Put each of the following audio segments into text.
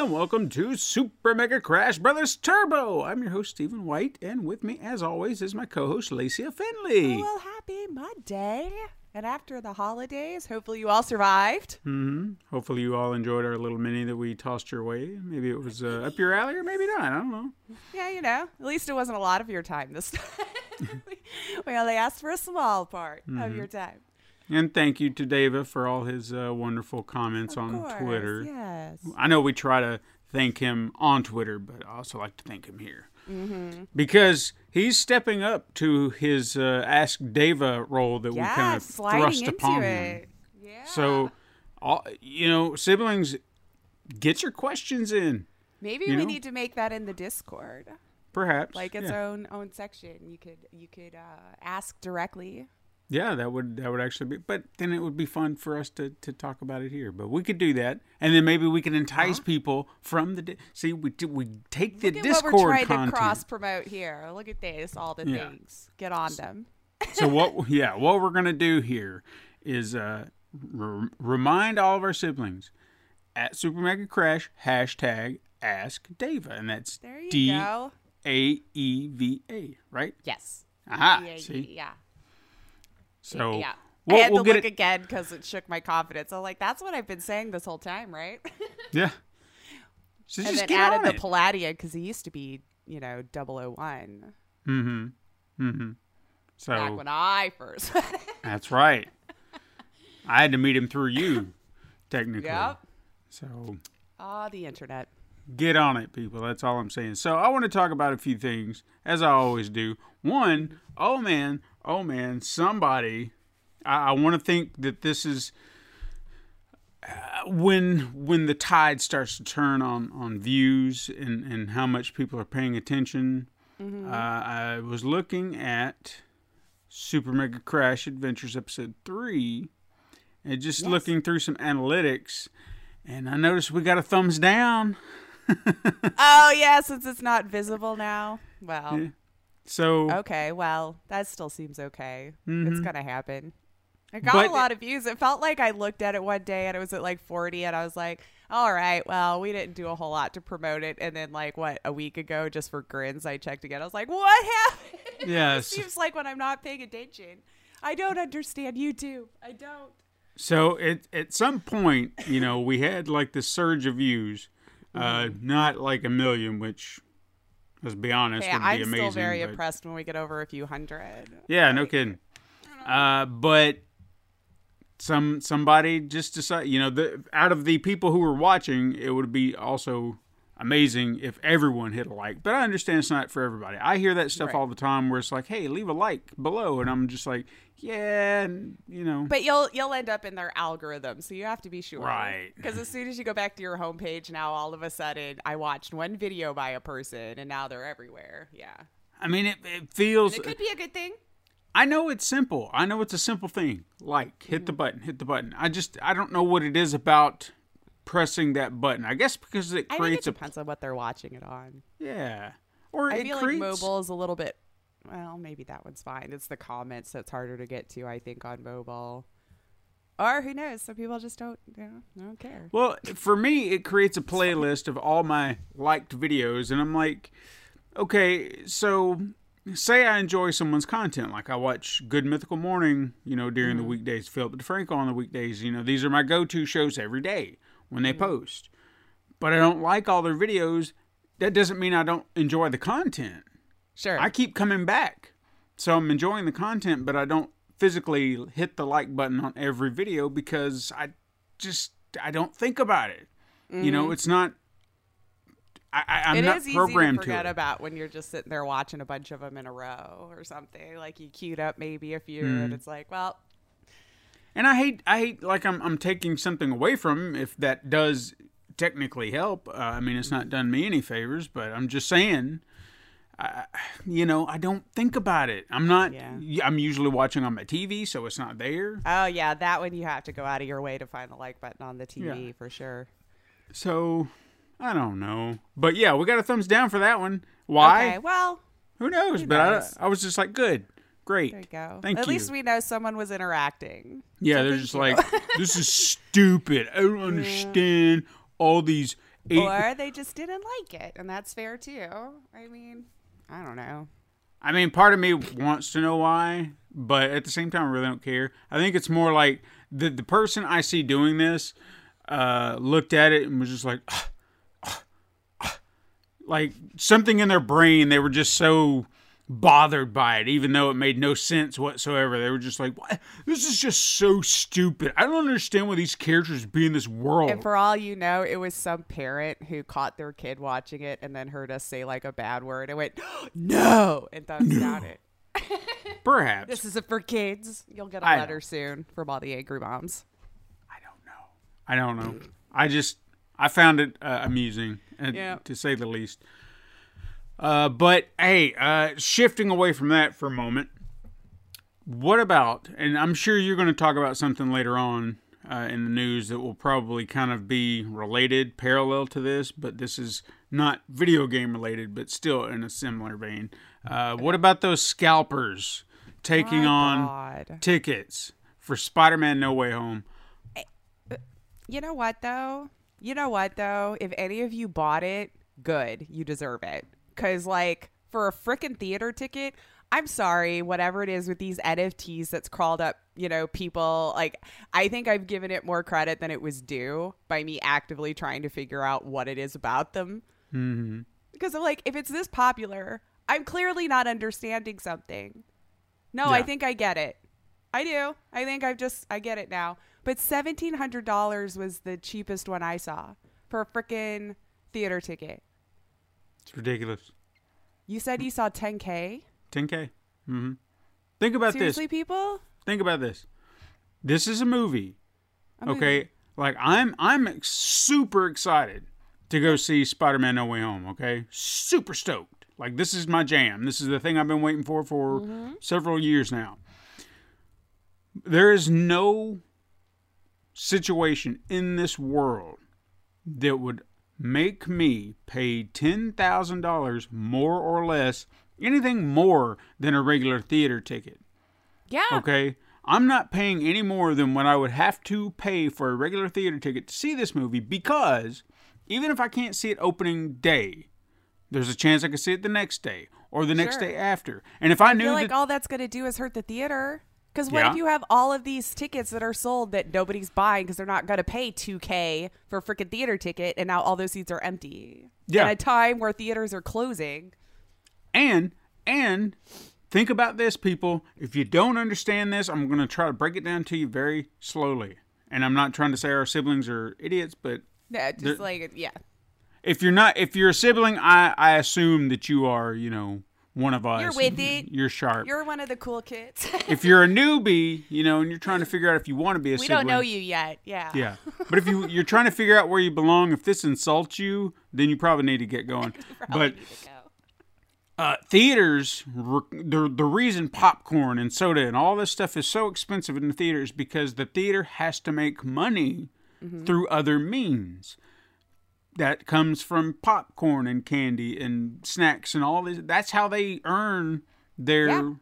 And welcome to Super Mega Crash Brothers Turbo. I'm your host, Stephen White, and with me, as always, is my co host, Lacey Finley. Well, happy Monday. And after the holidays, hopefully you all survived. hmm Hopefully, you all enjoyed our little mini that we tossed your way. Maybe it was uh, up your alley, or maybe not. I don't know. Yeah, you know, at least it wasn't a lot of your time this time. we only asked for a small part Mm-hmm. of your time. And thank you to Dava for all his uh, wonderful comments Of on course, Twitter. Yes. I know we try to thank him on Twitter, but I also like to thank him here. Mm-hmm. Because he's stepping up to his uh, Ask Dava role that we kind of thrust upon him. it. Yeah. So, all, you know, siblings, get your questions in. maybe we know? need to make that in the Discord, Perhaps, like its yeah. own own section. You could you could uh, ask directly. Yeah, that would that would actually be. But then it would be fun for us to, to talk about it here. But we could do that, and then maybe we can entice people from the. Di- See, we do, we take the Look at Discord what we're trying content. to cross promote here. Look at this, all the Yeah. things. Get on them. so what? Yeah, what we're gonna do here is uh, re- remind all of our siblings at Super Mega Crash hashtag Ask Dava, and that's There you go. A E V A, right? Yes. Aha. Yeah, see, yeah. So yeah. we'll, I had we'll to look it. again because it shook my confidence. I'm like, that's what I've been saying this whole time, right? Yeah. So and just then added on the it. Palladium because he used to be, you know, 001 mm-hmm. Mm-hmm. So back when I first. That's right. I had to meet him through you, technically. yep. So Ah, the internet. get on it, people. That's all I'm saying. So I want to talk about a few things, as I always do. One, oh man, oh man, somebody. I, I want to think that this is uh, when when the tide starts to turn on on views and and how much people are paying attention. Uh, I was looking at Super Mega Crash Adventures episode three, and just looking through some analytics, and I noticed we got a thumbs down. Oh, yeah, since it's not visible now. Well, Yeah. So okay. Well, that still seems okay. Mhm. It's to happen. I got But- a lot of views. It felt like I looked at it one day and it was at like 40, and I was like, all right, well, we didn't do a whole lot to promote it. And then, like, what, a week ago, just for grins, I checked again. I was like, what happened? Yes, it seems like when I'm not paying attention. I don't understand YouTube. I don't. So at at some point, you know, we had like the surge of views, uh, not like a million, which, let's be honest, be I'm amazing. still very but- impressed when we get over a few hundred. Yeah, no kidding. Uh, but some somebody just decided, you know, the out of the people who were watching, it would be also amazing if everyone hit a like. But I understand it's not for everybody. I hear that stuff Right. all the time where it's like, "Hey, leave a like below," and I'm just like, "Yeah," and, you know. But you'll you'll end up in their algorithm, so you have to be sure. Right. Because as soon as you go back to your homepage, now all of a sudden I watched one video by a person, and now they're everywhere. Yeah, I mean, it, it feels. it could be a good thing. I know it's simple. I know it's a simple thing. Like, hit Mm-hmm. the button, hit the button. I just, I don't know what it is about pressing that button. I guess because it it creates a. depends on what they're watching it on. Yeah. Or I it feel creates. like mobile is a little bit. Well, maybe that one's fine. It's the comments that's harder to get to. I think on mobile. Or who knows? Some people just don't, you know, don't care. Well, for me, it creates a playlist of all my liked videos, and I'm like, okay, so say I enjoy someone's content, like I watch Good Mythical Morning, you know, during the mm-hmm. weekdays, Philip DeFranco on the weekdays, you know, these are my go-to shows every day when they post. But I don't like all their videos. That doesn't mean I don't enjoy the content. Sure. I keep coming back. So I'm enjoying the content, but I don't physically hit the like button on every video because I just I don't think about it. You know, it's not I, I'm It not is easy programmed to forget it. about when you're just sitting there watching a bunch of them in a row or something. Like you queued up maybe a few, Hmm. and it's like, well, And I hate, I hate, like I'm, I'm taking something away from 'em if that does technically help. Uh, I mean, it's not done me any favors, but I'm just saying, I, you know, I don't think about it. I'm not. Yeah. I'm usually watching on my TV, so it's not there. oh yeah, that one you have to go out of your way to find the like button on the TV Yeah. for sure. So I don't know, but yeah, we got a thumbs down for that one. Why? Okay, well, Who knows? Who but I. I was just like, good, great. there you go. Thank At you. least we know someone was interacting. Yeah, So they're just you. like, this is stupid. I don't understand all these eight. or they just didn't like it, and that's fair too. I mean, I don't know. I mean, part of me wants to know why, but at the same time, I really don't care. I think it's more like the the person I see doing this uh, looked at it and was just like, "Ah, ah, ah." like something in their brain. They were just so bothered by it, even though it made no sense whatsoever. They were just like, "What? This is just so stupid. I don't understand why these characters be in this world." And for all you know, it was some parent who caught their kid watching it and then heard us say like a bad word and went, "No!" and thumbs down it. Perhaps This isn't for kids. You'll get a I know. letter soon from all the angry moms. I don't know. I don't know. I just I found it uh, amusing, uh, Yeah. to say the least. Uh, but hey, uh, shifting away from that for a moment, what about? And I'm sure you're going to talk about something later on uh, in the news that will probably kind of be related, parallel to this, but this is not video game related, but still in a similar vein. Uh, what about those scalpers taking My on God. tickets for Spider-Man: No Way Home? You know what though? You know what though? If any of you bought it, good. You deserve it. Cause like for a freaking theater ticket, I'm sorry, whatever it is with these NFTs that's crawled up, you know, people like I think I've given it more credit than it was due by me actively trying to figure out what it is about them. Mm-hmm. Because like if it's this popular, I'm clearly not understanding something. No, I think I get it. I do. I think I've just I get it now. But seventeen hundred dollars was the cheapest one I saw for a freaking theater ticket. It's ridiculous. You said you saw ten k. 10k. Mm-hmm. Think about Seriously, this. people? Think about this. This is a movie. movie. okay, like I'm I'm super excited to go see Spider-Man: No Way Home. Okay, super stoked. Like this is my jam. This is the thing I've been waiting for for several years now. There is no situation in this world that would make me pay $10,000 more or less, anything more than a regular theater ticket. Yeah. Okay? I'm not paying any more than what I would have to pay for a regular theater ticket to see this movie because even if I can't see it opening day, there's a chance I could see it the next day or the next day after. And if I I knew feel like that all that's going to do is hurt the theater. Because what Yeah. if you have all of these tickets that are sold that nobody's buying because they're not going to pay 2K for a freaking theater ticket and now all those seats are empty? Yeah. At a time where theaters are closing. And and think about this, people. If you don't understand this, I'm going to try to break it down to you very slowly. And I'm not trying to say our siblings are idiots, but Yeah, just like, yeah. if you're not, if you're a sibling, I I assume that you are, you know, one of us. You're with it. You're sharp. You're one of the cool kids. if you're a newbie, you know, and you're trying to figure out if you want to be a we sibling. don't know you yet. Yeah. Yeah, but if you you're trying to figure out where you belong, if this insults you, then you probably need to get going. but Need to go. uh, theaters, the the reason popcorn and soda and all this stuff is so expensive in the theaters because the theater has to make money through other means. That comes from popcorn and candy and snacks and all this. That's how they earn their, Yeah.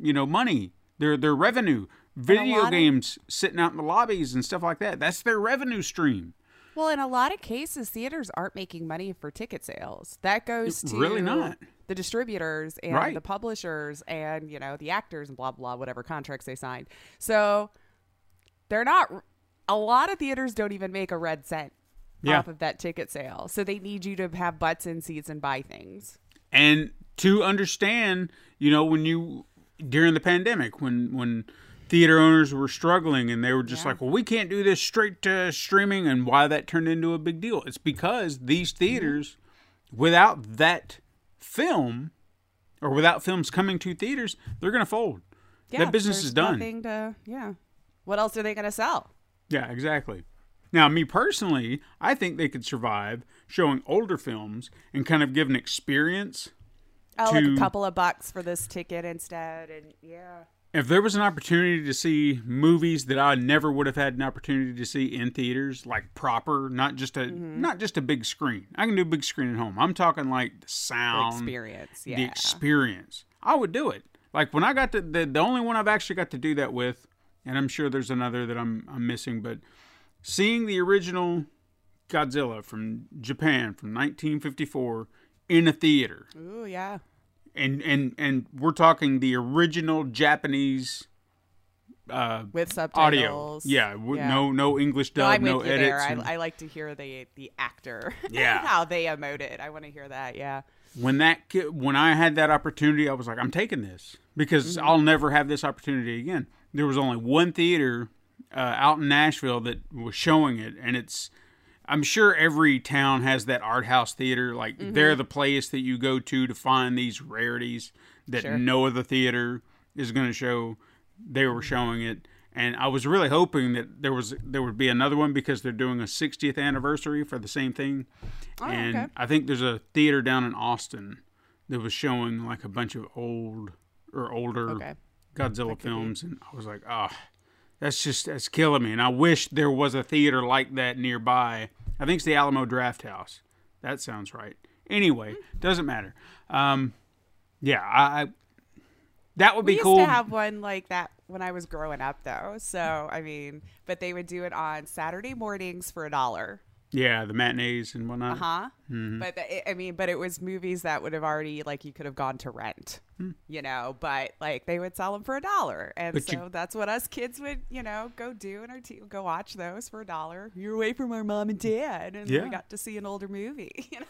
you know, money, their their revenue. Video lot of- games sitting out in the lobbies and stuff like that. That's their revenue stream. Well, in a lot of cases, theaters aren't making money for ticket sales. That goes to Really not. the distributors and Right. the publishers and you know the actors and blah blah whatever contracts they signed. So they're not. A lot of theaters don't even make a red cent Yeah. off of that ticket sale. So they need you to have butts in seats and buy things. and to understand you know when you during the pandemic when when theater owners were struggling and they were just Yeah. like well we can't do this straight to streaming and why that turned into a big deal it's because these mm-hmm. theaters without that film or without films coming to theaters, they're going to fold. Yeah, that business is done. To, yeah. What else are they going to sell? Yeah, exactly. Now, me personally, I think they could survive showing older films and kind of give an experience. Oh, like To- a couple of bucks for this ticket instead, and yeah. If there was an opportunity to see movies that I never would have had an opportunity to see in theaters, like proper, not just a Mm-hmm. not just a big screen. I can do a big screen at home. I'm talking like the The sound, experience, yeah. the experience. I would do it. Like when I got to the the only one I've actually got to do that with, and I'm sure there's another that I'm I'm missing, but seeing the original Godzilla from Japan from 1954 in a theater, Ooh, yeah. and and and we're talking the original Japanese uh, With audio. subtitles. Yeah, w- Yeah. no no English No, dub, no you edits. and- I, I like to hear the the actor. Yeah. how they emoted. I want to hear that. Yeah. when that when I had that opportunity, I was like, I'm taking this because Mm-hmm. I'll never have this opportunity again. There was only one theater uh, out in Nashville that was showing it, and it's. I'm sure every town has that art house theater. Like Mm-hmm. they're the place that you go to to find these rarities that Sure. no other theater is going to show. They were showing it, and I was really hoping that there was there would be another one because they're doing a 60th anniversary for the same thing. and Oh, okay. I think there's a theater down in Austin that was showing like a bunch of old or older Okay. Godzilla films, and I was like, oh, that's just that's killing me. And I wish there was a theater like that nearby. I think it's the Alamo Drafthouse. That sounds right. Anyway, doesn't matter. Um, yeah, I, I that would be We used cool. to have one like that when I was growing up, though. So I mean, but they would do it on Saturday mornings for a dollar. Yeah, the matinees and whatnot. Uh huh. Mm-hmm. But the, I mean, but it was movies that would have already like you could have gone to rent, you know. But like they would sell them for a dollar, and Hmm. But so you- that's what us kids would, you know, go do in our team, go watch those for a dollar. You're away from our mom and dad, and Yeah. we got to see an older movie. You know,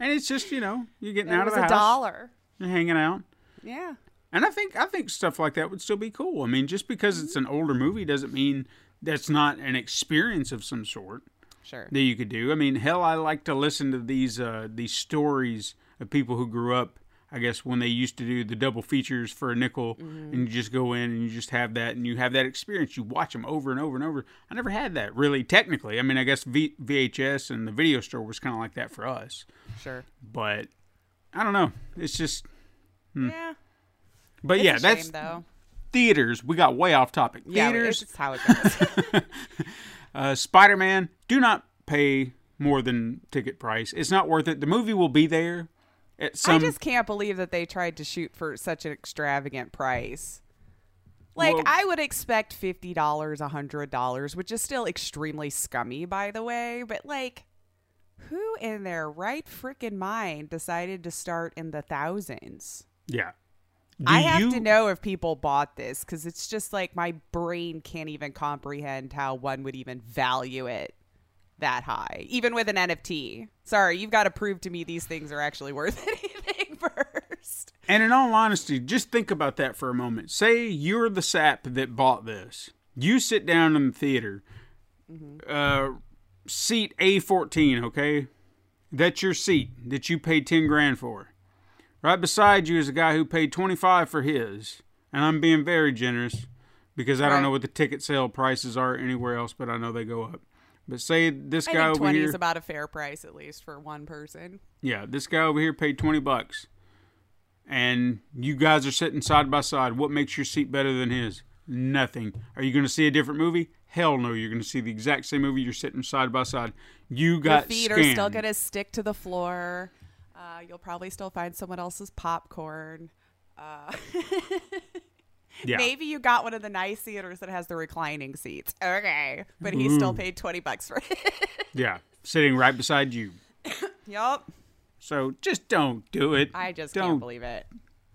And it's just you know you're getting and out of the a house, dollar. you're hanging out. Yeah. And I think I think stuff like that would still be cool. I mean, just because it's an older movie doesn't mean that's not an experience of some sort Sure. that you could do. I mean, hell, I like to listen to these uh, these stories of people who grew up. I guess when they used to do the double features for a nickel, and you just go in and you just have that, and you have that experience. You watch them over and over and over. I never had that really technically. I mean, I guess v- VHS and the video store was kind of like that for us, Sure. but I don't know. It's just, Yeah. but It's yeah, that's though. theaters. We got way off topic. Yeah, Theaters, it's how it goes. uh, Spider Man, do not pay more than ticket price. It's not worth it. The movie will be there at some. I just can't believe that they tried to shoot for such an extravagant price. Like Well- I would expect fifty dollars, a hundred dollars, which is still extremely scummy, by the way. But like, who in their right freaking mind decided to start in the thousands? yeah. Do I have you- to know if people bought this because it's just like my brain can't even comprehend how one would even value it that high, even with an NFT. Sorry, you've got to prove to me these things are actually worth anything first. And in all honesty, just think about that for a moment. Say you're the sap that bought this. You sit down in the theater, uh, seat A14, okay? That's your seat that you paid 10 grand for. Right beside you is a guy who paid 25 for his. And I'm being very generous because I don't know what the ticket sale prices are anywhere else, but I know they go up. But say this I guy over twenty here. is about a fair price at least for one person. Yeah, this guy over here paid 20 bucks. And you guys are sitting side by side. What makes your seat better than his? Nothing. Are you going to see a different movie? Hell no. You're going to see the exact same movie. You're sitting side by side. You got Your feet scammed. are still gonna stick to the floor. Uh, you'll probably still find someone else's popcorn. Uh, yeah. Maybe you got one of the nice theaters that has the reclining seats. Okay, but he still paid twenty bucks for it. Yeah. Sitting right beside you. yup. So just don't do it. I just don't. can't believe it.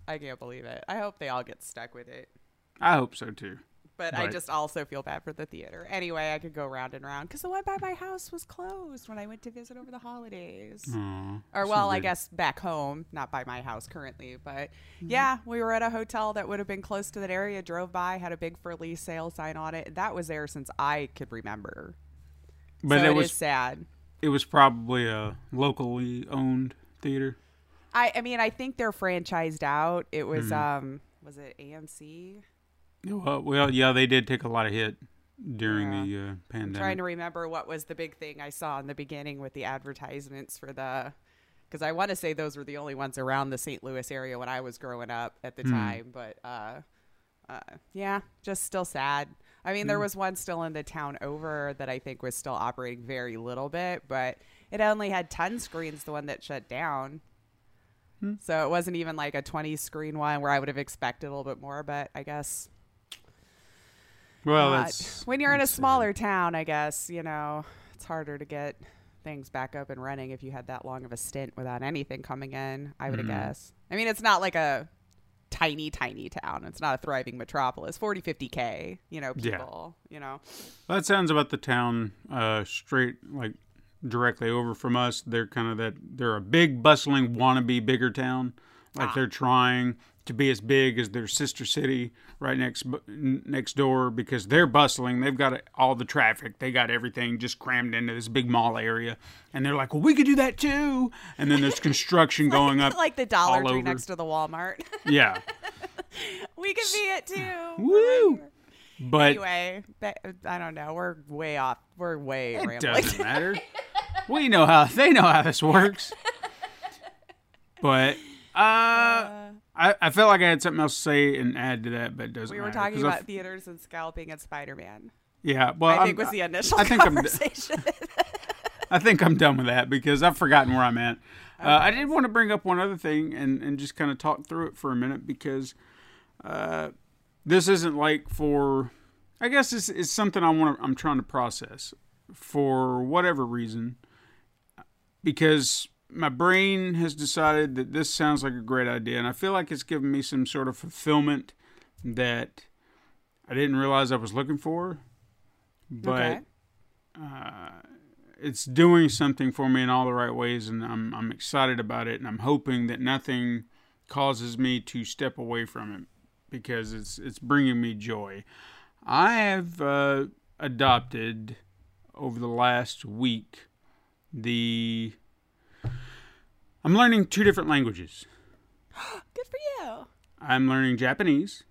I can't believe it. I hope they all get stuck with it. I hope so too. But I just also feel bad for the theater. Anyway, I could go round and round because the one by my house was closed when I went to visit over the holidays. Aw, Or so well, I guess back home, not by my house currently, but Mm-hmm. yeah, we were at a hotel that would have been close to that area. Drove by, had a big for lease sale sign on it. That was there since I could remember. But so it it was sad. it was probably a locally owned theater. I I mean I think they're franchised out. It was Mm-hmm. um was it AMC? Well, well, yeah, they did take a lot of hit during Yeah. the uh, pandemic. trying to remember what was the big thing I saw in the beginning with the advertisements for the because I want to say those were the only ones around the St. Louis area when I was growing up at the time. But uh, uh, yeah, just still sad. I mean, there was one still in the town over that I think was still operating very little bit, but it only had 10 screens, the one that shut down. So it wasn't even like a 20 screen one where I would have expected a little bit more, but I guess well, that's when you're in a that's sad. smaller town, I guess, you know, it's harder to get things back up and running if you had that long of a stint without anything coming in, I would Mm-hmm. guess. I mean, it's not like a tiny, tiny town. It's not a thriving metropolis. 40, 50K, you know, Yeah. people, you know. That sounds about the town uh, straight, like directly over from us. They're kind of that. They're a big, bustling, wannabe bigger town. Like they're trying to be as big as their sister city right next next door because they're bustling. They've got all the traffic. They got everything just crammed into this big mall area, and they're like, "Well, we could do that too." And then there's construction going up. like the Dollar Tree over. next to the Walmart. Yeah, we could be it too. Woo! but Anyway, I don't know. We're way off. We're way It rambling. doesn't matter. we know how they know how this works. But uh, I I felt like I had something else to say and add to that, but it doesn't matter. we were matter, talking about f- theaters and scalping and Spider Man. yeah. Well, I I'm- think was the initial I think I'm conversation. I think I'm done with that because I've forgotten where I'm at. Uh, I did want to bring up one other thing and, and just kind of talk through it for a minute because uh, this isn't like for. I guess it's, is something I want. to I'm trying to process for whatever reason because my brain has decided that this sounds like a great idea, and I feel like it's given me some sort of fulfillment that I didn't realize I was looking for. But okay. it's doing something for me in all the right ways, and I'm I'm excited about it, and I'm hoping that nothing causes me to step away from it because it's it's bringing me joy. I have uh, adopted over the last week the I'm learning two different languages. Good for you. I'm learning Japanese,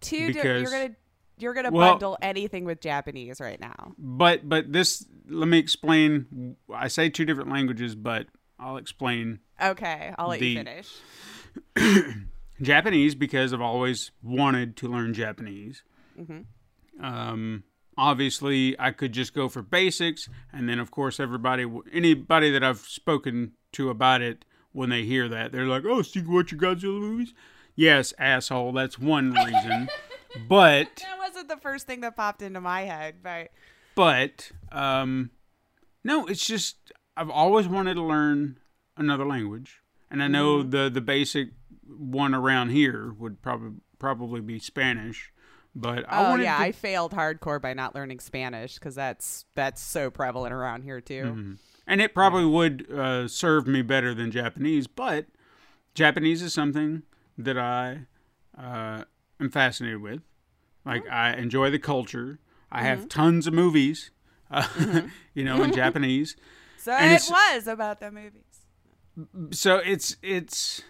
Two. di- Because- you're gonna you're gonna Well- bundle anything with Japanese right now. but but this let me explain. I say two different languages, but I'll explain Okay, I'll let you finish. Japanese because I've always wanted to learn Japanese. Um, obviously, I could just go for basics, and then of course everybody, anybody that I've spoken to about it, when they hear that, they're like, "Oh, so you watch your Godzilla movies?" Yes, asshole. That's one reason, but That wasn't the first thing that popped into my head, but but um, no, it's just I've always wanted to learn another language, and I know Mm-hmm. the the basic one around here would probably probably be Spanish, but I oh yeah, to, I failed hardcore by not learning Spanish because that's that's so prevalent around here too. Mm-hmm. And it probably would uh, serve me better than Japanese, but Japanese is something that I uh, am fascinated with. Like I enjoy the culture. I have tons of movies, uh, you know, in Japanese. So And it was about the movies. so it's it's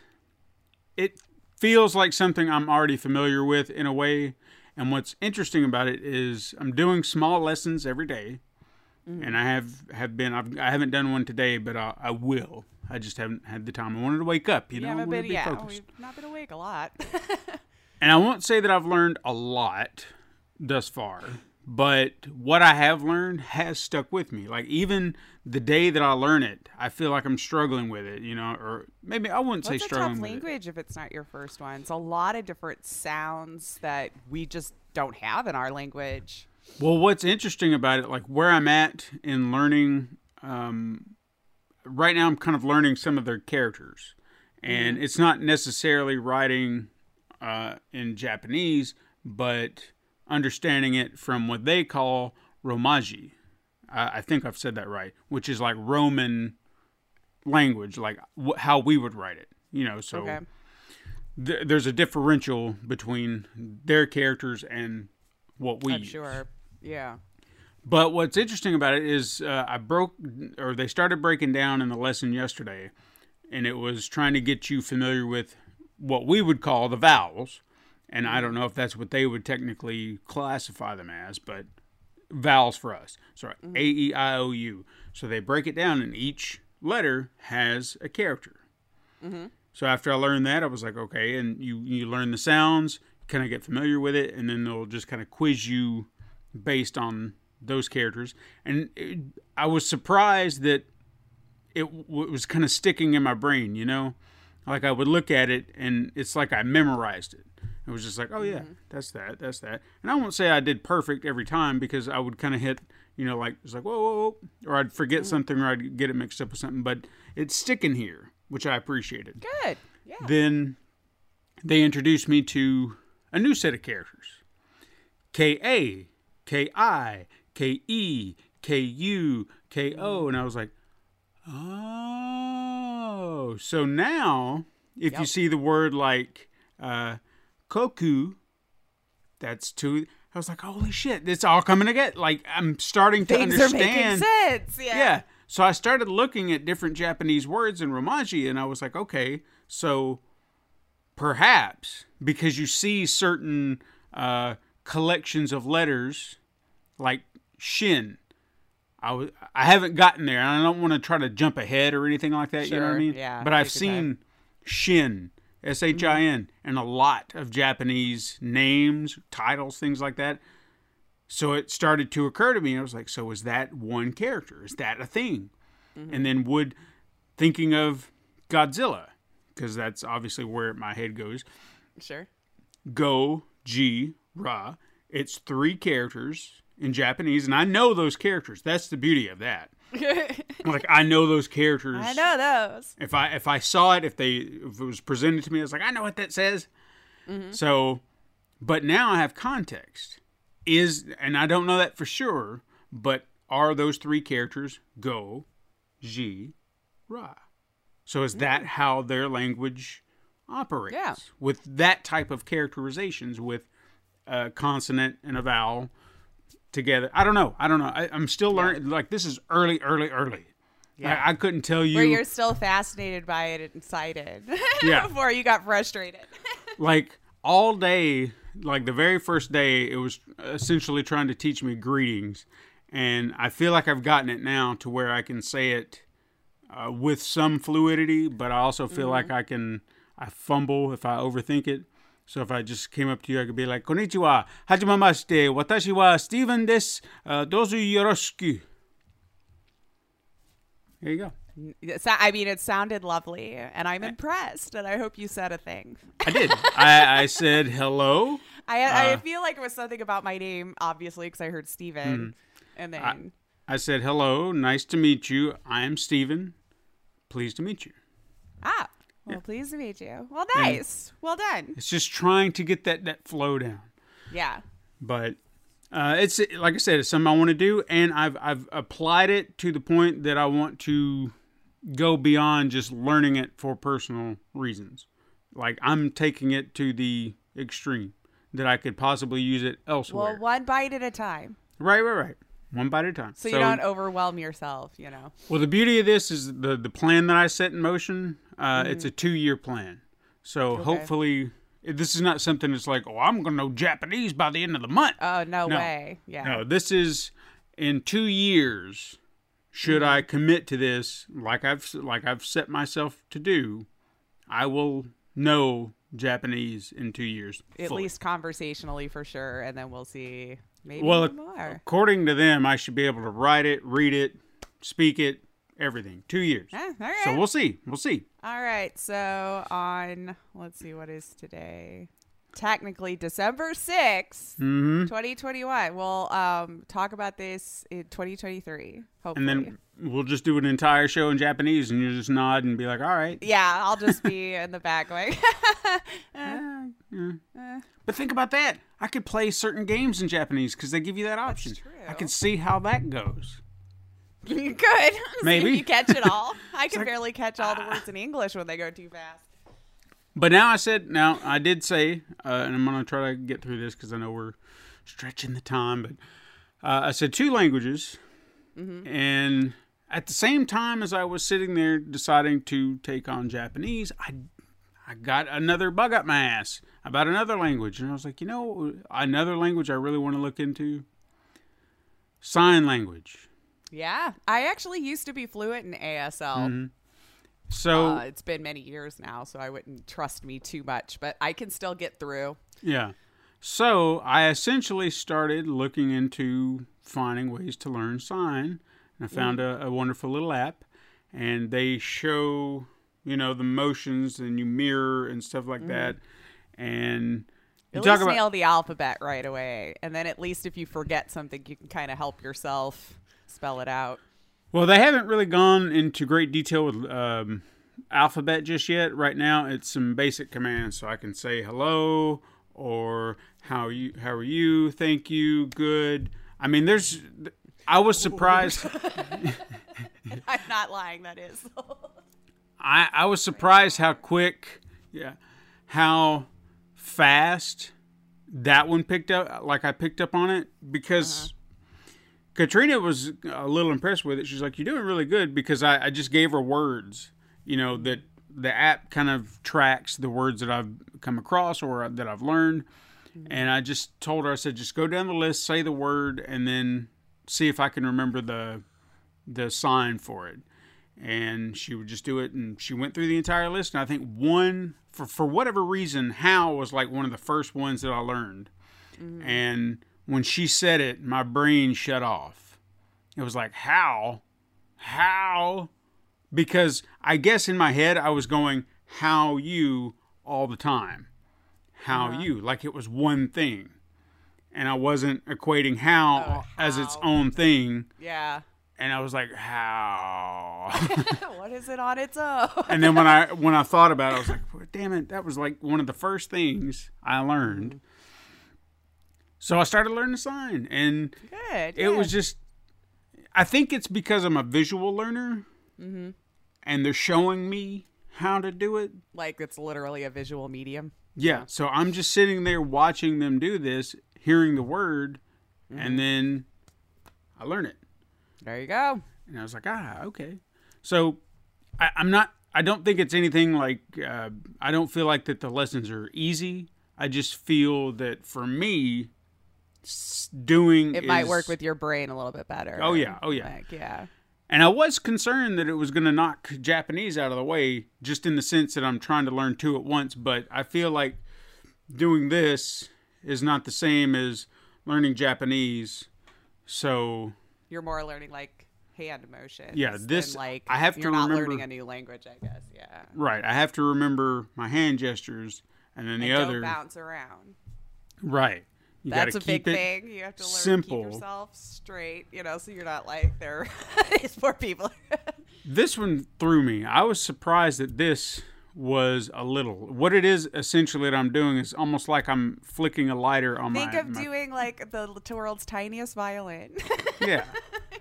it feels like something I'm already familiar with in a way. And what's interesting about it is I'm doing small lessons every day, Mm-hmm. and I have have been I've, I haven't done one today, but I, I will. I just haven't had the time. I wanted to wake up, you know, I been, be yeah, focused. we've not been awake a lot. And I won't say that I've learned a lot thus far, but what I have learned has stuck with me. Like even the day that I learn it, I feel like I'm struggling with it, you know, or maybe I wouldn't say What's a struggling tough with it. language if it's not your first one? It's a lot of different sounds that we just don't have in our language. Well, what's interesting about it, like where I'm at in learning, um, right now I'm kind of learning some of their characters, and it's not necessarily writing uh, in Japanese, but understanding it from what they call Romaji. I, I think I've said that right, which is like Roman language, like wh- how we would write it. You know, so Okay. th- there's a differential between their characters and what we I'm use. sure. Yeah. But what's interesting about it is uh, I broke, or they started breaking down in the lesson yesterday, and it was trying to get you familiar with what we would call the vowels. And I don't know if that's what they would technically classify them as, but vowels for us. So A, E, I, O, U. So they break it down, and each letter has a character. So after I learned that, I was like, okay, and you you learn the sounds, kind of get familiar with it, and then they'll just kind of quiz you based on those characters. And it, I was surprised that it w- was kind of sticking in my brain, you know, like I would look at it and it's like I memorized it. It was just like, oh yeah, mm-hmm. that's that, that's that. And I won't say I did perfect every time because I would kind of hit, you know, like it's like whoa, whoa, whoa, or I'd forget mm-hmm. something or I'd get it mixed up with something. But it's sticking here, which I appreciated Good. Yeah. then they introduced me to a new set of characters K A, K I, K E, K U, K O. And I was like, oh. So now, if you see the word like uh, Koku, that's two. I was like, holy shit, it's all coming together. Like, I'm starting to Things are making understand. sense. Yeah. Yeah. So I started looking at different Japanese words in Romaji and I was like, okay, so perhaps because you see certain uh, collections of letters like shin. I was I haven't gotten there and I don't want to try to jump ahead or anything like that, you know what I mean? yeah, But I've take your time. seen shin S H I N mm-hmm. and a lot of Japanese names, titles, things like that. So it started to occur to me. I was like, so is that one character? Is that a thing? Mm-hmm. And then would thinking of Godzilla, because that's obviously where my head goes. Sure. Go, G, Ra. It's three characters in Japanese, and I know those characters. That's the beauty of that. like I know those characters. I know those. If I if I saw it, if they if it was presented to me, I was like, I know what that says. Mm-hmm. So, but now I have context. Is and I don't know that for sure, but are those three characters Go, Ji, Ra? So is that mm. how their language operates? Yeah. With that type of characterizations, with a consonant and a vowel together. I don't know. I don't know. I, I'm still learning. Like this is early, early, early. Yeah. I, I couldn't tell you. Where you're still fascinated by it and excited. Yeah. Before you got frustrated. like all day like the very first day it was essentially trying to teach me greetings and i feel like i've gotten it now to where i can say it uh, with some fluidity but i also feel like i can i fumble if i overthink it so if i just came up to you i could be like konnichiwa hajimamashite watashi wa Stephen desu uh, dozu yoroshiku there you go I mean, it sounded lovely, and I'm impressed, and I hope you said a thing. i did I, I said hello I, Uh, I feel like it was something about my name, obviously, because I heard Stephen. And then, I said, hello, nice to meet you. I am Stephen. Pleased to meet you. ah, well, pleased to meet you. Well, nice. Well done. It's just trying to get that, that flow down. Yeah. But uh, it's like I said, it's something I want to do, and I've I've applied it to the point that I want to go beyond just learning it for personal reasons. Like I'm taking it to the extreme that I could possibly use it elsewhere. Well, one bite at a time. right, right, right. One bite at a time. So, you don't overwhelm yourself, you know. Well, the beauty of this is the the plan that I set in motion. Uh, It's a two year plan, so hopefully this is not something that's like, oh, I'm gonna know Japanese by the end of the month. Oh, no, No. way. Yeah. No, this is in two years. Should I commit to this, like I've like I've set myself to do, I will know Japanese in two years. At fully. least conversationally for sure. And then we'll see maybe well, more. according to them, I should be able to write it, read it, speak it, everything. Two years. Ah, right. So we'll see. We'll see. All right. So on, let's see, what is today? Technically December 6th, hmm 2021. We'll um, talk about this in 2023, hopefully. And then we'll just do an entire show in Japanese, and you just nod and be like, "All right." yeah, I'll just be in the back going, Yeah, yeah. But think about that. I could play certain games in Japanese because they give you that option. true. I could see how that goes. you could. Maybe. you catch it all. I can like- barely catch all the words in English when they go too fast. But now I said, now I did say, uh, and I'm going to try to get through this because I know we're stretching the time, but Uh, I said two languages, Mm-hmm. and at the same time as I was sitting there deciding to take on Japanese, I I got another bug up my ass about another language, and I was like, you know, another language I really want to look into. Sign language. Yeah. I actually used to be fluent in ASL. Mm-hmm. So Uh, it's been many years now, so I wouldn't trust me too much, but I can still get through. Yeah. So I essentially started looking into finding ways to learn sign. And I found a, a wonderful little app, and they show, you know, the motions and you mirror and stuff like that. And you At talk least about nail the alphabet right away. And then at least if you forget something, you can kind of help yourself spell it out. Well, they haven't really gone into great detail with um, alphabet just yet. Right now, it's some basic commands, so I can say hello or how you, how are you, thank you, good. I mean, there's. I was surprised. I'm not lying, that is. I, I was surprised how quick, yeah, how fast that one picked up. Like I picked up on it because Katrina was a little impressed with it. She's like, "You're doing really good," because I, I just gave her words, you know, that the app kind of tracks the words that I've come across or that I've learned. Mm-hmm. And I just told her, I said, just go down the list, say the word, and then see if I can remember the the sign for it. And she would just do it and she went through the entire list. And i think one for for whatever reason how was like one of the first ones that i learned. Mm-hmm. And when she said it my brain shut off. It was like how? How? Because i guess in my head i was going how you all the time. How uh-huh. you. Like it was one thing. And i wasn't equating how oh, as its own thing. Yeah. and I was like, "How?" what is it on its own? and then when I when I thought about it, I was like, well, "Damn it, that was like one of the first things I learned." Mm. So I started learning sign, and Good. it was just. I think it's because I'm a visual learner, and they're showing me how to do it. like it's literally a visual medium. Yeah, so I'm just sitting there watching them do this, hearing the word, and then I learn it. There you go. And I was like, ah, okay. So I, I'm not. I don't think it's anything like. Uh, I don't feel like that the lessons are easy. I just feel that for me, doing It might work with your brain a little bit better. Oh, yeah. Oh, yeah. Like, yeah. And I was concerned that it was going to knock Japanese out of the way, just in the sense that I'm trying to learn two at once. But I feel like doing this is not the same as learning Japanese. So You're more learning like hand motions. Yeah, than, this- like I have you're to not remember- learning a new language. I guess. Yeah. right, I have to remember my hand gestures, and then the And other Don't bounce around. right. You That's a big thing. You have to learn simple. to keep yourself straight. You know, so you're not like they're these poor people. This one threw me. I was surprised that this was a little. What it is essentially that I'm doing is almost like I'm flicking a lighter on Think my. of my- doing like the world's tiniest violin. Yeah,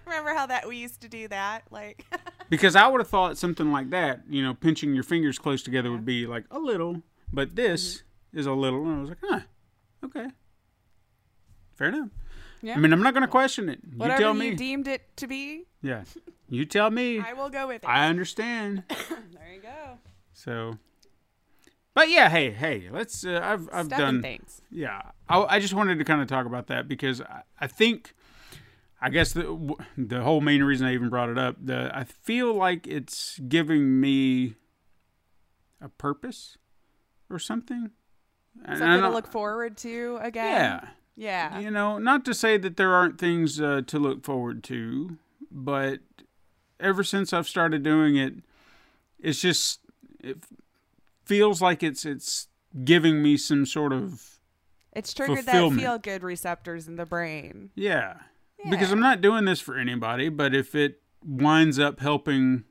Remember how that we used to do that? Like, because I would have thought something like that. You know, pinching your fingers close together would be like a little, but this Mm-hmm. is a little. And I was like, huh, okay, fair enough. yeah. I mean, I'm not going to question it. You whatever tell me. you me. deemed it to be, yeah, you tell me. I will go with it. I understand. there you go. So, but yeah, hey, hey, let's. Uh, I've I've Stuff done things. Yeah, I, I just wanted to kind of talk about that because I, I think, I guess the w- the whole main reason I even brought it up, the I feel like it's giving me a purpose or something. Something to look forward to again. Yeah, Yeah. you know, not to say that there aren't things uh, to look forward to, but ever since I've started doing it, it's just it feels like it's it's giving me some sort of It's triggered that feel good receptors in the brain. yeah. Because I'm not doing this for anybody, but if it winds up helping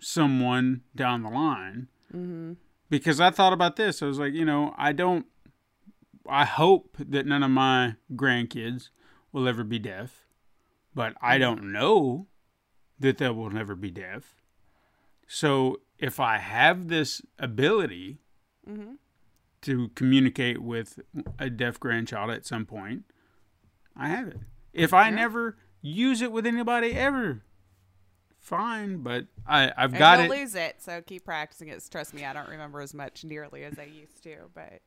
someone down the line, because I thought about this, I was like, you know, I don't, I hope that none of my grandkids will ever be deaf, but I mm-hmm. don't know that they will never be deaf. So if I have this ability mm-hmm. to communicate with a deaf grandchild at some point, I have it. If I never use it with anybody ever, fine. But I I've And got it. lose it, so keep practicing it. Trust me, I don't remember as much nearly as I used to, but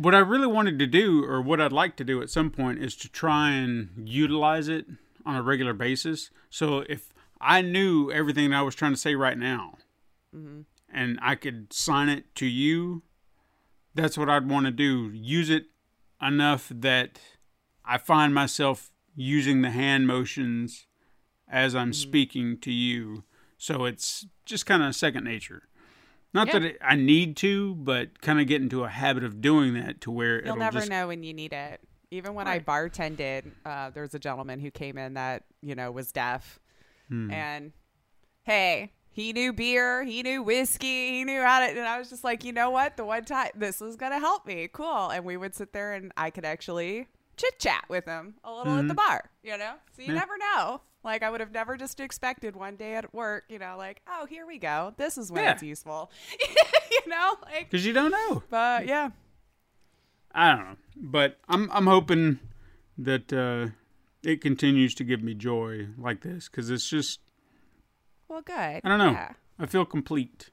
What I really wanted to do, or what I'd like to do at some point, is to try and utilize it on a regular basis. So if I knew everything I was trying to say right now, mm-hmm. and I could sign it to you, that's what I'd want to do. Use it enough that I find myself using the hand motions as I'm speaking to you. So it's just kind of second nature. Not Yeah. that it, I need to, but kind of get into a habit of doing that to where you'll never just know when you need it. Even when I bartended, uh, there was a gentleman who came in that you know was deaf, Hmm. and hey, he knew beer, he knew whiskey, he knew how to. And I was just like, you know what? The one time this was gonna help me, cool. And we would sit there, and I could actually chit chat with him a little at the bar, you know. So you Mm-hmm. Yeah. never know. Like I would have never just expected one day at work, you know, like, oh, here we go. This is when Yeah. it's useful, you know, like. because you don't know. But yeah, I don't know, but I'm I'm hoping that uh, it continues to give me joy like this because it's just well, good. I don't know. Yeah. I feel complete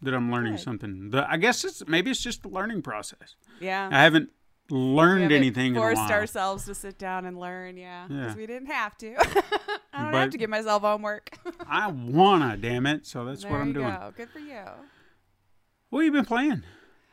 that I'm learning Good. something. The, I guess it's maybe it's just the learning process. Yeah. I haven't learned anything Forced ourselves to sit down and learn, yeah, because Yeah. we didn't have to. I don't But- have to give myself homework. I wanna, damn it! So that's there what I'm doing. go. Good for you. What have you been playing?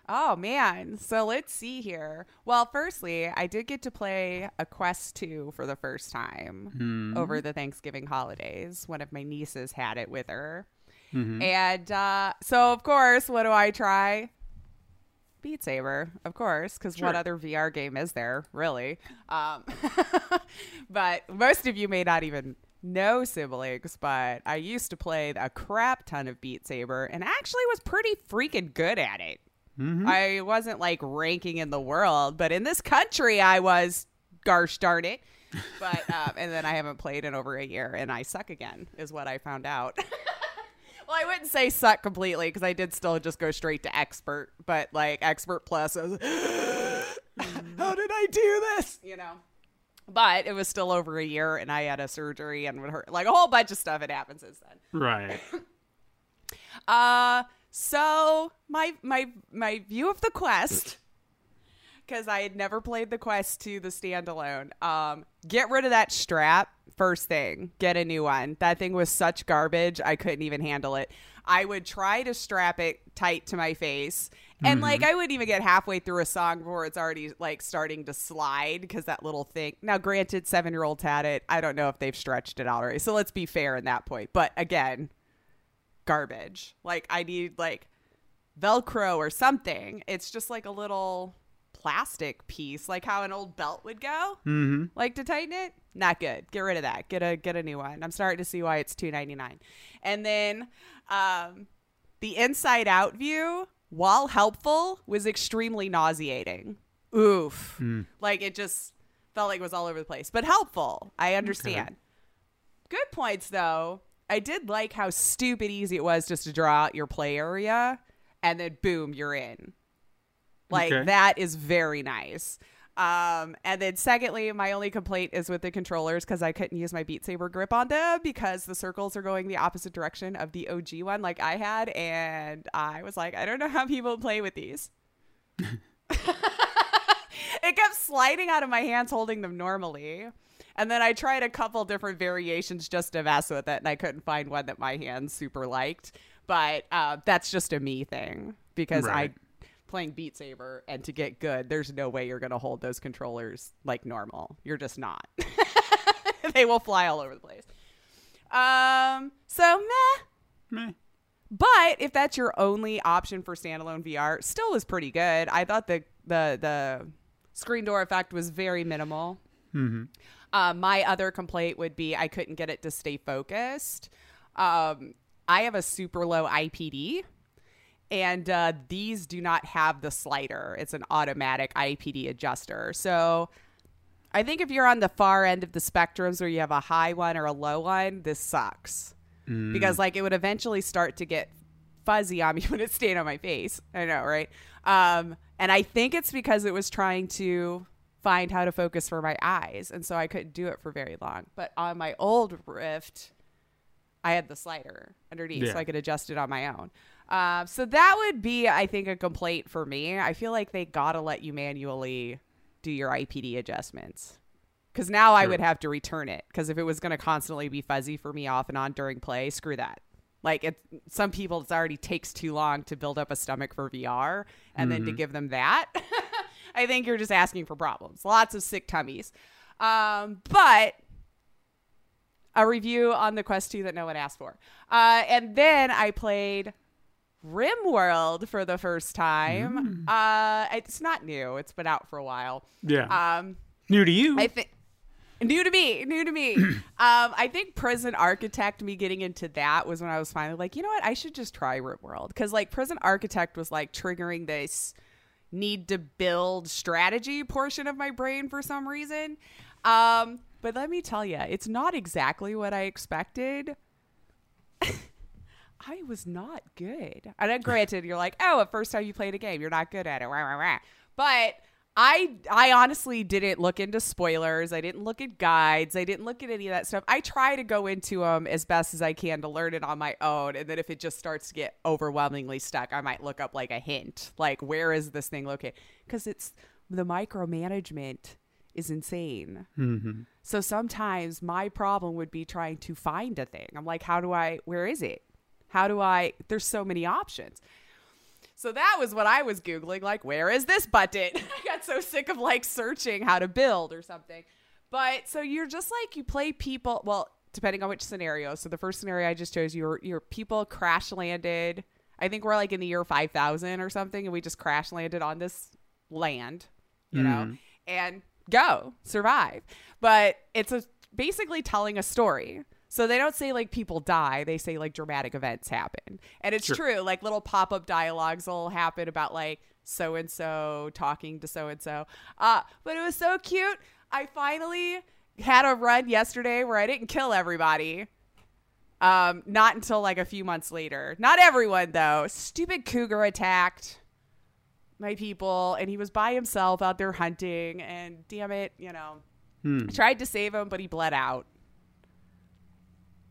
Oh man. So let's see here. Well, firstly, I did get to play a Quest 2 for the first time Hmm. over the Thanksgiving holidays. One of my nieces had it with her. Mm-hmm. And uh, so, of course, what do I try? Beat Saber, of course, because what other VR game is there, really? Um, but most of you may not even know siblings, but I used to play a crap ton of Beat Saber and actually was pretty freaking good at it. I wasn't like ranking in the world, but in this country, I was. Gosh darn it! But um, and then I haven't played in over a year, and I suck again, is what I found out. well, I wouldn't say suck completely because I did still just go straight to expert, but like expert plus, was, how did I do this? You know. But it was still over a year, and I had a surgery and would hurt like a whole bunch of stuff had happened since then. Right. Uh so my my my view of the quest because I had never played the Quest 2 the standalone. Um, get rid of that strap first thing. Get a new one. That thing was such garbage. I couldn't even handle it. I would try to strap it tight to my face. And like I wouldn't even get halfway through a song before it's already like starting to slide because that little thing. Now, granted, seven year olds had it. I don't know if they've stretched it out already. So let's be fair in that point. But again, garbage. Like I need like Velcro or something. It's just like a little plastic piece, like how an old belt would go. Mm-hmm. Like to tighten it, not good. Get rid of that. Get a get a new one. I'm starting to see why it's two ninety nine. And then um, the inside out view, while helpful, was extremely nauseating. Oof. Like it just felt like it was all over the place, but helpful. I understand. Good points though. I did like how stupid easy it was just to draw out your play area and then boom, you're in. Like Okay. that is very nice. Um, and then secondly, my only complaint is with the controllers because I couldn't use my Beat Saber grip on them because the circles are going the opposite direction of the OG one like I had, and I was like, I don't know how people play with these. it kept sliding out of my hands holding them normally. And then I tried a couple different variations just to mess with it, and I couldn't find one that my hands super liked. But uh, that's just a me thing because Right. I playing Beat Saber, and to get good, there's no way you're gonna hold those controllers like normal. You're just not. they will fly all over the place. Um. So meh. Meh. But if that's your only option for standalone VR, still was pretty good. I thought the the the screen door effect was very minimal. Uh, my other complaint would be I couldn't get it to stay focused. Um, I have a super low IPD, and uh, these do not have the slider. It's an automatic IPD adjuster. So I think if you're on the far end of the spectrums where you have a high one or a low one, this sucks because like it would eventually start to get fuzzy on me when it stayed on my face. I know, right? Um, and I think it's because it was trying to find how to focus for my eyes. And so I couldn't do it for very long. But on my old Rift, I had the slider underneath so I could adjust it on my own. Um, so that would be, I think, a complaint for me. I feel like they got to let you manually do your IPD adjustments. Because now I would have to return it. Because if it was to constantly be fuzzy for me off and on during play, screw that. Like it, some people, it already takes too long to build up a stomach for VR, and then to give them that, I think you're just asking for problems. Lots of sick tummies. Um, but a review on the Quest 2 that no one asked for. Uh, and then I played RimWorld for the first time. Uh, it's not new. It's been out for a while. Yeah. Um, New to you. I think new to me, new to me. um, I think Prison Architect, me getting into that was when I was finally like, you know what, I should just try RimWorld because like Prison Architect was like triggering this need to build strategy portion of my brain for some reason. Um, but let me tell you, it's not exactly what I expected. I was not good. And then granted, you're like, oh, at first time you played a game, you're not good at it. Rah, rah, rah. But I I honestly didn't look into spoilers. I didn't look at guides. I didn't look at any of that stuff. I try to go into them as best as I can to learn it on my own. And then if it just starts to get overwhelmingly stuck, I might look up like a hint, like where is this thing located? Because it's the micromanagement is insane. Mm-hmm. So sometimes my problem would be trying to find a thing. I'm like, how do I, where is it? How do I, there's so many options. So that was what I was Googling, like, where is this button? I got so sick of like searching how to build or something. But so you're just like, you play people, well, depending on which scenario. So the first scenario I just chose, your, your people crash landed. I think we're like in the year 5000 or something, and we just crash landed on this land, you know, mm-hmm. and go survive. But it's a, basically telling a story. So they don't say like people die, they say like dramatic events happen. And it's Sure. true, like little pop up dialogues will happen about like so and so talking to so and so. Uh, but it was so cute. I finally had a run yesterday where I didn't kill everybody. Um, not until like a few months later. Not everyone though. Stupid cougar attacked my people and he was by himself out there hunting and damn it, you know. I tried to save him, but he bled out.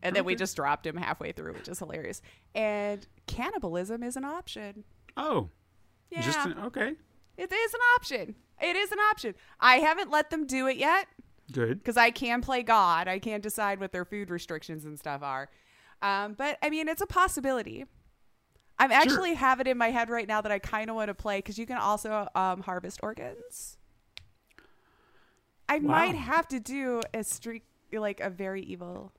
And then we just dropped him halfway through, which is hilarious. And cannibalism is an option. oh. Yeah. Just okay. it is an option. It is an option. I haven't let them do it yet Good. because I can play God. I can't decide what their food restrictions and stuff are. Um, but I mean, it's a possibility. I'm actually have it in my head right now that I kind of want to play because you can also um, harvest organs. I Wow. might have to do a streak like a very evil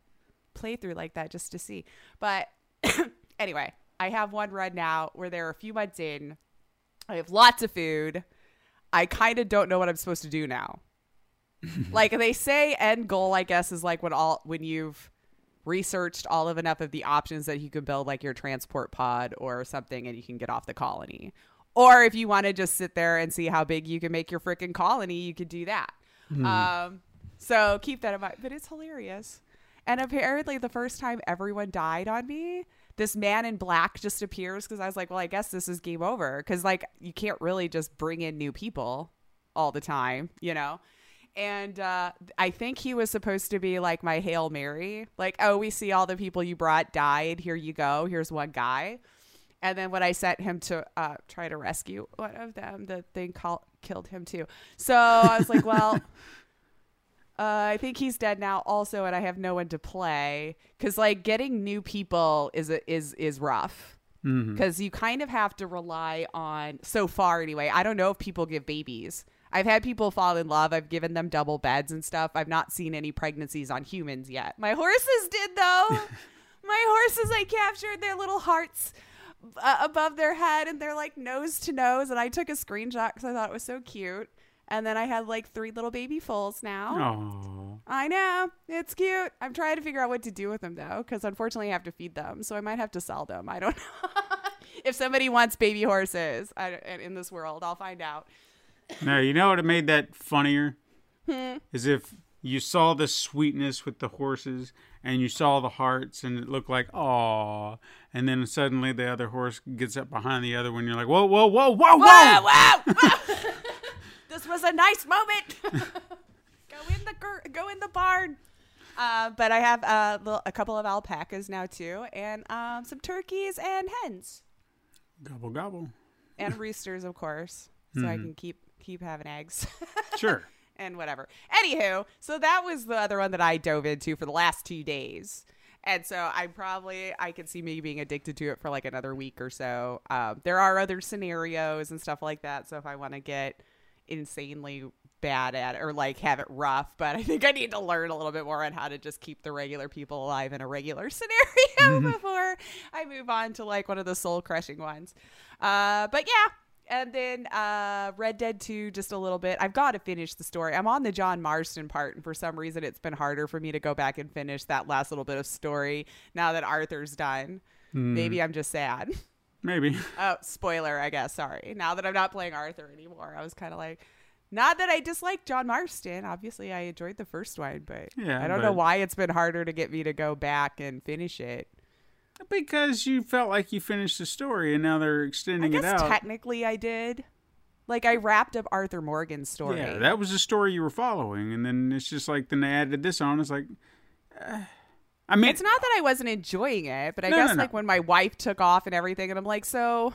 playthrough like that just to see. But anyway, I have one run now where they're a few months in. I have lots of food. I kind of don't know what I'm supposed to do now. like they say end goal I guess is like when all when you've researched all of enough of the options that you can build like your transport pod or something and you can get off the colony. Or if you want to just sit there and see how big you can make your freaking colony, you could do that. Um, so keep that in mind. But it's hilarious. And apparently, the first time everyone died on me, this man in black just appears because I was like, well, I guess this is game over. Because, like, you can't really just bring in new people all the time, you know? And uh, I think he was supposed to be like my Hail Mary. Like, oh, we see all the people you brought died. Here you go. Here's one guy. And then when I sent him to uh, try to rescue one of them, the thing call- killed him too. So I was like, well, uh, I think he's dead now also, and I have no one to play because like getting new people is a, is is rough because you kind of have to rely on so far anyway. I don't know if people give babies. I've had people fall in love. I've given them double beds and stuff. I've not seen any pregnancies on humans yet. My horses did though. My horses, I captured their little hearts uh, above their head and they're like nose to nose. And I took a screenshot because I thought it was so cute. And then I had like three little baby foals now. Oh. I know. It's cute. I'm trying to figure out what to do with them though, because unfortunately I have to feed them. So I might have to sell them. I don't know. if somebody wants baby horses I, in this world, I'll find out. Now you know what it made that funnier Hmm. is if you saw the sweetness with the horses and you saw the hearts and it looked like aw, and then suddenly the other horse gets up behind the other one. You're like, whoa, whoa, whoa, whoa, whoa! Whoa, whoa, whoa. this was a nice moment. go in the gir- go in the barn. Uh, but I have uh, little, a couple of alpacas now too, and um, some turkeys and hens Gobble gobble. and roosters, of course, so I can keep keep having eggs. Sure. and whatever. Anywho, so that was the other one that I dove into for the last two days. And so I probably I could see me being addicted to it for like another week or so. Um, there are other scenarios and stuff like that. So if I want to get insanely bad at it or like have it rough, but I think I need to learn a little bit more on how to just keep the regular people alive in a regular scenario before I move on to like one of the soul crushing ones. Uh, but yeah, and then uh, Red Dead 2, just a little bit. I've got to finish the story. I'm on the John Marston part, and for some reason, it's been harder for me to go back and finish that last little bit of story now that Arthur's done. Maybe I'm just sad. Maybe. Oh, spoiler, I guess. Sorry. Now that I'm not playing Arthur anymore, I was kind of like, not that I dislike John Marston. Obviously, I enjoyed the first one, but Yeah, I don't know why it's been harder to get me to go back and finish it. Because you felt like you finished the story and now they're extending it I guess out. technically I did. Like I wrapped up Arthur Morgan's story. Yeah, that was the story you were following, and then it's just like then they added this on. It's like, uh, I mean, It's not that I wasn't enjoying it, but I No, guess no, no. like when my wife took off and everything, and I'm like, so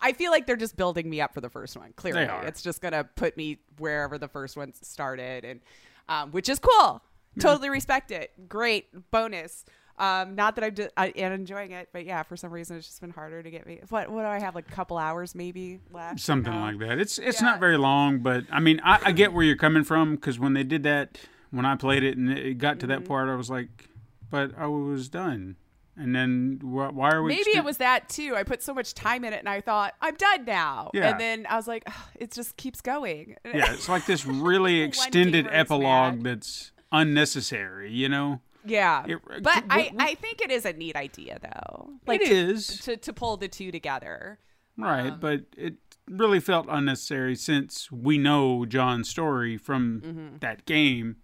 I feel like they're just building me up for the first one. Clearly, it's just gonna put me wherever the first one started, and um, which is cool. Totally respect it. Great bonus. Um, not that I'm just, I am enjoying it, but yeah, for some reason it's just been harder to get me. What what do I have? Like a couple hours maybe left. something like that. It's it's Yeah. not very long, but I mean, I, I get where you're coming from because when they did that, when I played it and it got to Mm-hmm. that part, I was like, but I was done. And then wh- why are we? Maybe exten- it was that too. I put so much time in it, and I thought I'm done now. Yeah. And then I was like, "Ugh, it just keeps going. Yeah, it's like this really extended epilogue that's unnecessary. You know, Yeah. It- but w- I, think it is a neat idea though. Like it to, is to to pull the two together. right, um, but it really felt unnecessary since we know John's story from that game.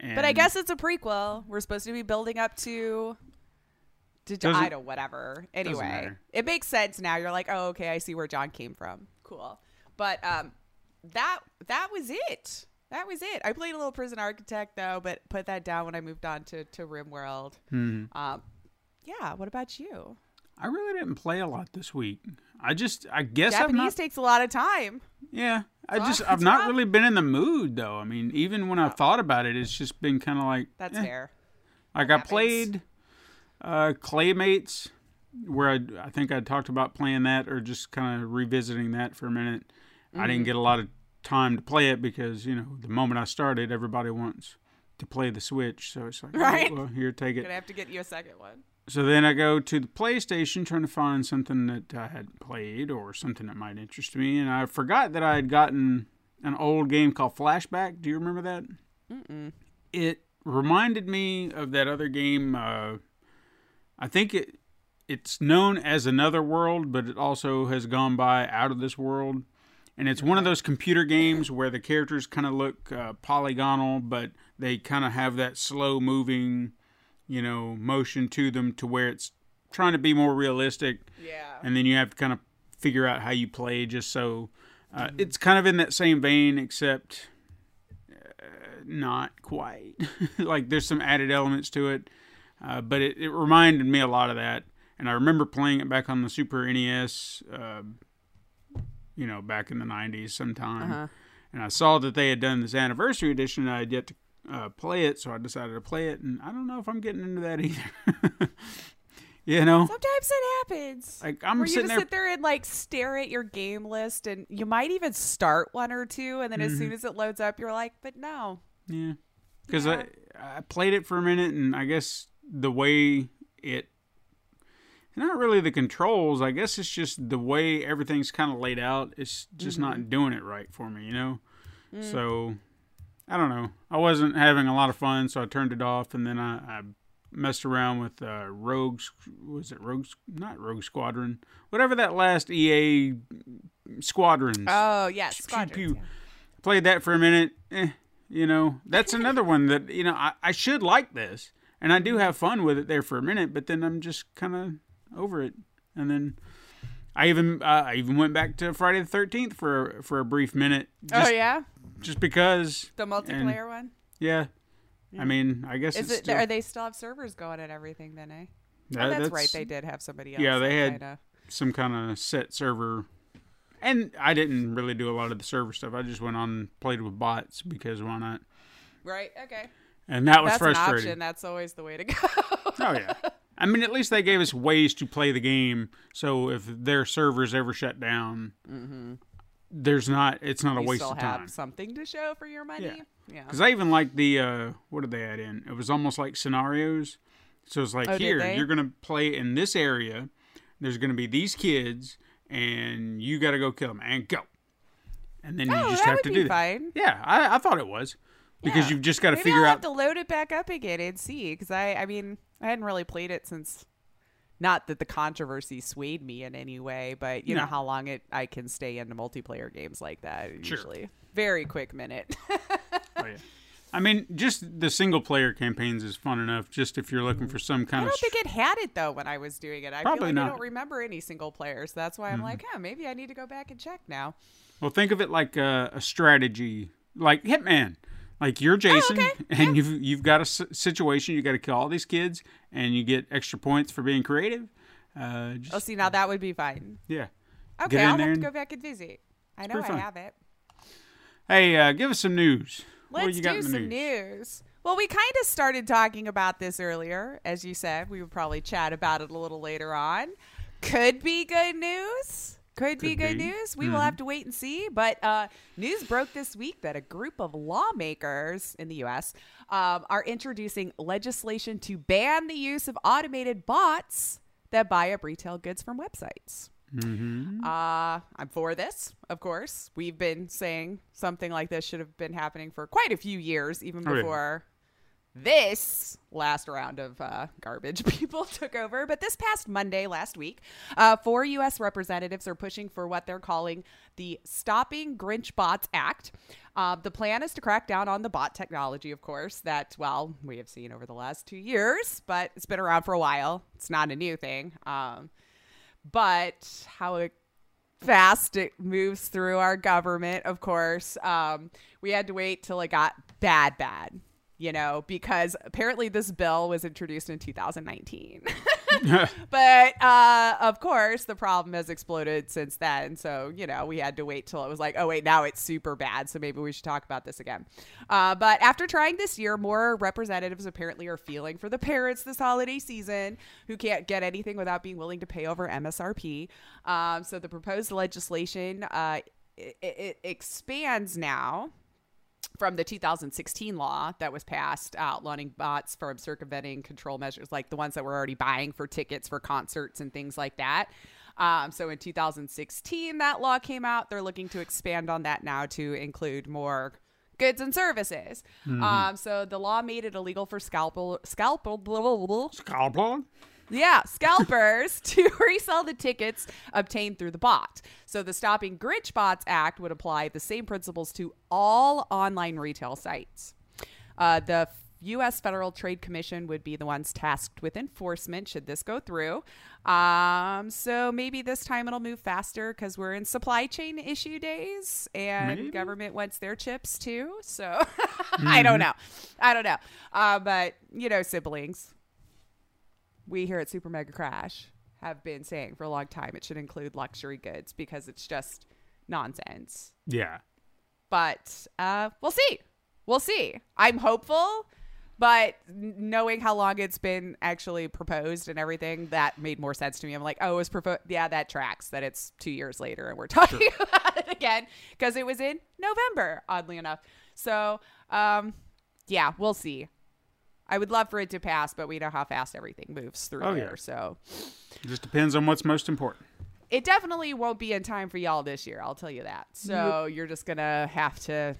And. But I guess it's a prequel. We're supposed to be building up to to Doesn't- I don't whatever. Anyway, it makes sense now. You're like, "Oh, okay, I see where John came from." Cool. But um that that was it. That was it. I played a little Prison Architect though, but put that down when I moved on to to RimWorld. Hmm. Um yeah, what about you? I really didn't play a lot this week. I just, I guess I'm Japanese not. takes a lot of time. Yeah, I just, I've not rough. really been in the mood though. I mean, even when I thought about it, it's just been kind of like That's eh. fair. Like I happens. played uh, Claymates, where I, I think I talked about playing that or just kind of revisiting that for a minute. I Mm-hmm. didn't get a lot of time to play it because you know the moment I started, everybody wants to play the Switch, so it's like, oh, Right. well, here, take it. Gonna have to get you a second one. So then I go to the PlayStation trying to find something that I hadn't played or something that might interest me, and I forgot that I had gotten an old game called Flashback. Do you remember that? Mm-mm. It reminded me of that other game. Uh, I think it it's known as Another World, but it also has gone by Out of This World. And it's one of those computer games where the characters kind of look uh, polygonal, but they kind of have that slow moving, you know, motion to them to where it's trying to be more realistic. Yeah. And then you have to kind of figure out how you play just so. Uh, It's kind of in that same vein, except uh, not quite. like there's some added elements to it, uh, but it, it reminded me a lot of that. And I remember playing it back on the Super NES, uh, you know, back in the 90s sometime. Uh-huh. And I saw that they had done this anniversary edition, and I had yet to uh, play it, so I decided to play it. And I don't know if I'm getting into that either. you know? Sometimes it happens. Like I'm Where you sitting just there sit there and like stare at your game list, and you might even start one or two, and then as Mm-hmm. soon as it loads up, you're like, "But no, Yeah, because Yeah. I I played it for a minute, and I guess the way it, not really the controls. I guess it's just the way everything's kind of laid out. It's just Mm-hmm. not doing it right for me, you know. Mm. So I don't know. I wasn't having a lot of fun, so I turned it off, and then I, I messed around with uh, Rogue. Was it Rogues? Not Rogue Squadron. Whatever that last EA Squadrons oh yes, squadrons." pew. yeah. played that for a minute. Eh, you know, that's another one that you know I, I should like this, and I do have fun with it there for a minute. But then I'm just kind of over it, and then I even uh, I even went back to Friday the Thirteenth for for a brief minute. Oh yeah, just because. The and- multiplayer one. yeah. I mean, I guess Is it's it? still, Are they still have servers going and everything? Then, eh? that- oh, that's, right. They did have somebody else. yeah, they had- kinda- some kind of set server. And I didn't really do a lot of the server stuff. I just went on and played with bots because why not? Right. Okay. And that was That's an frustrating. option. That's always the way to go. Oh yeah. I mean, at least they gave us ways to play the game. So if their servers ever shut down, there's not. It's not a you waste still of have time. something to show for your money. Yeah. Because I even like the uh, what did they add in? It was almost like scenarios. So it's like Oh, here you're gonna play in this area. There's gonna be these kids, and you got to go kill them and go. And then you Oh, just that have to do that. fine. Yeah, I, I thought it was because Yeah. you've just got to figure I'll out. have to load it back up again and see. Because I, I mean, I hadn't really played it since. Not that the controversy swayed me in any way, but you No. know how long it I can stay into multiplayer games like that. Sure. Usually, very quick minute. Oh, yeah. I mean, just the single player campaigns is fun enough. Just if you're looking for some kind of, I don't of think it had it though when I was doing it. I Probably feel like not. Mm-hmm. I don't remember any single players. So that's why I'm like, huh, maybe I need to go back and check now. Well, think of it like a, a strategy, like Hitman. Like you're Jason, okay. and you've you've got a s- situation. You got to kill all these kids, and you get extra points for being creative. Uh, just, Oh, see, now that would be fine. yeah. Okay, I'll have to go back and visit. I know I fun. have it. Hey, uh, give us some news. Let's you got do in the some news? Well, we kind of started talking about this earlier. As you said, we would probably chat about it a little later on. Could be good news. Could, be Could good be. Mm-hmm. news. We will have to wait and see. But uh, news broke this week that a group of lawmakers in the U.S. Um, are introducing legislation to ban the use of automated bots that buy up retail goods from websites. Uh, I'm for this, of course. We've been saying something like this should have been happening for quite a few years, even Oh, before this last round of uh, garbage people took over. But this past Monday, last week, uh, four U.S. representatives are pushing for what they're calling the Stopping Grinch Bots Act. Uh, the plan is to crack down on the bot technology, of course, that, well, we have seen over the last two years, but it's been around for a while. It's not a new thing. Um, but how it fast it moves through our government, of course. Um, we had to wait till it got bad, bad, you know, because apparently this bill was introduced in 2019. but uh, of course, the problem has exploded since then. So, you know, we had to wait till it was like, oh, wait, now it's super bad. So maybe we should talk about this again. Uh, but after trying this year, more representatives apparently are feeling for the parents this holiday season who can't get anything without being willing to pay over MSRP. Um, so the proposed legislation uh, it, it expands now from the 2016 law that was passed outlawing bots from circumventing control measures like the ones that were already buying for tickets for concerts and things like that. Um, so in 2016, that law came out. They're looking to expand on that now to include more goods and services. Um, so the law made it illegal for scalpel scalpel Scalpel? Yeah, scalpers to resell the tickets obtained through the bot. So the Stopping Grinch Bots Act would apply the same principles to all online retail sites. Uh, the U.S. Federal Trade Commission would be the ones tasked with enforcement should this go through. Um, so maybe this time it'll move faster because we're in supply chain issue days and Maybe. government wants their chips too. So I don't know. I don't know. Uh, but, you know, siblings, we here at Super Mega Crash have been saying for a long time it should include luxury goods because it's just nonsense. Yeah. But uh, we'll see. We'll see. I'm hopeful, but knowing how long it's been actually proposed and everything, that made more sense to me. I'm like, oh, it was proposed. Yeah, that tracks that it's two years later and we're talking about it again because it was in November, oddly enough. So, um, yeah, we'll see. I would love for it to pass, but we know how fast everything moves through Oh, there. yeah. So It just depends on what's most important. it definitely won't be in time for y'all this year. I'll tell you that. So you're just gonna have to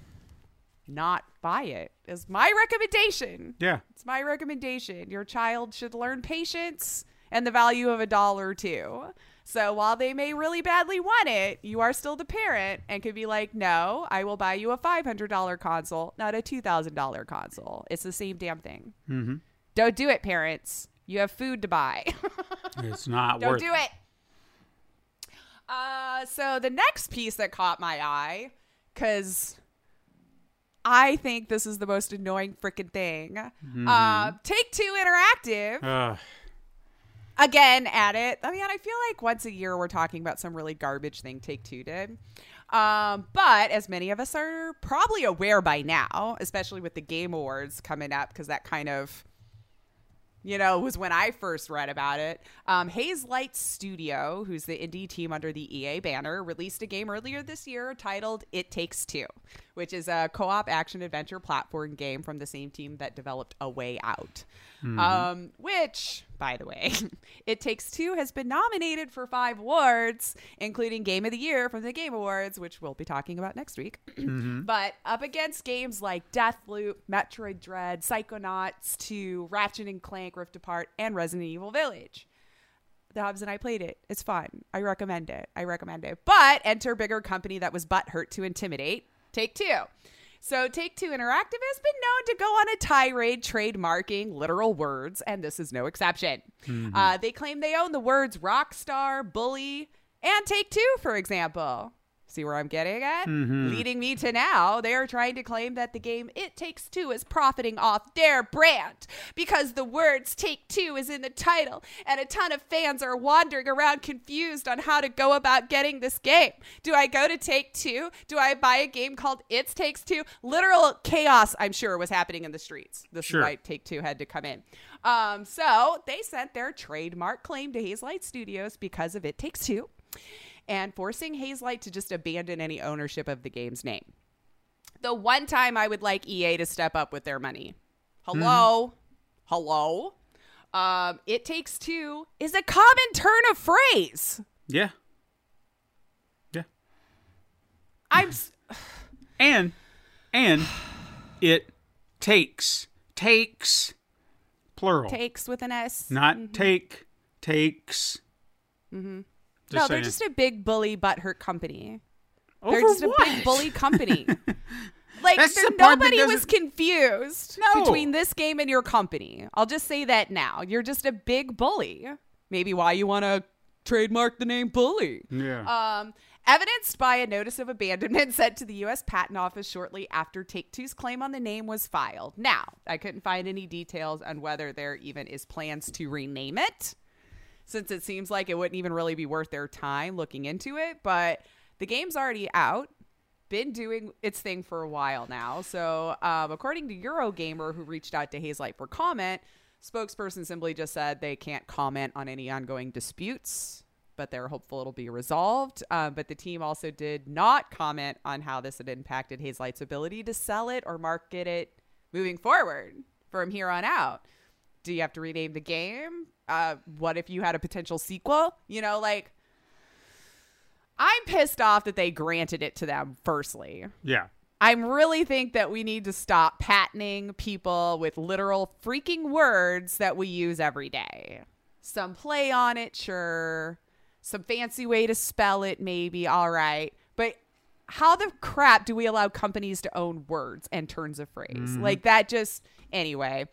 not buy it. Is my recommendation. Yeah. It's my recommendation. Your child should learn patience and the value of a dollar too. So while they may really badly want it, you are still the parent and could be like, "No, I will buy you a five hundred dollar console, not a two thousand dollar console. It's the same damn thing. Mm-hmm. Don't do it, parents. You have food to buy." It's not worth Don't worth do it. Uh, so the next piece that caught my eye, because I think this is the most annoying freaking thing. Mm-hmm. Uh, Take Two Interactive Uh, again at it. I mean, I feel like once a year we're talking about some really garbage thing Take Two did. Um, but as many of us are probably aware by now, especially with the Game Awards coming up, because that kind of, you know, was when I first read about it. Um, Hazelight Studio, who's the indie team under the EA banner, released a game earlier this year titled It Takes Two, which is a co op action adventure platform game from the same team that developed A Way Out. Um, which, by the way, It Takes Two has been nominated for five awards, including Game of the Year from the Game Awards, which we'll be talking about next week. Mm-hmm. But up against games like Deathloop, Metroid Dread, Psychonauts 2, Ratchet and Clank Rift Apart, and Resident Evil Village. The Hobbs and I played it. It's fun. I recommend it. I recommend it. But enter bigger company that was butthurt to intimidate. Take two. So Take Two Interactive has been known to go on a tirade trademarking literal words, and this is no exception. Uh, they claim they own the words rockstar, bully, and Take Two, for example. See where I'm getting at? Leading me to now, they are trying to claim that the game It Takes Two is profiting off their brand because the words Take Two is in the title, and a ton of fans are wandering around confused on how to go about getting this game. Do I go to Take Two? Do I buy a game called It Takes Two? Literal chaos, I'm sure, was happening in the streets. This Sure. is why Take Two had to come in. Um, so they sent their trademark claim to Hazelight Studios because of It Takes Two and forcing Hazelight to just abandon any ownership of the game's name. The one time I would like EA to step up with their money. Hello? Hello? Um, it Takes Two is a common turn of phrase. yeah. Yeah. I'm. s- And and it takes takes plural. takes with an S. Not take takes. Mm-hmm. No, they're just a big bully butthurt company. Over They're just what? a big bully company. like there- the part that nobody was confused No. between this game and your company. I'll just say that now. You're just a big bully. Maybe why you want to trademark the name bully. Yeah. Um, evidenced by a notice of abandonment sent to the U.S. Patent Office shortly after Take Two's claim on the name was filed. Now, I couldn't find any details on whether there even is plans to rename it, since it seems like it wouldn't even really be worth their time looking into it. But the game's already out. Been doing its thing for a while now. So, um, according to Eurogamer, who reached out to Hazelight for comment, spokesperson simply just said they can't comment on any ongoing disputes but they're hopeful it'll be resolved. Um, but the team also did not comment on how this had impacted Hazelight's ability to sell it or market it moving forward from here on out. Do you have to rename the game? Uh, what if you had a potential sequel? You know, like, I'm pissed off that they granted it to them, firstly. yeah. I really think that we need to stop patenting people with literal freaking words that we use every day. Some play on it, sure. Some fancy way to spell it, maybe. All right. But how the crap do we allow companies to own words and turns of phrase? Like that just, anyway.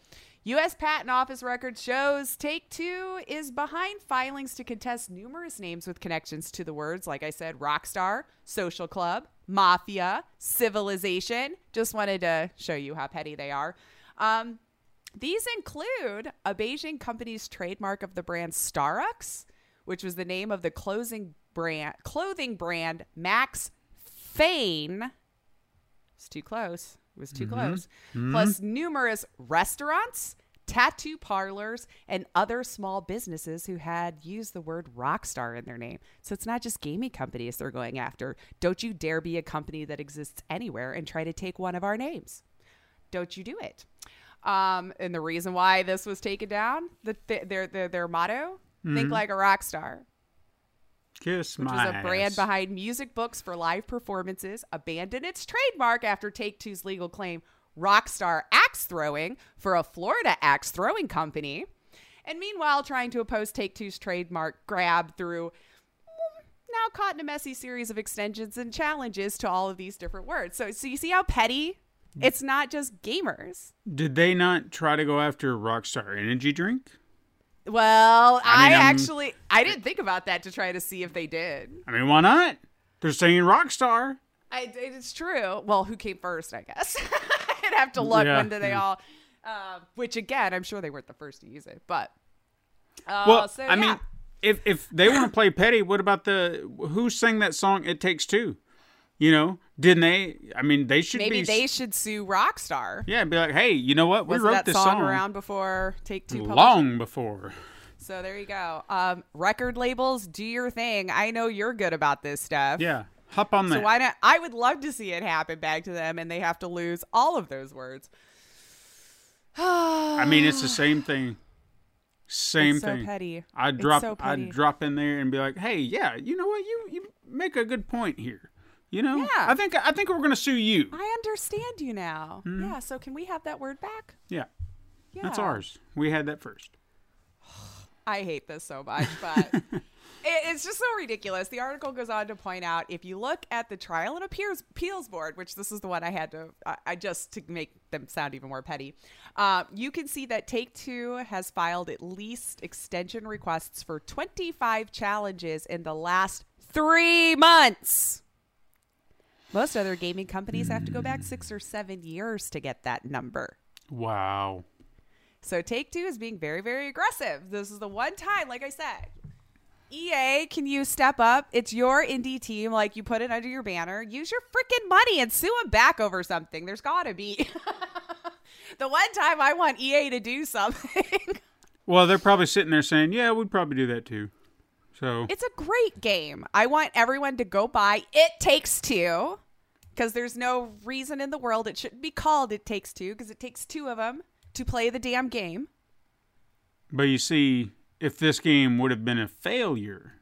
U.S. Patent Office record shows Take Two is behind filings to contest numerous names with connections to the words, like I said, Rockstar, Social Club, Mafia, Civilization. Just wanted to show you how petty they are. Um, these include a Beijing company's trademark of the brand Starux, which was the name of the clothing brand, clothing brand Max Fane. It's too close. It was too mm-hmm. close. Mm-hmm. Plus numerous restaurants, tattoo parlors, and other small businesses who had used the word rockstar in their name. So it's not just gaming companies they're going after. Don't you dare be a company that exists anywhere and try to take one of our names. Don't you do it. Um, and the reason why this was taken down, the, their, their, their motto, think mm-hmm. like a rock star Kiss which my was a brand ass. behind music books for live performances, abandoned its trademark after Take Two's legal claim Rockstar Axe Throwing for a Florida axe throwing company. And meanwhile, trying to oppose Take Two's trademark grab through mm, now caught in a messy series of extensions and challenges to all of these different words. So, so you see how petty? It's not just gamers. Did they not try to go after Rockstar Energy Drink? Well, I I, mean, I'm- actually I didn't think about that to try to see if they did. I mean, why not? They're saying Rockstar. I, it's true. Well, who came first? I guess I'd have to look. Yeah. When did they all? Um, which again, I'm sure they weren't the first to use it, but. Uh, Well, so, I mean, if if they want to play petty, what about the who sang that song? It takes two. You know, didn't they? I mean, they should maybe be. they should sue Rockstar. yeah, and be like, hey, you know what? We Was wrote this song, song around before Take Two? published long before. So there you go. Um, record labels, do your thing. I know you're good about this stuff. Yeah, hop on So that. why not? I would love to see it happen back to them, and they have to lose all of those words. I mean, it's the same thing. Same so thing. petty. I'd drop. so petty. I'd drop in there and be like, hey, yeah, you know what? You you make a good point here. You know, Yeah. I think I think we're gonna sue you. I understand you now. Yeah. So can we have that word back? Yeah, Yeah. that's ours. We had that first. I hate this so much, but it, it's just so ridiculous. The article goes on to point out if you look at the trial and appeals, appeals board, which this is the one I had to, I, I just to make them sound even more petty, uh, you can see that Take Two has filed at least extension requests for 25 challenges in the last three months. Most other gaming companies have to go back hmm. six or seven years to get that number. Wow. So Take Two is being very, very aggressive. This is the one time, like I said, EA, can you step up? It's your indie team. Like you put it under your banner. Use your freaking money and sue them back over something. There's got to be. the one time I want EA to do something. Well, they're probably sitting there saying, "Yeah, we'd probably do that too." So it's a great game. I want everyone to go buy It Takes Two because there's no reason in the world it shouldn't be called It Takes Two because it takes two of them to play the damn game. But you see, if this game would have been a failure,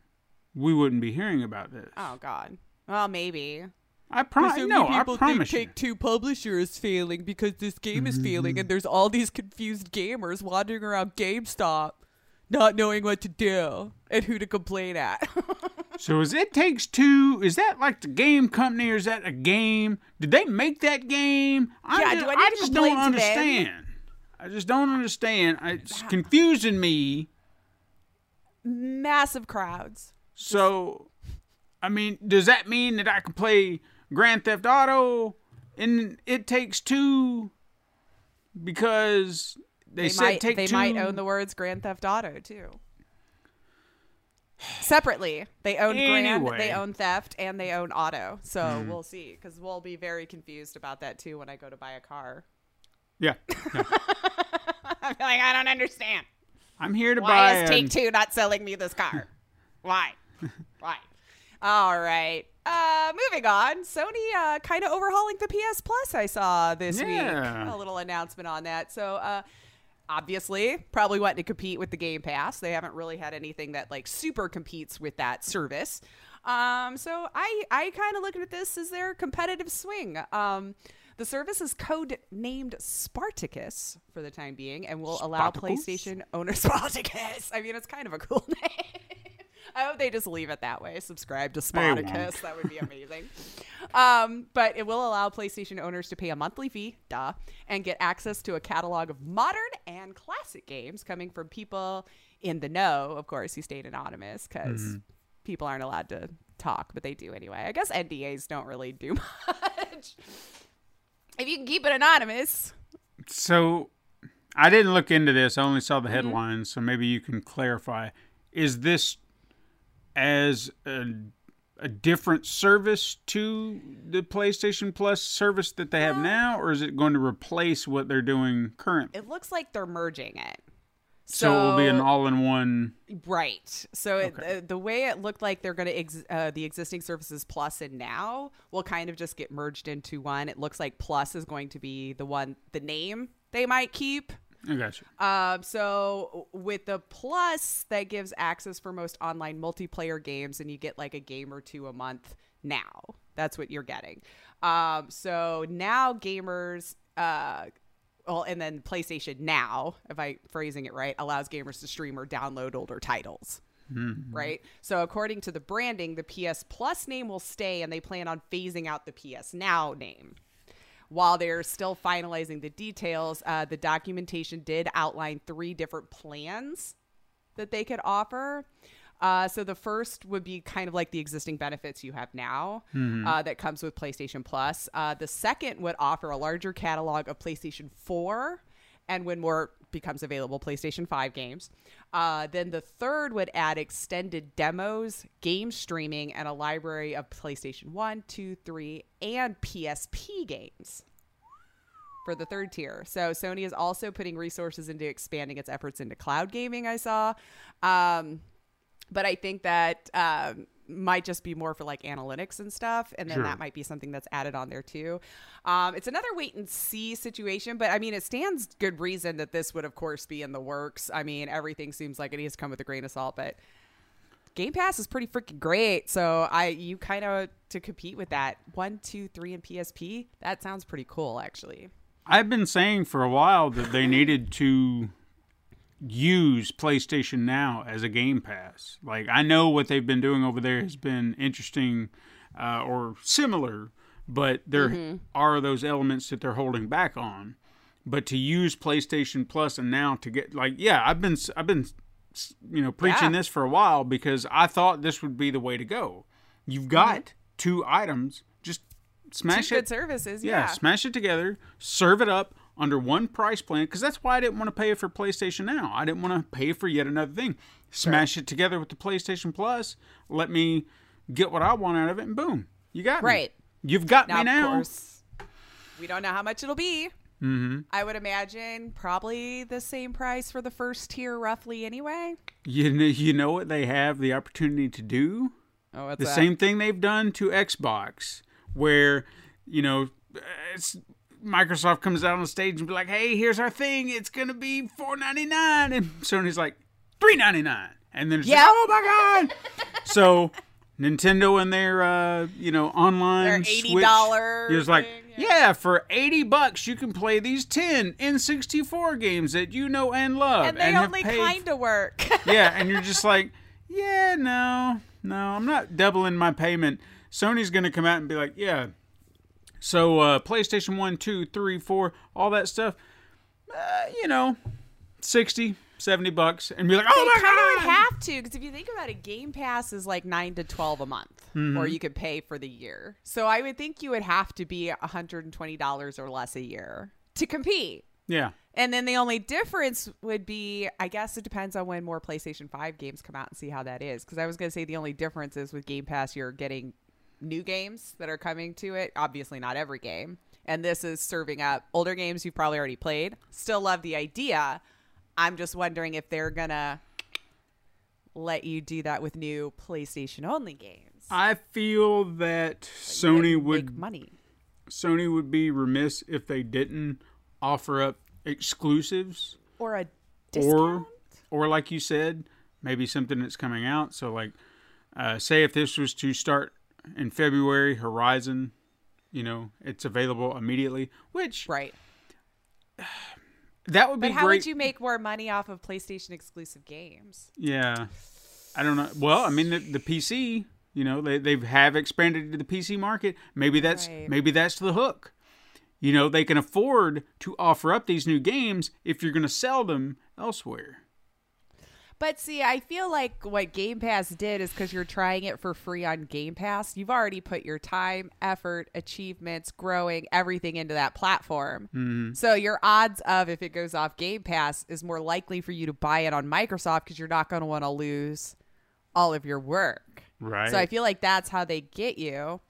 we wouldn't be hearing about this. Oh God. Well, maybe. I promise. No, I promise you. Take Two Publisher is failing because this game is failing, and there's all these confused gamers wandering around GameStop, not knowing what to do and who to complain at. So is it takes two? Is that like the game company, or is that a game? Did they make that game? I Yeah, just, do I need to just don't understand. I just don't understand. It's confusing me. Massive crowds. So, I mean, does that mean that I can play Grand Theft Auto and It Takes Two because they, They said might take they two? might own the words Grand Theft Auto too. Separately, they own Grand, they own Theft, and they own Auto. So Hmm. we'll see, because we'll be very confused about that too when I go to buy a car. yeah, I'm like, I don't understand. I'm here to buy. Why is Take Two not selling me this car? Why? Why? All right. Uh, moving on. Sony uh, kind of overhauling the PS Plus. I saw this Yeah. week a little announcement on that. So, uh, obviously, probably wanting to compete with the Game Pass. They haven't really had anything that like super competes with that service. Um, so I I kind of look at this as their competitive swing. Um, the service is code named Spartacus for the time being, and will allow Spartacus? PlayStation owners Spartacus. I mean, it's kind of a cool name. I hope they just leave it that way. Subscribe to They. Spartacus. That would be amazing. um, but it will allow PlayStation owners to pay a monthly fee, duh, and get access to a catalog of modern and classic games coming from people in the know. Of course, he stayed anonymous because Mm-hmm. people aren't allowed to talk, but they do anyway. I guess NDAs don't really do much. if you can keep it anonymous, So, I didn't look into this. I only saw Mm-hmm. the headlines, so maybe you can clarify. Is this as a, a different service to the PlayStation Plus service that they have now, or is it going to replace what they're doing currently? it looks like they're merging it. So, it will be an all-in-one. Right. So it, Okay. uh, the way it looked like they're going to ex- uh, the existing services Plus and Now will kind of just get merged into one. It looks like Plus is going to be the one, the name they might keep. I got you. Um, so with the Plus, that gives access for most online multiplayer games, and you get like a game or two a month. Now, that's what you're getting. Um, so now gamers, uh, well, and then PlayStation Now, if I phrasing it right, allows gamers to stream or download older titles. Right. So according to the branding, the PS Plus name will stay, and they plan on phasing out the PS Now name while they're still finalizing the details, uh, the documentation did outline three different plans that they could offer. Uh, so the first would be kind of like the existing benefits you have now uh, that comes with PlayStation Plus. Uh, the second would offer a larger catalog of PlayStation 4 and when more becomes available, PlayStation 5 games. Uh, then the third would add extended demos, game streaming, and a library of PlayStation 1, 2, 3, and PSP games for the third tier. So Sony is also putting resources into expanding its efforts into cloud gaming, I saw. Um, but I think that um, might just be more for like analytics and stuff. And then Sure. that might be something that's added on there too. Um, it's another wait and see situation, but I mean, it stands good reason that this would, of course, be in the works. I mean, everything seems like it has come with a grain of salt, but. Game Pass is pretty freaking great, so I you kind of to compete with that one, two, three, and PSP. That sounds pretty cool, actually. I've been saying for a while that they needed to use PlayStation Now as a Game Pass. Like I know what they've been doing over there has been interesting uh, or similar, but there are those elements that they're holding back on. But to use PlayStation Plus and now to get like yeah, I've been I've been you know preaching Yeah. this for a while because I thought this would be the way to go. You've got two items, just smash Two it good services, yeah, yeah. smash it together, serve it up under one price plan because that's why I didn't want to pay for PlayStation Now. I didn't want to pay for yet another thing. Smash it together with the PlayStation Plus. Let me get what I want out of it, and boom, you got me. Right. You've got Now, me now. of course, we don't know how much it'll be. Mm-hmm. I would imagine probably the same price for the first tier, roughly, anyway. You know, you know what they have the opportunity to do? Oh, what's the that? same thing they've done to Xbox, where you know it's Microsoft comes out on stage and be like, "Hey, here's our thing. It's gonna be four ninety nine, and Sony's like three ninety nine, and then it's like, oh my god! so Nintendo and their uh, you know online Their Switch, $80 It was like, yeah. for eighty bucks you can play these ten N sixty four games that you know and love, and they have only kind of work. yeah, and you're just like, yeah, no, no, I'm not doubling my payment. Sony's gonna come out and be like, yeah. So uh, PlayStation One, Two, Three, Four, all that stuff, uh, you know, 60, 70 bucks, and be like, oh they my god, would have to because if you think about it, Game Pass is like nine to twelve a month, Mm-hmm. or you could pay for the year. So I would think you would have to be hundred and twenty dollars or less a year to compete. yeah, And then the only difference would be, I guess it depends on when more PlayStation 5 games come out and see how that is. Because I was going to say the only difference is with Game Pass, you're getting new games that are coming to it. Obviously, not every game. And this is serving up older games you've probably already played. Still love the idea. I'm just wondering if they're going to let you do that with new PlayStation only games. I feel that Sony Make would money. Sony would be remiss if they didn't offer up exclusives Or a or discount. or like you said, maybe something that's coming out. So like, uh, say if this was to start in February, Horizon, you know, it's available immediately. Which right. that would be But how great. would you make more money off of PlayStation exclusive games? Yeah, I don't know. Well, I mean the, the PC. You know, they they have expanded to the PC market. Maybe that's Right. maybe that's the hook. You know, they can afford to offer up these new games if you're going to sell them elsewhere. But see, I feel like what Game Pass did is because you're trying it for free on Game Pass, you've already put your time, effort, achievements, growing, everything into that platform. Mm-hmm. So your odds of if it goes off Game Pass is more likely for you to buy it on Microsoft because you're not going to want to lose all of your work. Right. So I feel like that's how they get you.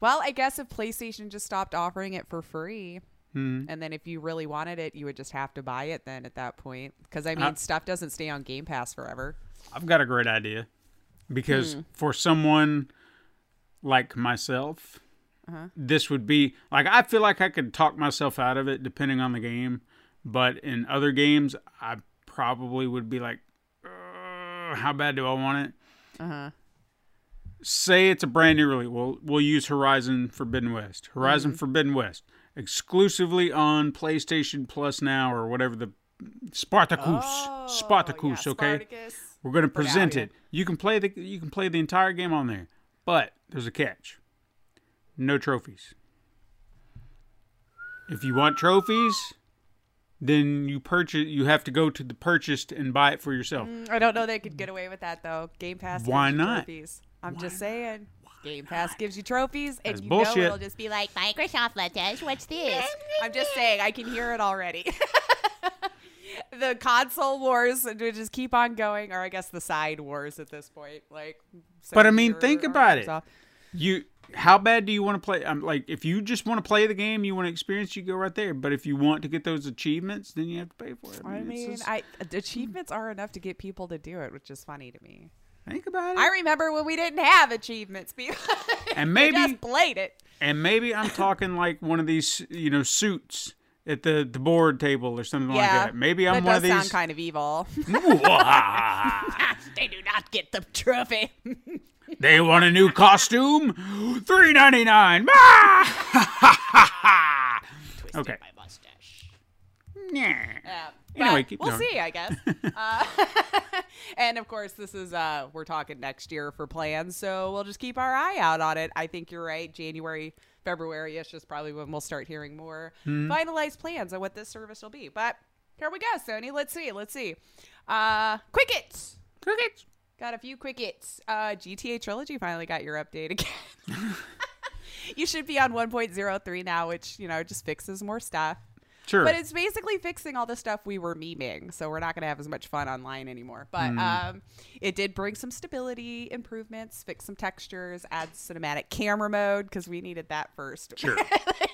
Well, I guess if PlayStation just stopped offering it for free, Hmm. and then if you really wanted it, you would just have to buy it then at that point. Because I mean, Uh, stuff doesn't stay on Game Pass forever. I've got a great idea because Hmm. for someone like myself, Uh-huh. this would be like I feel like I could talk myself out of it depending on the game, but in other games, I probably would be like, "Uh, "How bad do I want it?" Uh-huh. Say it's a brand new release. We'll we'll use Horizon Forbidden West. Horizon Forbidden West exclusively on PlayStation Plus now or whatever the Spartacus. Oh, Spartacus, Oh, yeah, okay. Spartacus. We're going to present it. You can play the you can play the entire game on there, but there's a catch. No trophies. If you want trophies, then you purchase. You have to go to the purchased and buy it for yourself. Mm, I don't know they could get away with that though. Game Pass. Why not? Trophies. I'm just saying. Game Pass gives you trophies, and That's you bullshit. know it'll just be like Microsoft let us. What's this? I'm just saying. I can hear it already. the console wars would just keep on going, or I guess the side wars at this point. Like, But I mean, or- think or about it. You, how bad do you want to play? I'm like, if you just want to play the game, you want to experience, you go right there. But if you want to get those achievements, then you have to pay for it. I it's mean, just- I achievements are enough to get people to do it, which is funny to me. Think about it. I remember when we didn't have achievements, people. And maybe- just played it. and maybe I'm talking like one of these, you know, suits at the the board table or something like that. Maybe I'm that one of these. sound kind of evil. Ah. they do not get the trophy. They want a new costume? Three ninety nine. okay. My mustache. Yeah. Yeah. Um, Anyway, we'll going. see, I guess. uh, and of course, this is uh, we're talking next year for plans, so we'll just keep our eye out on it. I think you're right. January, February ish is probably when we'll start hearing more Hmm. finalized plans on what this service will be. But here we go, Sony. Let's see. Let's see. Uh, quick hits. Crickets. Got a few quick hits. Uh, GTA Trilogy finally got your update again. you should be on 1.03 now, which you know just fixes more stuff. Sure. But it's basically fixing all the stuff we were memeing, so we're not going to have as much fun online anymore. But Hmm. um, it did bring some stability improvements, fix some textures, add cinematic camera mode because we needed that first. Sure.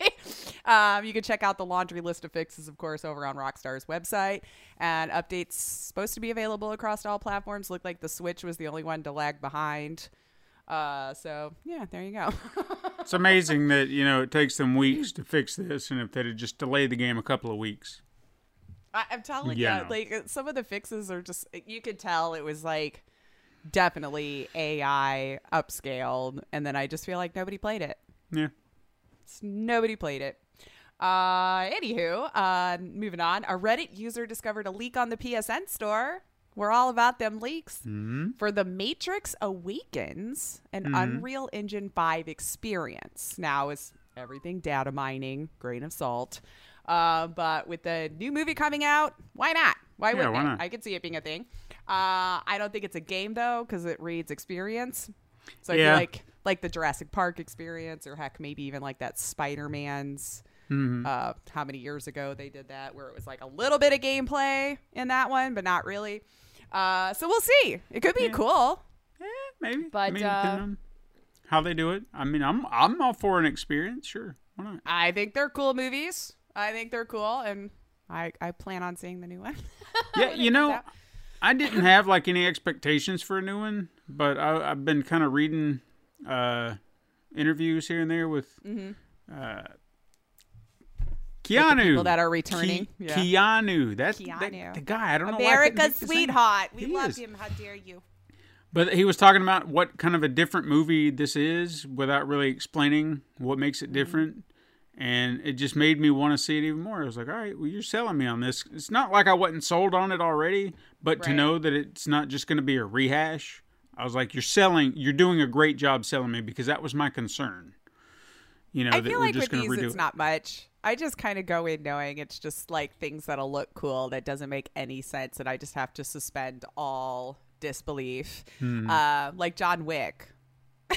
um, you can check out the laundry list of fixes, of course, over on Rockstar's website. And updates supposed to be available across all platforms. Looked like the Switch was the only one to lag behind. Uh, so yeah, there you go. it's amazing that you know it takes them weeks to fix this, and if they'd have just delayed the game a couple of weeks. I, I'm telling Yeah, you, no. like uh, some of the fixes are just you could tell it was like definitely AI upscaled, and then I just feel like nobody played it. Yeah. S- Nobody played it. Uh, anywho, uh, moving on. A Reddit user discovered a leak on the PSN store. We're all about them leaks. For The Matrix Awakens, an Unreal Engine 5 experience. Now, is everything data mining, grain of salt. Uh, but with the new movie coming out, why not? Why Yeah, wouldn't why not? I could see it being a thing. Uh, I don't think it's a game though, because it reads experience. So I Yeah. feel like like the Jurassic Park experience, or heck, maybe even like that Spider Man's. Mm-hmm. Uh, how many years ago they did that, where it was like a little bit of gameplay in that one, but not really. Uh, so we'll see. It could be cool. Eh, maybe. But, I mean, uh, how they do it. I mean, I'm I'm all for an experience. Sure. Why not? I think they're cool movies. I think they're cool, and I I plan on seeing the new one. Yeah, you know. I didn't have like any expectations for a new one, but I, I've been kind of reading uh, interviews here and there with uh, Keanu. Mm-hmm. people that are returning, Ke- yeah. Keanu. That's that- the guy. I don't know. why America's think the sweetheart. We He love is. him. How dare you? But he was talking about what kind of a different movie this is without really explaining what makes Mm-hmm. it different. And it just made me want to see it even more. I was like, all right, well, you're selling me on this. It's not like I wasn't sold on it already, but to know that it's not just going to be a rehash, I was like, you're selling, you're doing a great job selling me because that was my concern. You know, I that feel we're like just with going to these, redo it's it. not much. I just kind of go in knowing it's just like things that'll look cool that doesn't make any sense, and I just have to suspend all disbelief. Hmm. Uh, like John Wick.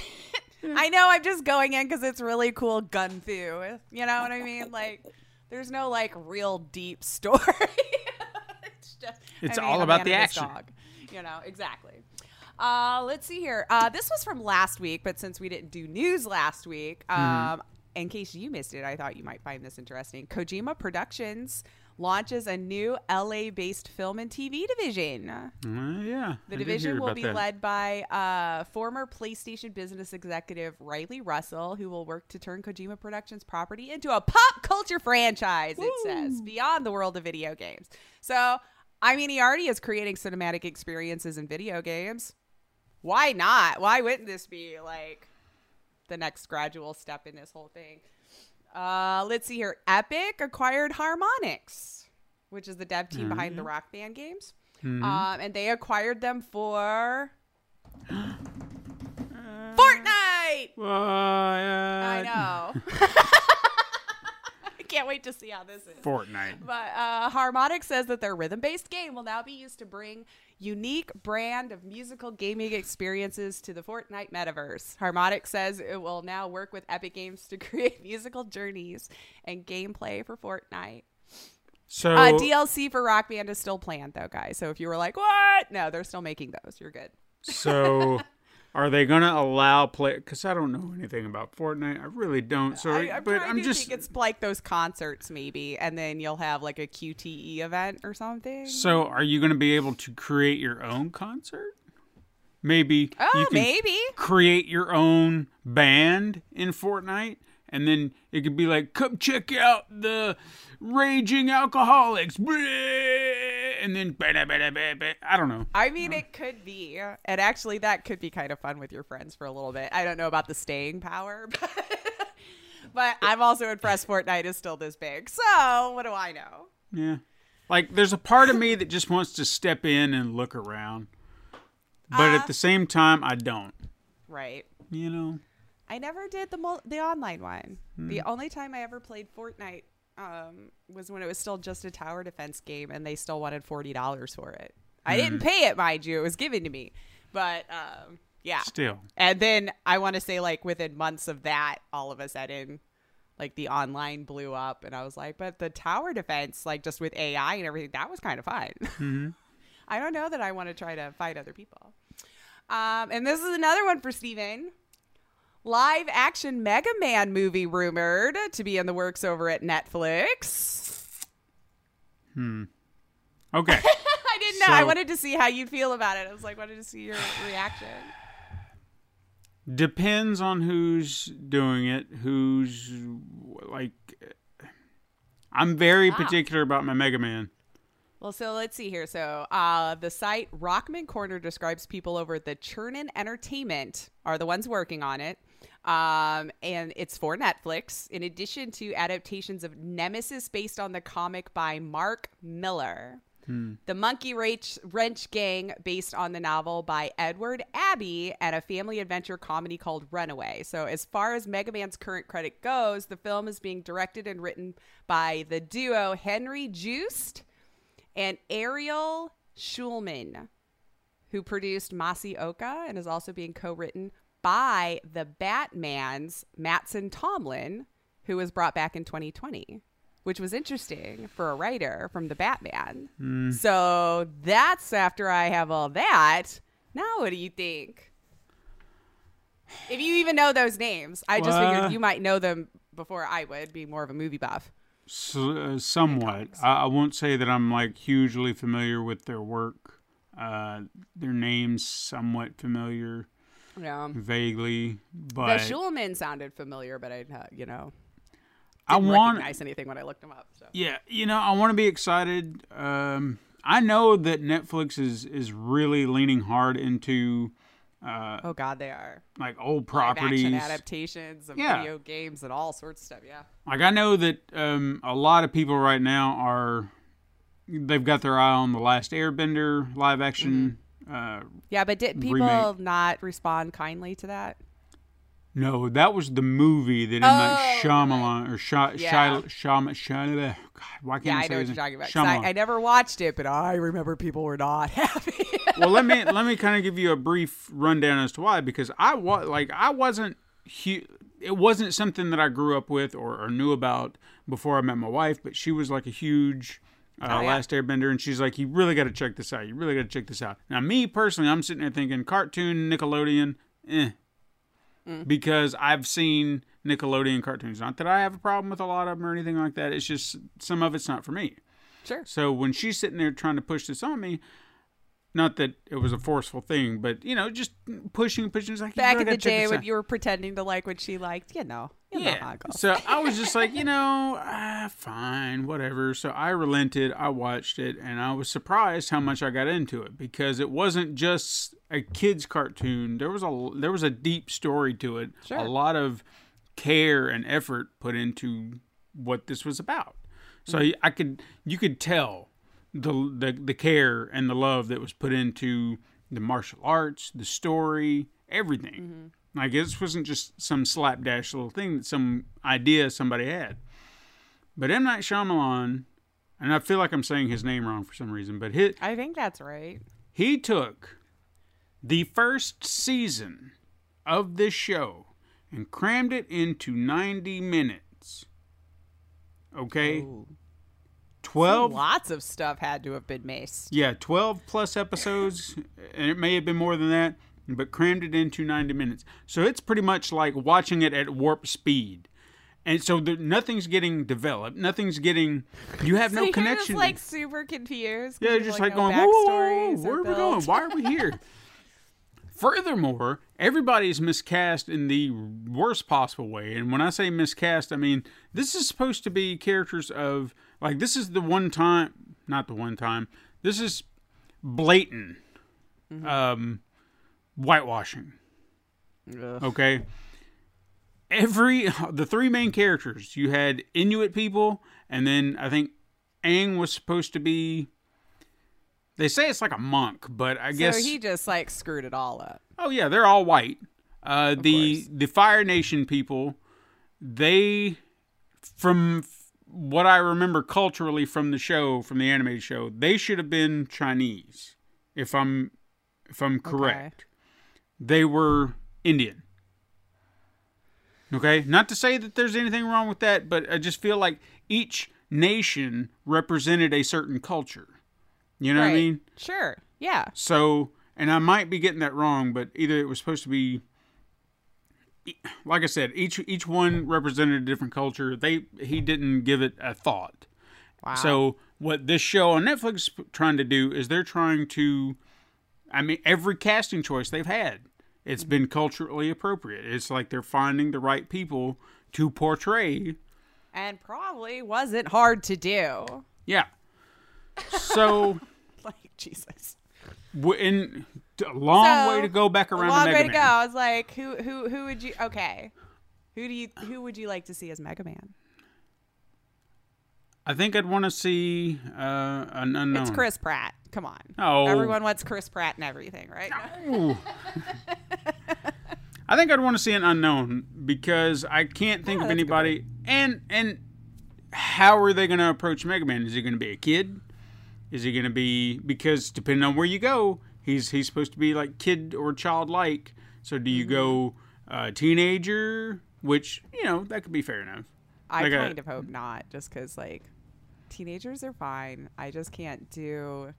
I know I'm just going in because it's really cool gun fu. You know what I mean? Like, there's no like real deep story. it's just It's I mean, all about the action. Dog. You know exactly. Uh, let's see here. Uh, this was from last week, but since we didn't do news last week, um, Mm-hmm. In case you missed it, I thought you might find this interesting. Kojima Productions launches a new LA-based film and TV division. Uh, yeah. The I division will be that. led by uh, former PlayStation business executive Riley Russell, who will work to turn Kojima Productions property into a pop culture franchise, it says, beyond the world of video games. So, I mean, he already is creating cinematic experiences in video games. Why not? Why wouldn't this be like the next gradual step in this whole thing? Uh, let's see here. Epic acquired Harmonix, which is the dev team behind the Rock Band games. Um, and they acquired them for Fortnite. What? I know. Can't wait to see how this is. Fortnite. But uh, Harmonix says that their rhythm based game will now be used to bring unique brand of musical gaming experiences to the Fortnite metaverse. Harmonix says it will now work with Epic Games to create musical journeys and gameplay for Fortnite. So Uh, DLC for Rock Band is still planned, though, guys. So if you were like, what? No, they're still making those. You're good. So, are they going to allow play? Because I don't know anything about Fortnite. I really don't. So, I, I'm but I'm just think it's like those concerts, maybe, and then you'll have like a QTE event or something. so. Are you going to be able to create your own concert? Maybe oh, you can maybe. create your own band in Fortnite, and then it could be like, "Come check out the Raging Alcoholics," and then I don't know. I mean, it could be, and actually, that could be kind of fun with your friends for a little bit. I don't know about the staying power, but, but I'm also impressed. Fortnite is still this big, so what do I know? Yeah. Like there's a part of me that just wants to step in and look around. But at uh, the same time I don't. Right. You know. I never did the mul- the online one. Hmm. The only time I ever played Fortnite um, was when it was still just a tower defense game, and they still wanted forty dollars for it. I Hmm. didn't pay it, mind you; it was given to me. But um, yeah, Still. And then I want to say, like within months of that, all of a sudden, like the online blew up, and I was like, but the tower defense, like just with AI and everything, that was kind of fun. I don't know that I want to try to fight other people. Um, and this is another one for Stephen. Live action Mega Man movie rumored to be in the works over at Netflix. Hmm. Okay. I didn't know. I wanted to see how you'd feel about it. I was like, wanted to see your reaction. Depends on who's doing it, who's like I'm very particular about my Mega Man. Well, so let's see here. So, uh, the site Rockman Corner describes people over at the Chernin Entertainment are the ones working on it. Um, and it's for Netflix, in addition to adaptations of Nemesis based on the comic by Mark Millar. The Monkey Wrench, Wrench Gang, based on the novel by Edward Abbey, and a family adventure comedy called Runaway. So, as far as Mega Man's current credit goes, the film is being directed and written by the duo Henry Joost and Ariel Schulman, who produced Masioka and is also being co-written by the Batman's Mattson Tomlin, who was brought back in 2020, which was interesting for a writer from the Batman. So that's after I have all that. Now, what do you think? If you even know those names, I just figured you might know them before I would, be more of a movie buff. S- uh, somewhat. I, I won't say that I'm like hugely familiar with their work. Uh, their names somewhat familiar, Yeah. vaguely, The but Schulman sounded familiar, but I, uh, you know, I want recognize anything when I looked them up. So. Yeah, you know, I want to be excited. Um, I know that Netflix is is really leaning hard into uh, Oh God, they are like old properties. adaptations of Yeah. video games and all sorts of stuff. Yeah. Like I know that um, a lot of people right now are they've got their eye on the Last Airbender live action. Uh, Yeah, but did people Remake. not respond kindly to that? no, that was the movie that in Oh, like Shyamalan or Shy Yeah. Shy Shyam Shyamalan. God, why can't Yeah, I I say know what you're talking about. I. I never watched it, but I remember people were not happy. well, let me let me kind of give you a brief rundown as to why because I was like I wasn't hu- it wasn't something that I grew up with or, or knew about before I met my wife, but she was like a huge uh, Oh, yeah. Last Airbender, and she's like, "You really got to check this out. You really got to check this out." Now, me personally, I'm sitting there thinking cartoon Nickelodeon, eh, Mm. because I've seen Nickelodeon cartoons. Not that I have a problem with a lot of them or anything like that. It's just some of it's not for me. sure. So when she's sitting there trying to push this on me, not that it was a forceful thing, but you know, just pushing, pushing. Like Back really in the day when out. you were pretending to like what she liked, you know, you yeah. So I was just like, you know, ah, fine, whatever. So I relented. I watched it, and I was surprised how much I got into it because it wasn't just a kids cartoon. There was a there was a deep story to it. Sure. A lot of care and effort put into what this was about. So Mm-hmm. I could you could tell the, the the care and the love that was put into the martial arts, the story, everything. Mm-hmm. Like this wasn't just some slapdash little thing that some idea somebody had. But M Night Shyamalan, and I feel like I'm saying his name wrong for some reason, but he I think that's right. he took the first season of this show and crammed it into 90 minutes. Okay, Ooh. 12 Lots of stuff had to have been maced. Yeah, 12 plus episodes, and it may have been more than that, but crammed it into 90 minutes. So it's pretty much like watching it at warp speed. And so there, nothing's getting developed. Nothing's getting. You have So no you're connection. just like super confused. yeah, just like, no going, whoa, whoa, whoa, where are we going? Why are we here? Furthermore, everybody's miscast in the worst possible way. And when I say miscast, I mean this is supposed to be characters of like this is the one time, not the one time. This is blatant um, whitewashing. Okay. Every the three main characters you had Inuit people, and then I think Aang was supposed to be. They say it's like a monk, but I guess So he just like screwed it all up. Oh yeah, they're all white. Uh, the course. the Fire Nation people, they, from what I remember culturally from the show, from the animated show, they should have been Chinese, if I'm if I'm correct. They were Indian. Okay, not to say that there's anything wrong with that, but I just feel like each nation represented a certain culture. You know what I mean? Sure. Yeah. So, and I might be getting that wrong, but either it was supposed to be, like I said, each each one represented a different culture. They he didn't give it a thought. Wow. So what this show on Netflix is trying to do is they're trying to, I mean, every casting choice they've had, it's been culturally appropriate. It's like they're finding the right people to portray. and probably wasn't hard to do. Yeah. So, Like Jesus. in a long So, way to go back around a long to way to go. I was like, who who who would you? Okay, who do you who would you like to see as Mega Man? I think I'd want to see uh, an unknown. It's Chris Pratt. Come on. Oh. Everyone wants Chris Pratt and everything, right? Ooh. I think I'd want to see an unknown because I can't think Yeah, of that's good anybody. And and how are they going to approach Mega Man? Is he going to be a kid? Is he going to be because depending on where you go, he's he's supposed to be like kid or childlike. So do you go Mm-hmm. uh, teenager? Which you know that could be fair enough. I Like a- kind of hope not, just because like teenagers are fine. I just can't do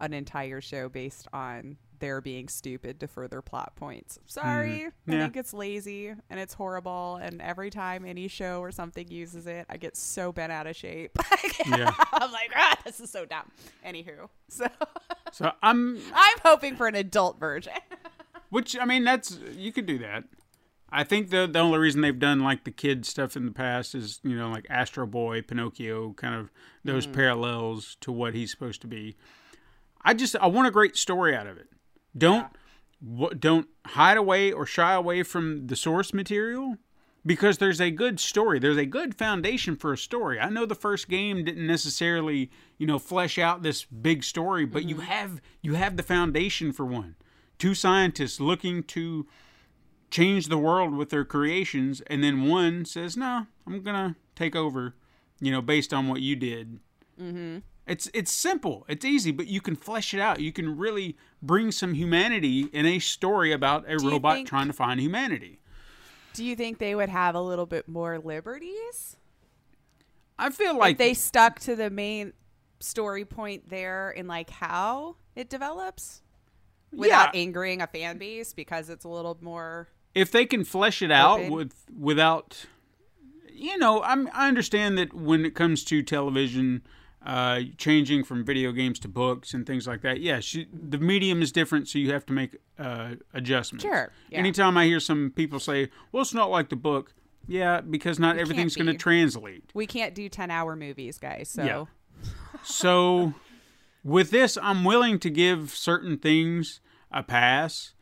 an entire show based on their being stupid to further plot points. Sorry, I Hmm. Yeah. think it's lazy and it's horrible. And every time any show or something uses it, I get so bent out of shape. Yeah. I'm like, ah, this is so dumb. Anywho, so So I'm I'm hoping for an adult version. Which I mean, that's you could do that. I think the the only reason they've done like the kid stuff in the past is you know like Astro Boy, Pinocchio, kind of those parallels to what he's supposed to be. I just I want a great story out of it. Don't wha- don't hide away or shy away from the source material because there's a good story. There's a good foundation for a story. I know the first game didn't necessarily, you know, flesh out this big story, but you have you have the foundation for one. Two scientists looking to change the world with their creations and then one says, "No, I'm going to take over, you know, based on what you did." Mhm. It's it's simple. It's easy, but you can flesh it out. You can really bring some humanity in a story about a robot think- trying to find humanity. Do you think they would have a little bit more liberties? I feel like if they stuck to the main story point there in like how it develops without Yeah. angering a fan base because it's a little more if they can flesh it out with without you know I'm, i understand that when it comes to television uh, changing from video games to books and things like that. Yes you, the medium is different so you have to make uh, adjustments. Sure, yeah. anytime i hear some people say well it's not like the book yeah because not everything's going to translate. We can't do 10 hour movies guys so. Yeah. so with this i'm willing to give certain things a pass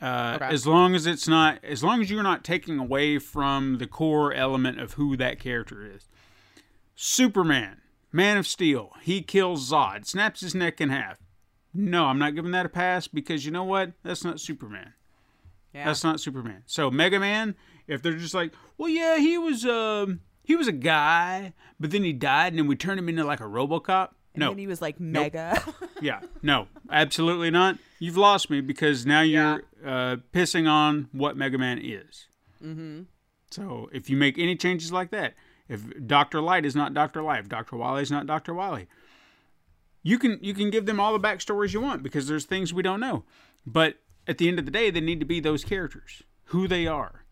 uh, Okay. as long as it's not as long as you're not taking away from the core element of who that character is. Superman man of steel he kills zod snaps his neck in half no i'm not giving that a pass because you know what that's not superman yeah. that's not Superman. So Mega Man, if they're just like, well, yeah, he was, um, he was a guy, but then he died, and then we turned him into like a RoboCop. And no, then he was like mega. yeah, no, absolutely not. You've lost me because now you're uh, pissing on what Mega Man is. Mm-hmm. So if you make any changes like that, if Doctor Light is not Doctor Light, if Doctor Wily is not Doctor Wily, you can you can give them all the backstories you want because there's things we don't know. But at the end of the day, they need to be those characters, who they are.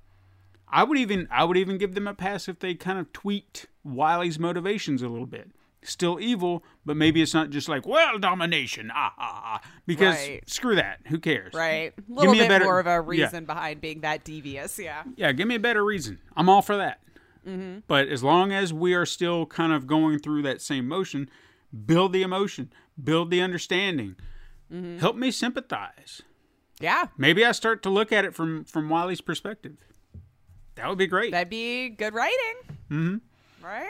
I would even I would even give them a pass if they kind of tweaked Wily's motivations a little bit. Still evil, but maybe it's not just like well domination, ah ah ah. Because Right. screw that, who cares? right. A little me a bit better- more of a yeah. reason behind being that devious. Yeah. Yeah, give me a better reason. I'm all for that. Mm-hmm. But as long as we are still kind of going through that same motion, build the emotion, build the understanding, Mm-hmm. help me sympathize. Yeah. Maybe I start to look at it from from Wily's perspective. That would be great. That'd be good writing. Mm-hmm. Right?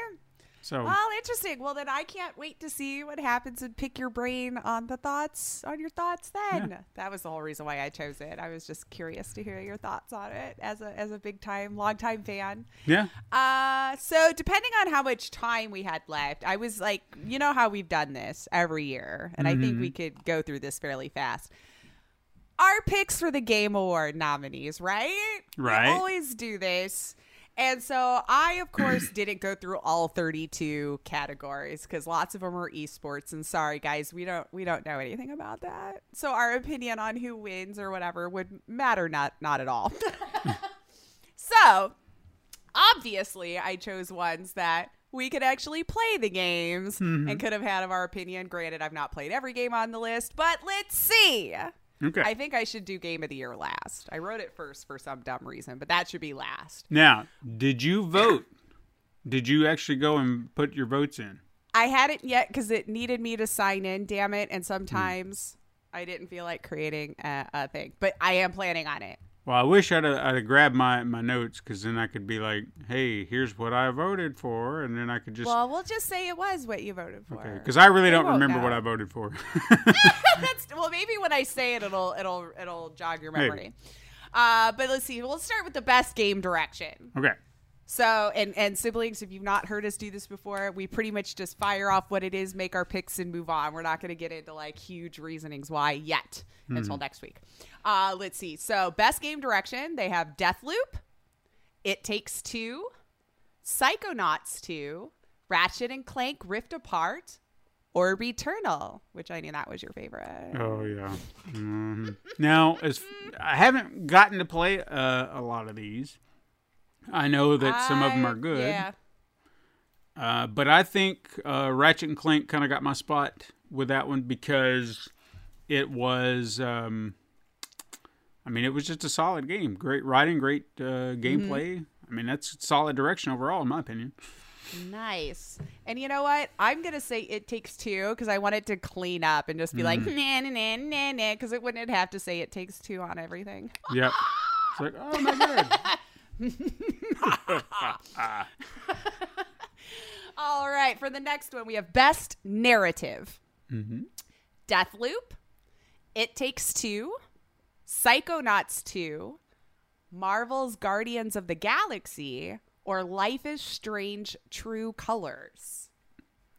So Well, interesting. Well, then I can't wait to see what happens and pick your brain on the thoughts, on your thoughts then. That was the whole reason why I chose it. I was just curious to hear your thoughts on it as a, as a big time, long time fan. yeah, Uh, so depending on how much time we had left, I was like, you know how we've done this every year, and I think we could go through this fairly fast. Our picks for the Game Award nominees, right? Right. We always do this. And so I, of course, didn't go through all 32 categories because lots of them are esports. And sorry, guys, we don't we don't know anything about that. So our opinion on who wins or whatever would matter not not at all. so obviously I chose ones that we could actually play the games and mm-hmm. could have had of our opinion. Granted, I've not played every game on the list, but let's see. Okay. I think I should do game of the year last. I wrote it first for some dumb reason, but that should be last. now, did you vote? did you actually go and put your votes in? I hadn't yet because it needed me to sign in, damn it. And hmm. sometimes I didn't feel like creating a, a thing, but I am planning on it. Well, I wish I'd have, I'd have grabbed my, my notes because then I could be like, hey, here's what I voted for. And then I could just. Well, we'll just say it was what you voted for. Okay. Because I really They don't remember what. I voted for. That's well, maybe when I say it, it'll it'll it'll jog your memory. Uh, but let's see. We'll start with the best game direction. okay. So, and and siblings, if you've not heard us do this before, we pretty much just fire off what it is, make our picks, and move on. We're not going to get into like huge reasonings why yet until next week. Uh, let's see. So, best game direction, they have Deathloop, It Takes Two, Psychonauts Two, Ratchet and Clank Rift Apart, or Returnal, which I knew that was your favorite. Oh yeah. hmm Now, as I haven't gotten to play uh, a lot of these, I know that some of them are good. Yeah. Uh, but I think uh, Ratchet and Clank kind of got my spot with that one because it was. Um, I mean, it was just a solid game. Great writing, great uh, gameplay. I mean, that's solid direction overall, in my opinion. Nice. And you know what? I'm gonna say it takes two because I wanted to clean up and just be like nah nah nah nah nah because it wouldn't have to say it takes two on everything. Yep. It's like, oh my god. All right, for the next one we have best narrative. Mhm. Deathloop, It Takes Two, Psychonauts Two, Marvel's Guardians of the Galaxy, or Life is Strange: True Colors.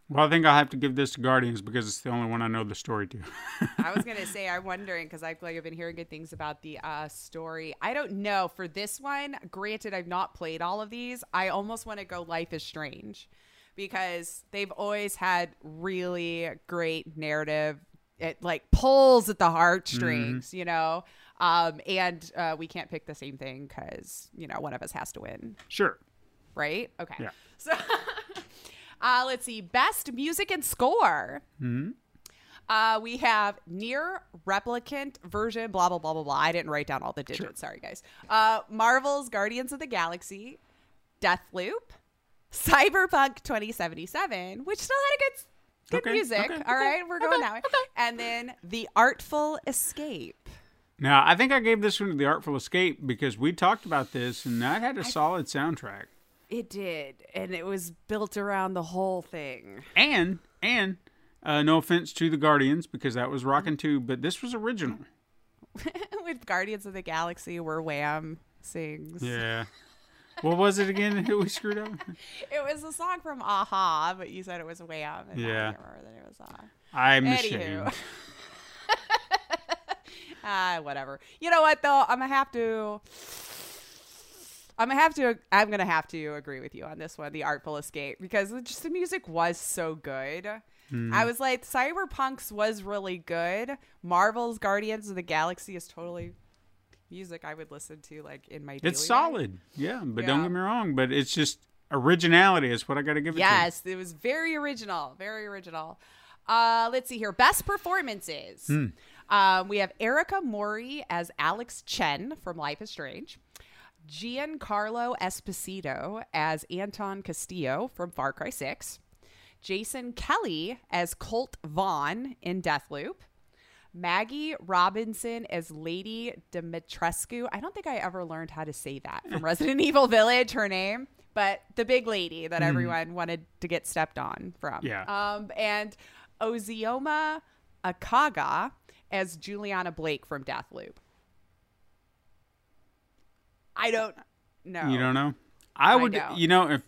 Well, I think I'll have to give this to Guardians because it's the only one I know the story to. I was gonna say I'm wondering because I've like I've been hearing good things about the uh, story. I don't know for this one. Granted, I've not played all of these. I almost want to go Life is Strange because they've always had really great narrative. It like pulls at the heartstrings, you know. Um, and uh, we can't pick the same thing because you know one of us has to win sure. right? Okay. Yeah. So, uh, let's see. Best music and score. Mm-hmm. Uh, we have NieR Replicant version. Blah blah blah blah blah. I didn't write down all the digits. Sorry, guys. Uh, Marvel's Guardians of the Galaxy, Deathloop, Cyberpunk 2077, which still had a good good Okay, music. okay, all right, we're going that way. And then the Artful Escape. Now, I think I gave this one to The Artful Escape because we talked about this and that had a solid soundtrack. It did, and it was built around the whole thing. And, and, uh, no offense to the Guardians because that was rocking too, but this was original. with Guardians of the Galaxy where Wham sings. Yeah. What was it again that we screwed up? It was a song from a-ha, but you said it was way out. And I Yeah. can't remember that it was uh, I'm Anywho. ashamed. Ah, whatever. You know what though? I'm gonna have to. I'm gonna have to. I'm gonna have to agree with you on this one, the Artful Escape, because just the music was so good. I was like, Cyberpunk's was really good. Marvel's Guardians of the Galaxy is totally music I would listen to like in my. It's solid, yeah, but don't get me wrong. But it's just originality is what I got to give it. Yes, it was very original. Very original. Uh, let's see here. Best performances. Um, we have Erika Mori as Alex Chen from Life is Strange. Giancarlo Esposito as Anton Castillo from Far Cry 6. Jason Kelley as Colt Vahn in Deathloop. Maggie Robinson as Lady Dimitrescu. I don't think I ever learned how to say that from Resident Evil Village, her name, but the big lady that everyone wanted to get stepped on from. Yeah. Um, and Ozioma Akagha as Juliana Blake from Deathloop. I don't know. You don't know? I would. You know, if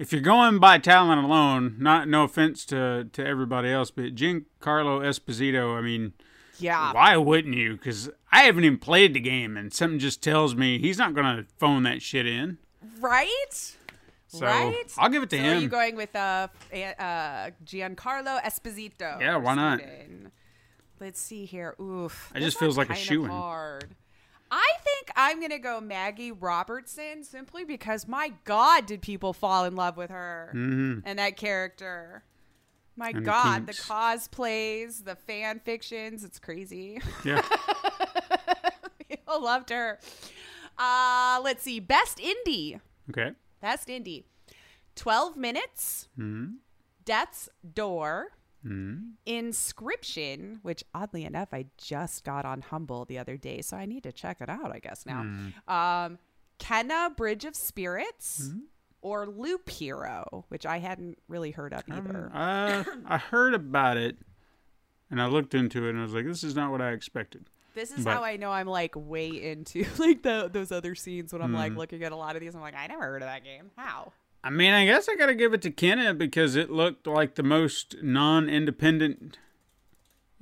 if you're going by talent alone, not no offense to to everybody else, but Giancarlo Esposito. I mean, Yeah. why wouldn't you? Because I haven't even played the game, and something just tells me he's not gonna phone that shit in. Right? So right? I'll give it to so him. Are you going with uh, uh, Giancarlo Esposito? Yeah, why not? Let's see here. Oof. It just feels like a shoe. Hard. I think I'm gonna go Maggie Robertson simply because my God, did people fall in love with her and that character? My Mm-hmm. And God, the kinks. cosplays, the fan fictions, it's crazy. yeah. people loved her. Uh, let's see, best indie. Okay. Best indie. 12 Minutes. Death's Door. Inscription, which oddly enough, I just got on Humble the other day, so I need to check it out, I guess, now. Um, Kena Bridge of Spirits. Or Loop Hero, which I hadn't really heard of either. Uh, I heard about it, and I looked into it, and I was like, "This is not what I expected." This is but- how I know I'm like way into like the those other scenes when I'm Mm-hmm. like looking at a lot of these. I'm like, I never heard of that game. How? I mean, I guess I got to give it to Kena because it looked like the most non-independent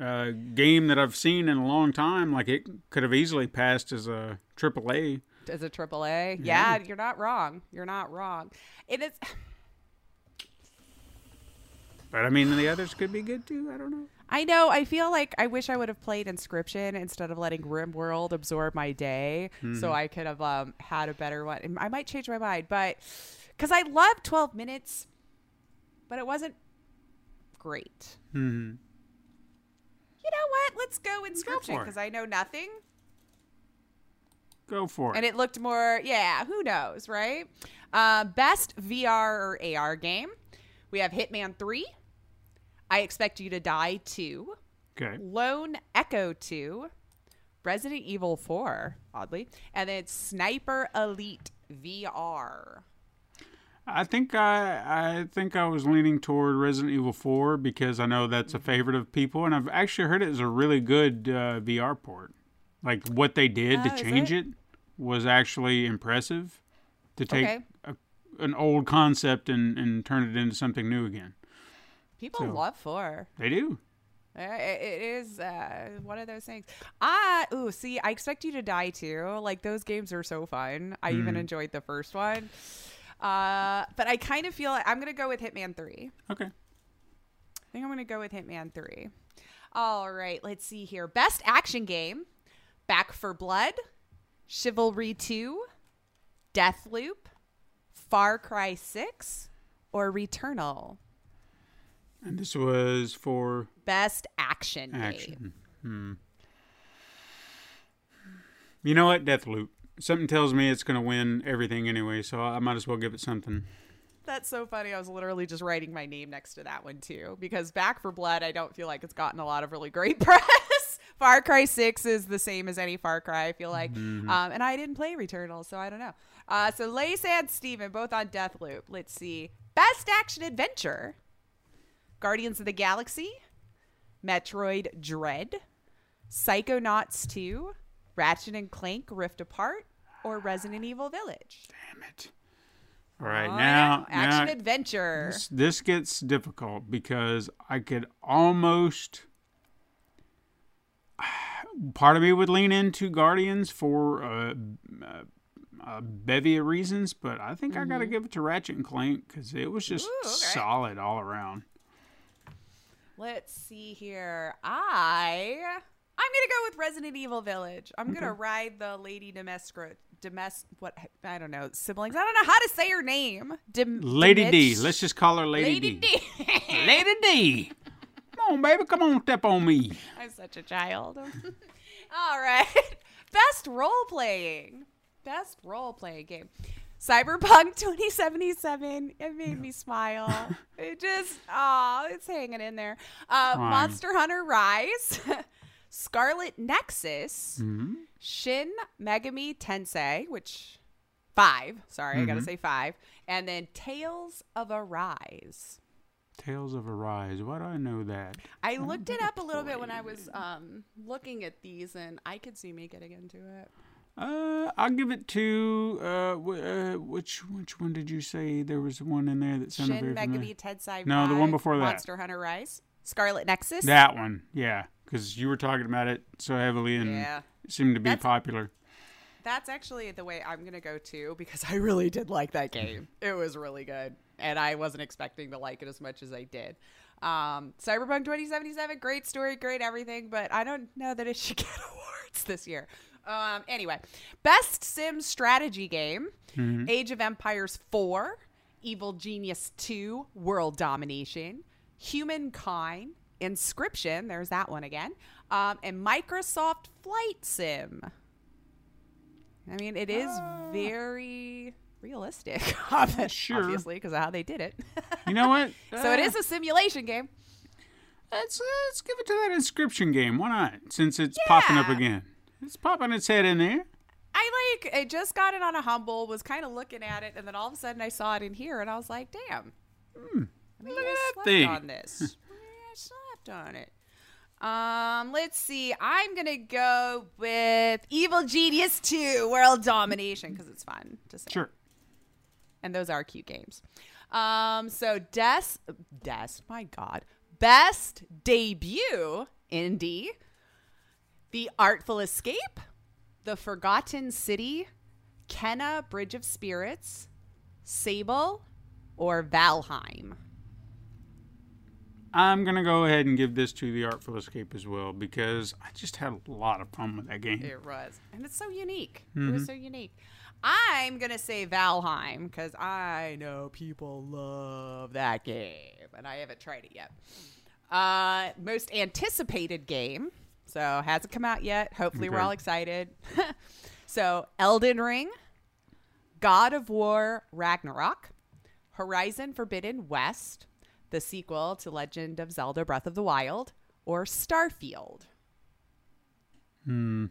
uh, game that I've seen in a long time. Like it could have easily passed as a triple A. as a triple A. Yeah, you're not wrong. You're not wrong. It is. But I mean, the others could be good too. I don't know. I know. I feel like I wish I would have played Inscription instead of letting RimWorld absorb my day, so I could have um, had a better one. I might change my mind, but because I love 12 minutes, but it wasn't great. hmm You know what? Let's go Inscription because I know nothing. Go for it. And it looked more, yeah, who knows, right? Uh, best VR or AR game. We have Hitman 3. I Expect You to Die 2. okay. Lone Echo 2. Resident Evil 4, oddly. And then Sniper Elite VR. I think I I think I was leaning toward Resident Evil 4 because I know that's a favorite of people, and I've actually heard it is a really good uh, VR port. Like what they did Oh, to change it? it? was actually impressive. To take Okay. a, an old concept and, and turn it into something new again. People So- love 4. They do. Uh, It is uh, one of those things. I ooh, see, I expect you to die too. Like those games are so fun. I even enjoyed the first one. Uh, but I kind of feel like I'm gonna go with Hitman Three. Okay. I think I'm gonna go with Hitman Three. All right, let's see here. Best action game: Back 4 Blood, Chivalry Two, Deathloop, Far Cry Six, or Returnal. And this was for Best action, game. Hmm. You know what? Deathloop. Something tells me it's going to win everything anyway, so I might as well give it something. That's so funny. I was literally just writing my name next to that one too, because Back 4 Blood, I don't feel like it's gotten a lot of really great press. Far Cry Six is the same as any Far Cry. I feel like, um, and I didn't play Returnal, so I don't know. Uh, so Lace and Stephen, both on Deathloop. Let's see. Best action adventure: Guardians of the Galaxy, Metroid Dread, Psychonauts Two, Ratchet and Clank Rift Apart, or Resident Evil Village? Damn it. All right, Oh, now, yeah. action now adventure. this, this gets difficult because I could almost. Part of me would lean into Guardians for uh, uh, a bevy of reasons, but I think I got to give it to Ratchet and Clank because it was just Mm-hmm. Ooh, okay. solid all around. Let's see here. I I'm gonna go with Resident Evil Village. I'm gonna ride the Lady Demestra. Demes what I don't know siblings. I don't know how to say her name. Dem- Lady D. Let's just call her Lady, Lady D. D. Lady D. Come on, baby. Come on, step on me. I'm such a child. All right. Best role playing. Best role playing game. Cyberpunk 2077. It made me smile. it just, oh, it's hanging in there. Uh, Monster Hunter Rise. Scarlet Nexus. Mm-hmm. Shin Megami Tensei, which five. Sorry, I Mm-hmm. gotta say five. And then Tales of Arise. Tales of Arise. Why do I know that? I looked it up a little bit when I was um, looking at these, and I could see me getting into it. Uh, I'll give it to uh, w- uh, which which one did you say? There was one in there that sounded Shin very. Megami Tensei. No, the one before that. Monster Hunter Rise. Scarlet Nexus. That one, yeah, because you were talking about it so heavily and Yeah. It seemed to be That's- popular. That's actually the way I'm gonna go too because I really did like that game. It was really good, and I wasn't expecting to like it as much as I did. Um, Cyberpunk 2077, great story, great everything, but I don't know that it should get awards this year. Um, anyway, best Sim strategy game: Age of Empires 4, Evil Genius 2, World Domination, Humankind, Inscryption. There's that one again, um, and Microsoft Flight Sim. I mean, it is very realistic, Sure. obviously, because of how they did it. You know what? so it Uh, is a simulation game. Let's let's give it to that Inscryption game. Why not? Since it's popping up again, it's popping its head in there. I like, I just got it on a humble, was kind of looking at it, and then all of a sudden I saw it in here, and I was like, damn. Hmm. Look I at that slept thing. on this. I slept on it. Um, let's see. I'm gonna go with Evil Genius 2 World Domination because it's fun to say. Sure. and those are cute games. Um, so Des, Des, my God, best debut indie: The Artful Escape, The Forgotten City, Kena Bridge of Spirits, Sable, or Valheim. I'm gonna go ahead and give this to the Artful Escape as well because I just had a lot of fun with that game. It was, and it's so unique. It was so unique. I'm gonna say Valheim because I know people love that game, and I haven't tried it yet. Uh, most anticipated game, so hasn't come out yet. Hopefully, we're all excited. so, Elden Ring, God of War Ragnarok, Horizon Forbidden West, the sequel to Legend of Zelda: Breath of the Wild, or Starfield. Hmm.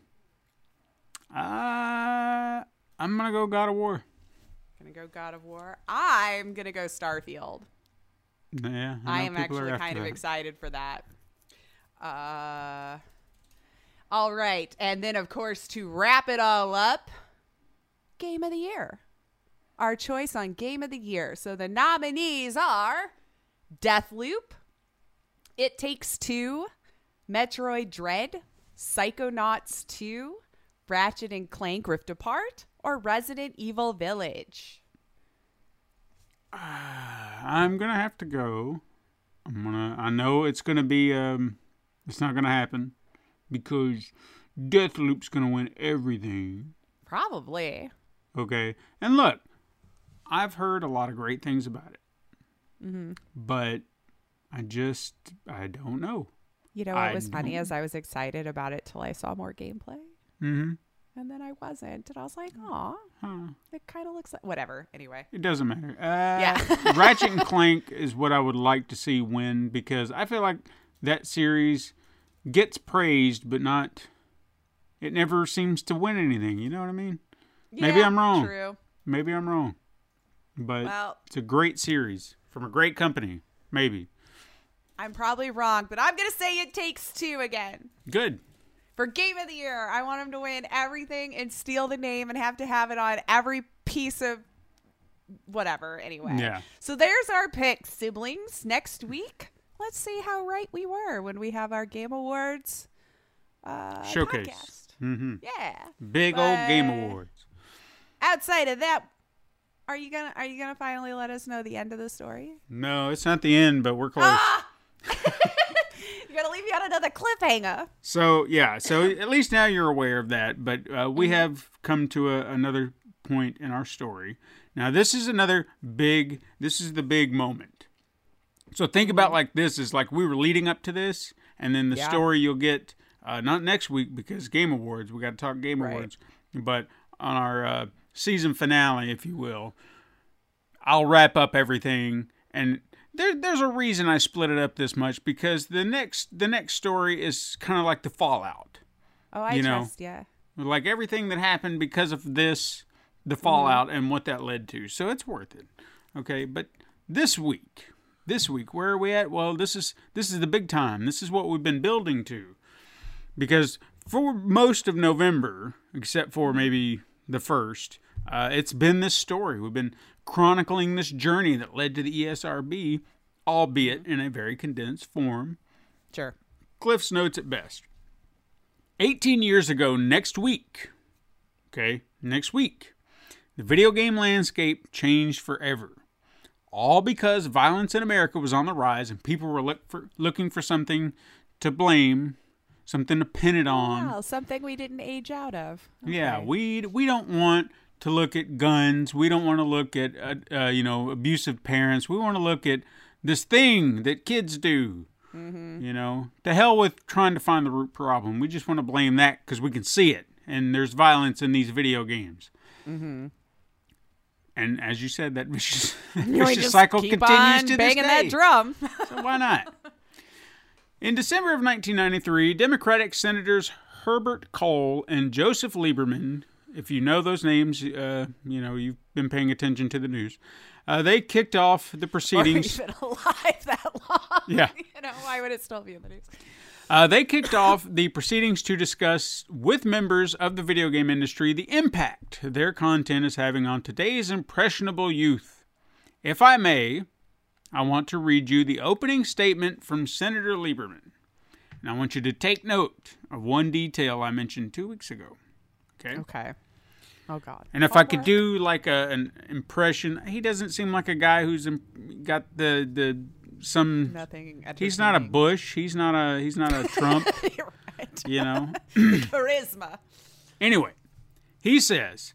Uh, I'm gonna go God of War. Gonna go God of War. I'm gonna go Starfield. Yeah, I, know am actually kind of that. excited for that. Uh, all right, and then of course to wrap it all up, Game of the Year. Our choice on Game of the Year. So the nominees are Deathloop, It Takes Two, Metroid Dread, Psychonauts 2, Ratchet and Clank Rift Apart, or Resident Evil Village. I'm gonna have to go. I'm gonna. I know it's gonna be. Um, it's not gonna happen because Deathloop's gonna win everything. Probably. Okay, and look, I've heard a lot of great things about it, Mm-hmm. but I just I don't know. You know what I was funny is I was excited about it till I saw more gameplay, Mm-hmm. and then I wasn't, and I was like, "Aw, Huh. it kind of looks like whatever." Anyway, It doesn't matter. Uh, Yeah. Ratchet and Clank is what I would like to see win because I feel like that series gets praised, but not. It never seems to win anything. You know what I mean? Yeah, Maybe I'm wrong. True. Maybe I'm wrong, but Well, it's a great series from a great company. Maybe I'm probably wrong, but I'm gonna say it takes two again. good. for game of the year. I want him to win everything and steal the name and have to have it on every piece of whatever. Anyway, Yeah. So there's our pick, siblings. Next week, let's see how right we were when we have our Game Awards uh, Showcase. podcast. hmm Yeah. Big old game awards. Outside of that, are you gonna are you gonna finally let us know the end of the story? No, it's not the end, but we're close. Ah! You gotta leave you on another cliffhanger. So yeah, so at least now you're aware of that. But uh, we have come to a, another point in our story. Now this is another big. This is the big moment. So think about like this is like we were leading up to this, and then the Yeah. story you'll get uh, not next week because Game Awards. We got to talk Game Right. Awards, but on our uh, season finale, if you will, I'll wrap up everything and there, there's a reason I split it up this much because the next the next story is kind of like the fallout. Oh, I You know. trust ya. Like everything that happened because of this, the fallout mm-hmm. and what that led to. So it's worth it. Okay, but this week, this week, where are we at? Well, this is this is the big time. This is what we've been building to. Because for most of November, except for maybe the first, uh, it's been this story. We've been chronicling this journey that led to the ESRB, albeit in a very condensed form. Sure. Cliff's notes at best. 18 years ago, next week, okay, next week, the video game landscape changed forever. All because violence in America was on the rise and people were look for, looking for something to blame, something to pin it on. Wow, something we didn't age out of. Yeah, we we don't want to look at guns. We don't want to look at uh, uh, you know abusive parents. We want to look at this thing that kids do. You know, to hell with trying to find the root problem. We just want to blame that because we can see it, and there's violence in these video games. Mm-hmm. And as you said, that vicious, that vicious just cycle continues on to this banging day. that drum. So why not? In December of 1993, Democratic Senators Herbert Kohl and Joseph Lieberman, if you know those names, uh, you know you've been paying attention to the news. Uh, they kicked off the or proceedings. even alive that long. Yeah. you know, why would it still be in the news? Uh, they kicked off the proceedings to discuss with members of the video game industry the impact their content is having on today's impressionable youth. If I may, I want to read you the opening statement from Senator Lieberman. And I want you to take note of one detail I mentioned two weeks ago. Okay? Okay. Oh God. And if I could do like a, an impression, he doesn't seem like a guy who's im- got the, the some. Nothing. He's not a. Bush. He's not a he's not a Trump. You're right. you know. Charisma. Anyway, he says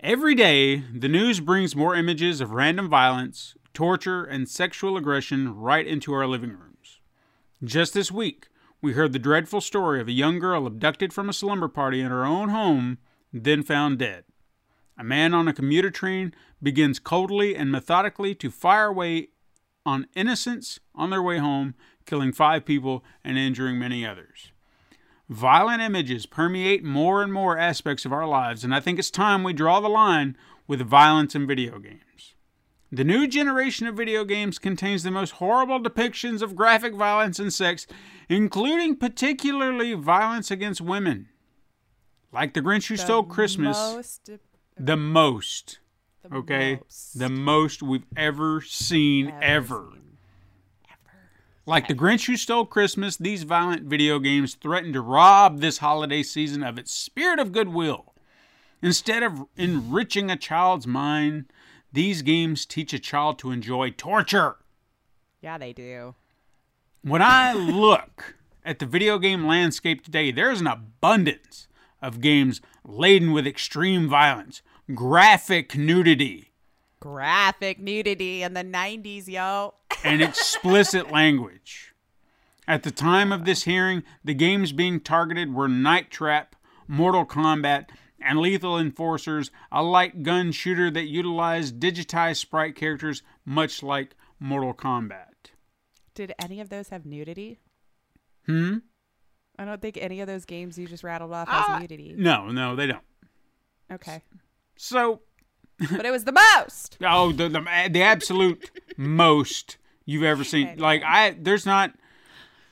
every day the news brings more images of random violence, torture, and sexual aggression right into our living rooms. Just this week, we heard the dreadful story of a young girl abducted from a slumber party in her own home, then found dead. A man on a commuter train begins coldly and methodically to fire away on innocents on their way home, killing five people and injuring many others. Violent images permeate more and more aspects of our lives, and I think it's time we draw the line with violence in video games. The new generation of video games contains the most horrible depictions of graphic violence and sex, including particularly violence against women. Like The Grinch Who Stole Christmas, Most, the most, the okay? most The most we've ever seen, ever. seen. Like The Grinch Who Stole Christmas, these violent video games threaten to rob this holiday season of its spirit of goodwill. Instead of enriching a child's mind, these games teach a child to enjoy torture. Yeah, they do. When I look at the video game landscape today, there's an abundance of games laden with extreme violence, graphic nudity, Graphic nudity in the '90s, yo. and explicit language. At the time of this hearing, the games being targeted were Night Trap, Mortal Kombat, and Lethal Enforcers, a light gun shooter that utilized digitized sprite characters much like Mortal Kombat. Did any of those have nudity? Hmm? I don't think any of those games you just rattled off has nudity. No, no, they don't. Okay, So, but it was the most. oh, the the, the absolute most you've ever seen. Like I, there's not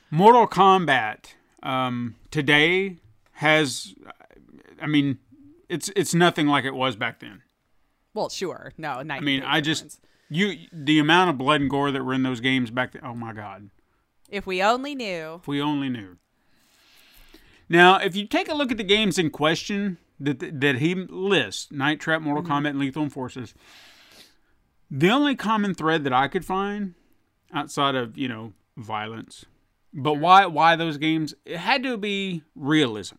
Mortal Kombat um, today has, I mean, it's it's nothing like it was back then. Well, sure. No, I mean, I just you the amount of blood and gore that were in those games back then. Oh my god, If we only knew. if we only knew. Now, if you take a look at the games in question that that he lists, Night Trap, Mortal Kombat, and Lethal Enforcers, the only common thread that I could find outside of you know violence, but why why those games? It had to be realism.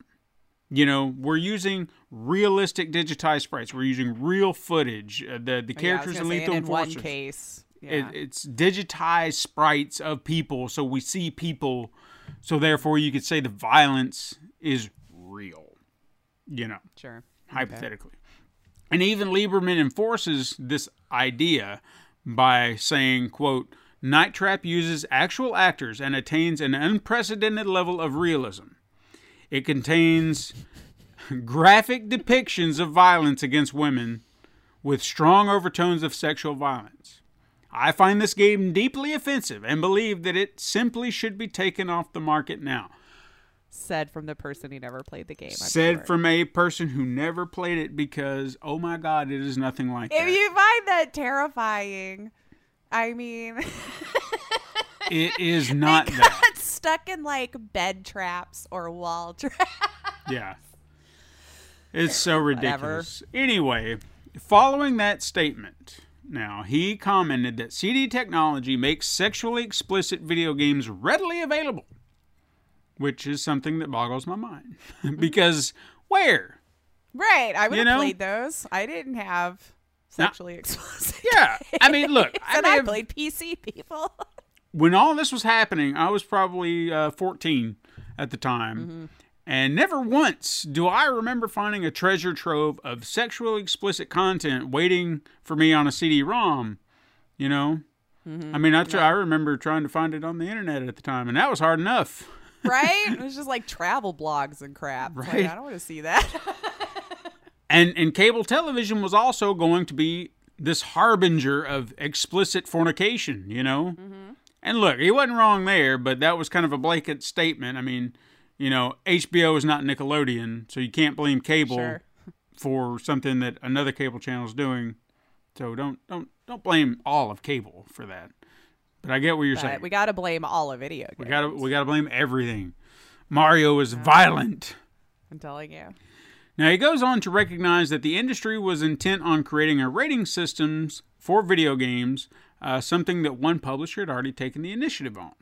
You know, we're using realistic digitized sprites. We're using real footage. Uh, the the Yeah, I was characters in Lethal in one Enforcers. case. It, Yeah. it's digitized sprites of people, so we see people. So therefore, you could say the violence is real. You know, sure. hypothetically. And even Lieberman enforces this idea by saying, quote, Night Trap uses actual actors and attains an unprecedented level of realism. It contains graphic depictions of violence against women with strong overtones of sexual violence. I find this game deeply offensive and believe that it simply should be taken off the market now. Said from the person who never played the game. I'm Said sure. from a person who never played it because, oh my god, it is nothing like If that. you find that terrifying, I mean, it is not that. stuck in like bed traps or wall traps. Yeah. It's so ridiculous. Anyway, following that statement, now he commented that CD technology makes sexually explicit video games readily available, which is something that boggles my mind. because where? Right. I would You have know? played those. I didn't have sexually explicit. Yeah. I mean, look, I I have- played PC people. when all this was happening, I was probably uh, 14 at the time. Mm-hmm. And never once do I remember finding a treasure trove of sexually explicit content waiting for me on a CD ROM. You know? Mm-hmm. I mean, I, tr- I remember trying to find it on the internet at the time, and that was hard enough. right? It was just like travel blogs and crap. It's like, Right. I don't want to see that. And, and cable television was also going to be this harbinger of explicit fornication, you know? And look, he wasn't wrong there, but that was kind of a blanket statement. I mean, you know, HBO is not Nickelodeon, so you can't blame cable Sure. for something that another cable channel is doing. So don't don't don't blame all of cable for that. But I get what you're saying. we got to blame all of video games. we gotta we gotta blame everything. Mario is violent. I'm telling you. Now, he goes on to recognize that the industry was intent on creating a rating systems for video games, uh, something that one publisher had already taken the initiative on.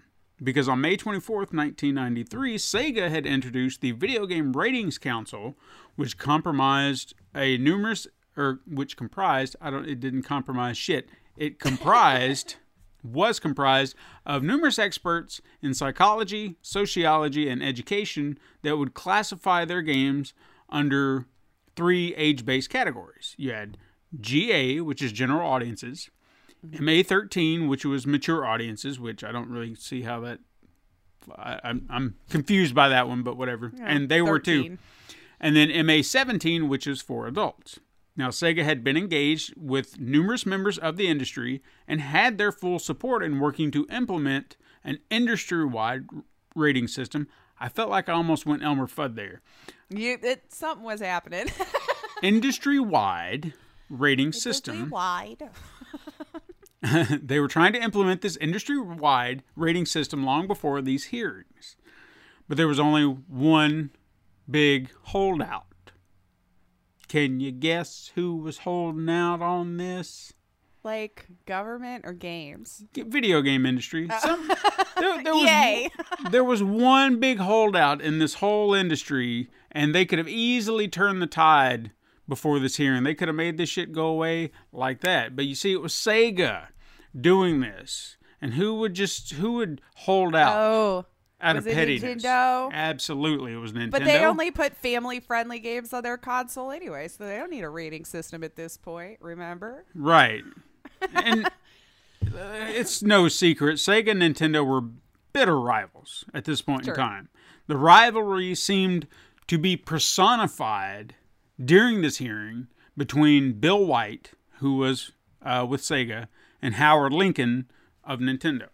Because on May 24th, 1993, Sega had introduced the Video Game Ratings Council, which compromised a numerous, or which comprised, I don't, it didn't compromise shit. It comprised, was comprised of numerous experts in psychology, sociology, and education that would classify their games under three age based categories. You had GA, which is general audiences, MA 13, which was mature audiences, which I don't really see how that. I, I'm, I'm confused by that one, but whatever. and they were too. And then MA 17, which is for adults. Now, Sega had been engaged with numerous members of the industry and had their full support in working to implement an industry wide rating system. I felt like I almost went Elmer Fudd there. You, it, something was happening. Industry wide rating system. wide. they were trying to implement this industry wide rating system long before these hearings. But there was only one big holdout. Can you guess who was holding out on this? Like government or games? Video game industry. Oh. Some, there, there was, Yay. there was one big holdout in this whole industry, and they could have easily turned the tide before this hearing. They could have made this shit go away like that. But you see, it was Sega doing this, and who would just who would hold out Oh, out was of it pettiness? Nintendo? Absolutely, it was Nintendo. but they only put family-friendly games on their console anyway, so they don't need a rating system at this point. Remember? Right. And uh, it's no secret Sega and Nintendo were bitter rivals at this point Sure. in time. The rivalry seemed to be personified during this hearing between Bill White, who was uh, with Sega, and Howard Lincoln of Nintendo.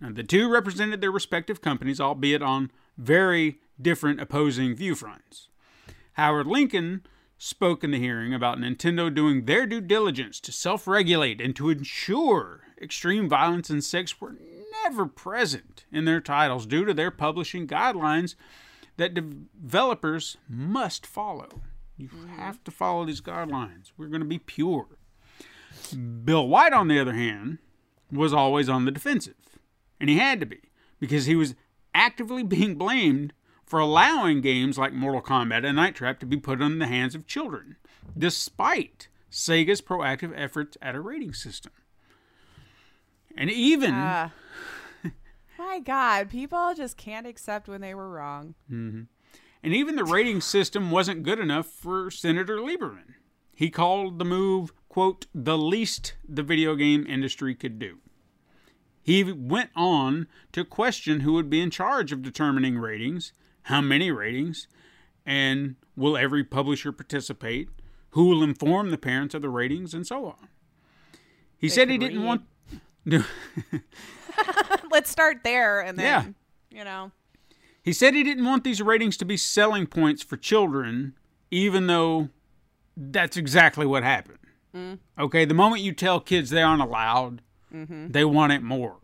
Now, the two represented their respective companies, albeit on very different opposing viewfronts. Howard Lincoln spoke in the hearing about Nintendo doing their due diligence to self regulate and to ensure extreme violence and sex were never present in their titles due to their publishing guidelines that developers must follow. You have to follow these guidelines. We're going to be pure. Bill White, on the other hand, was always on the defensive. And he had to be, because he was actively being blamed for allowing games like Mortal Kombat and Night Trap to be put in the hands of children, despite Sega's proactive efforts at a rating system. And even Uh, my God, people just can't accept when they were wrong. And even the rating system wasn't good enough for Senator Lieberman. He called the move, quote, the least the video game industry could do. He went on to question who would be in charge of determining ratings, how many ratings, and will every publisher participate, who will inform the parents of the ratings, and so on. He said he didn't read. want. Let's start there and Yeah. then, you know. He said he didn't want these ratings to be selling points for children, even though that's exactly what happened. Mm-hmm. Okay, the moment you tell kids they aren't allowed, mm-hmm. they want it more.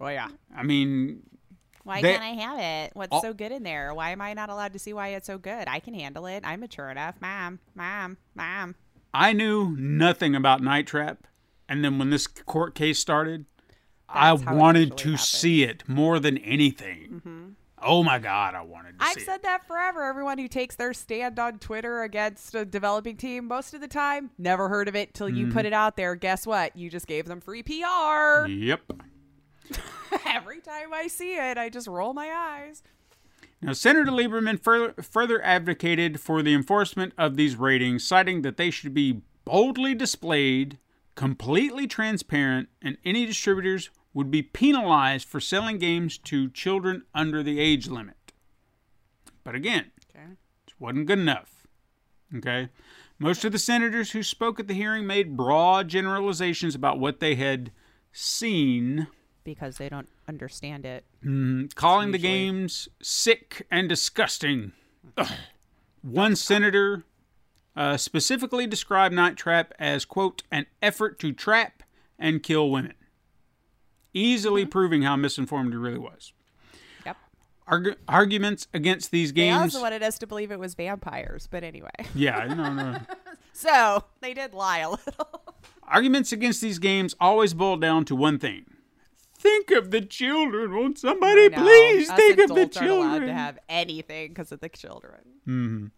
Oh, yeah. I mean, Why They- can't I have it? What's Oh. so good in there? Why am I not allowed to see why it's so good? I can handle it. I'm mature enough. Mom, mom, mom. I knew nothing about Night Trap, and then when this court case started, I That's how it wanted to happens. see it more than anything. Oh my God, I wanted to I've said it. that forever. Everyone who takes their stand on Twitter against a developing team, most of the time, never heard of it till you Mm-hmm. put it out there. Guess what? You just gave them free PR. Yep. Every time I see it, I just roll my eyes. Now, Senator Lieberman further, further advocated for the enforcement of these ratings, citing that they should be boldly displayed, completely transparent, and any distributors would be penalized for selling games to children under the age limit. But again, Okay. it wasn't good enough. Okay? Most of the senators who spoke at the hearing made broad generalizations about what they had seen Because they don't understand it. calling the games sick and disgusting. Ugh. One senator uh, specifically described Night Trap as, quote, an effort to trap and kill women, easily Mm-hmm. proving how misinformed he really was. Yep. Argu- arguments against these games. They also wanted us to believe it was vampires, but anyway. yeah, no, no. So they did lie a little. Arguments against these games always boil down to one thing. Think of the children. Won't somebody No, please think of the aren't allowed children? to have anything because of the children.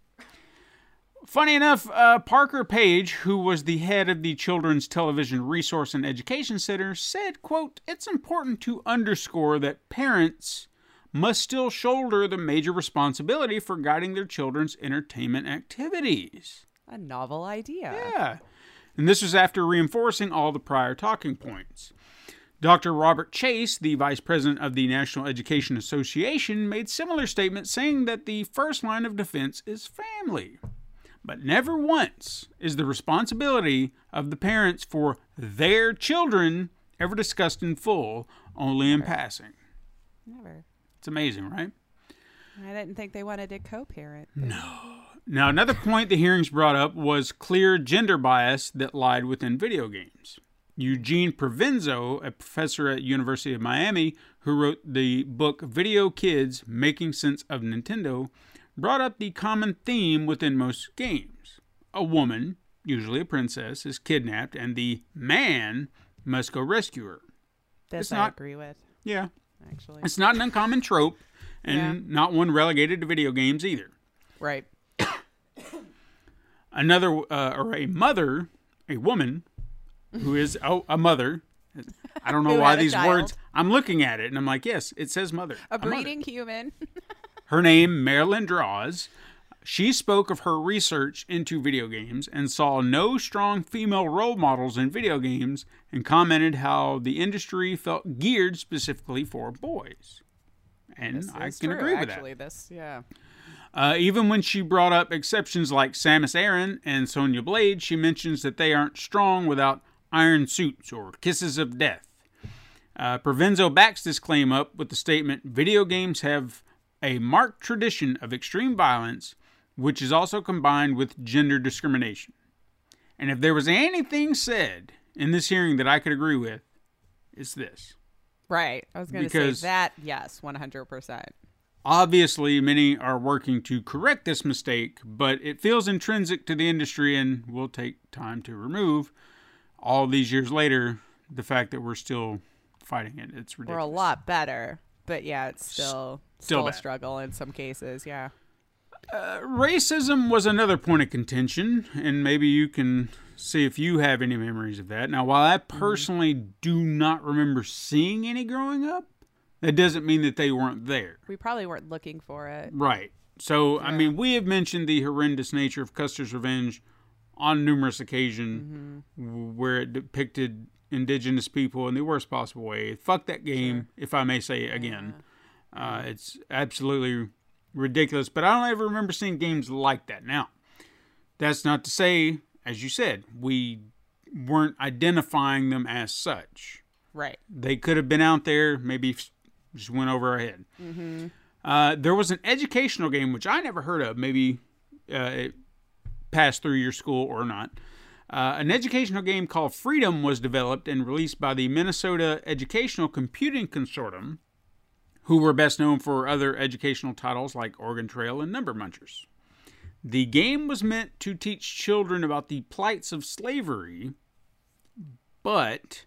Funny enough, uh, Parker Page, who was the head of the Children's Television Resource and Education Center, said, quote, It's important to underscore that parents must still shoulder the major responsibility for guiding their children's entertainment activities. A novel idea. Yeah. And this was after reinforcing all the prior talking points. Dr. Robert Chase, the vice president of the National Education Association, made similar statements saying that the first line of defense is family. But never once is the responsibility of the parents for their children ever discussed in full, only in passing. Never. It's amazing, right? I didn't think they wanted to co-parent. No. Now, another point the hearings brought up was clear gender bias that lied within video games. Eugene Provenzo, a professor at University of Miami who wrote the book Video Kids: Making Sense of Nintendo, brought up the common theme within most games. A woman, usually a princess, is kidnapped and the man must go rescue her. This It's I not- agree with, Yeah, actually. it's not an uncommon trope and Yeah. not one relegated to video games either. Right. another uh, or a mother, a woman who is oh, a mother. I don't know why these child. words. I'm looking at it and I'm like, yes, it says mother. A breeding human. Her name Marilyn Droz. She spoke of her research into video games and saw no strong female role models in video games and commented how the industry felt geared specifically for boys. And I can true, agree with that. This, yeah. Uh, even when she brought up exceptions like Samus Aran and Sonya Blade, she mentions that they aren't strong without iron suits or kisses of death. Uh, Provenzo backs this claim up with the statement video games have a marked tradition of extreme violence, which is also combined with gender discrimination. And if there was anything said in this hearing that I could agree with, it's this. Right. I was going to say that. Yes, one hundred percent. Obviously, many are working to correct this mistake, but it feels intrinsic to the industry and will take time to remove. All these years later, the fact that we're still fighting it, it's ridiculous. We're a lot better, but yeah, it's still Still a struggle in some cases. Yeah. Uh, racism was another point of contention, and maybe you can see if you have any memories of that. Now, while I mm-hmm. personally do not remember seeing any growing up, that doesn't mean that they weren't there. We probably weren't looking for it. Right. So, I mean, we have mentioned the horrendous nature of Custer's Revenge on numerous occasions mm-hmm. where it depicted indigenous people in the worst possible way. Fuck that game, if I may say it again. Uh, it's absolutely ridiculous, but I don't ever remember seeing games like that. Now, that's not to say, as you said, we weren't identifying them as such Right. they could have been out there, maybe just went over our head. Uh, there was an educational game which I never heard of. Maybe uh, it passed through your school or not. Uh, an educational game called Freedom was developed and released by the Minnesota Educational Computing Consortium, who were best known for other educational titles like Oregon Trail and Number Munchers. The game was meant to teach children about the plights of slavery, but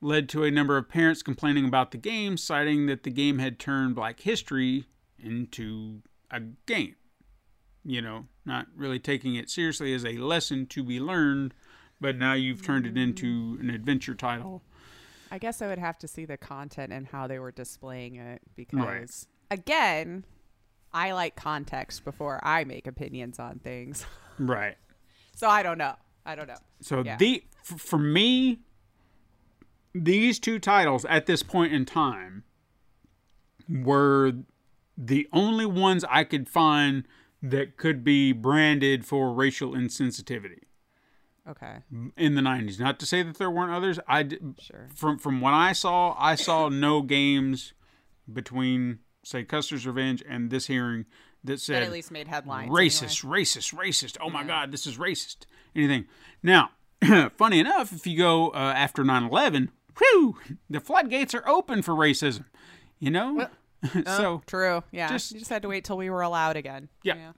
led to a number of parents complaining about the game, citing that the game had turned black history into a game. You know, not really taking it seriously as a lesson to be learned, but now you've turned it into an adventure title. I guess I would have to see the content and how they were displaying it because, again, I like context before I make opinions on things. Right. So I don't know. I don't know. So Yeah. the f- for me, these two titles at this point in time were the only ones I could find that could be branded for racial insensitivity Okay. in the 90s. Not to say that there weren't others. I Sure. from from what I saw, I saw no games between say Custer's Revenge and this hearing that That said at least made headlines. racist, racist, racist. Oh my God, this is racist. Anything. Now, funny enough, if you go uh, after 9 11, whew, the floodgates are open for racism. You know? Well, so, True. Yeah. Just- you just had to wait till we were allowed again. Yeah.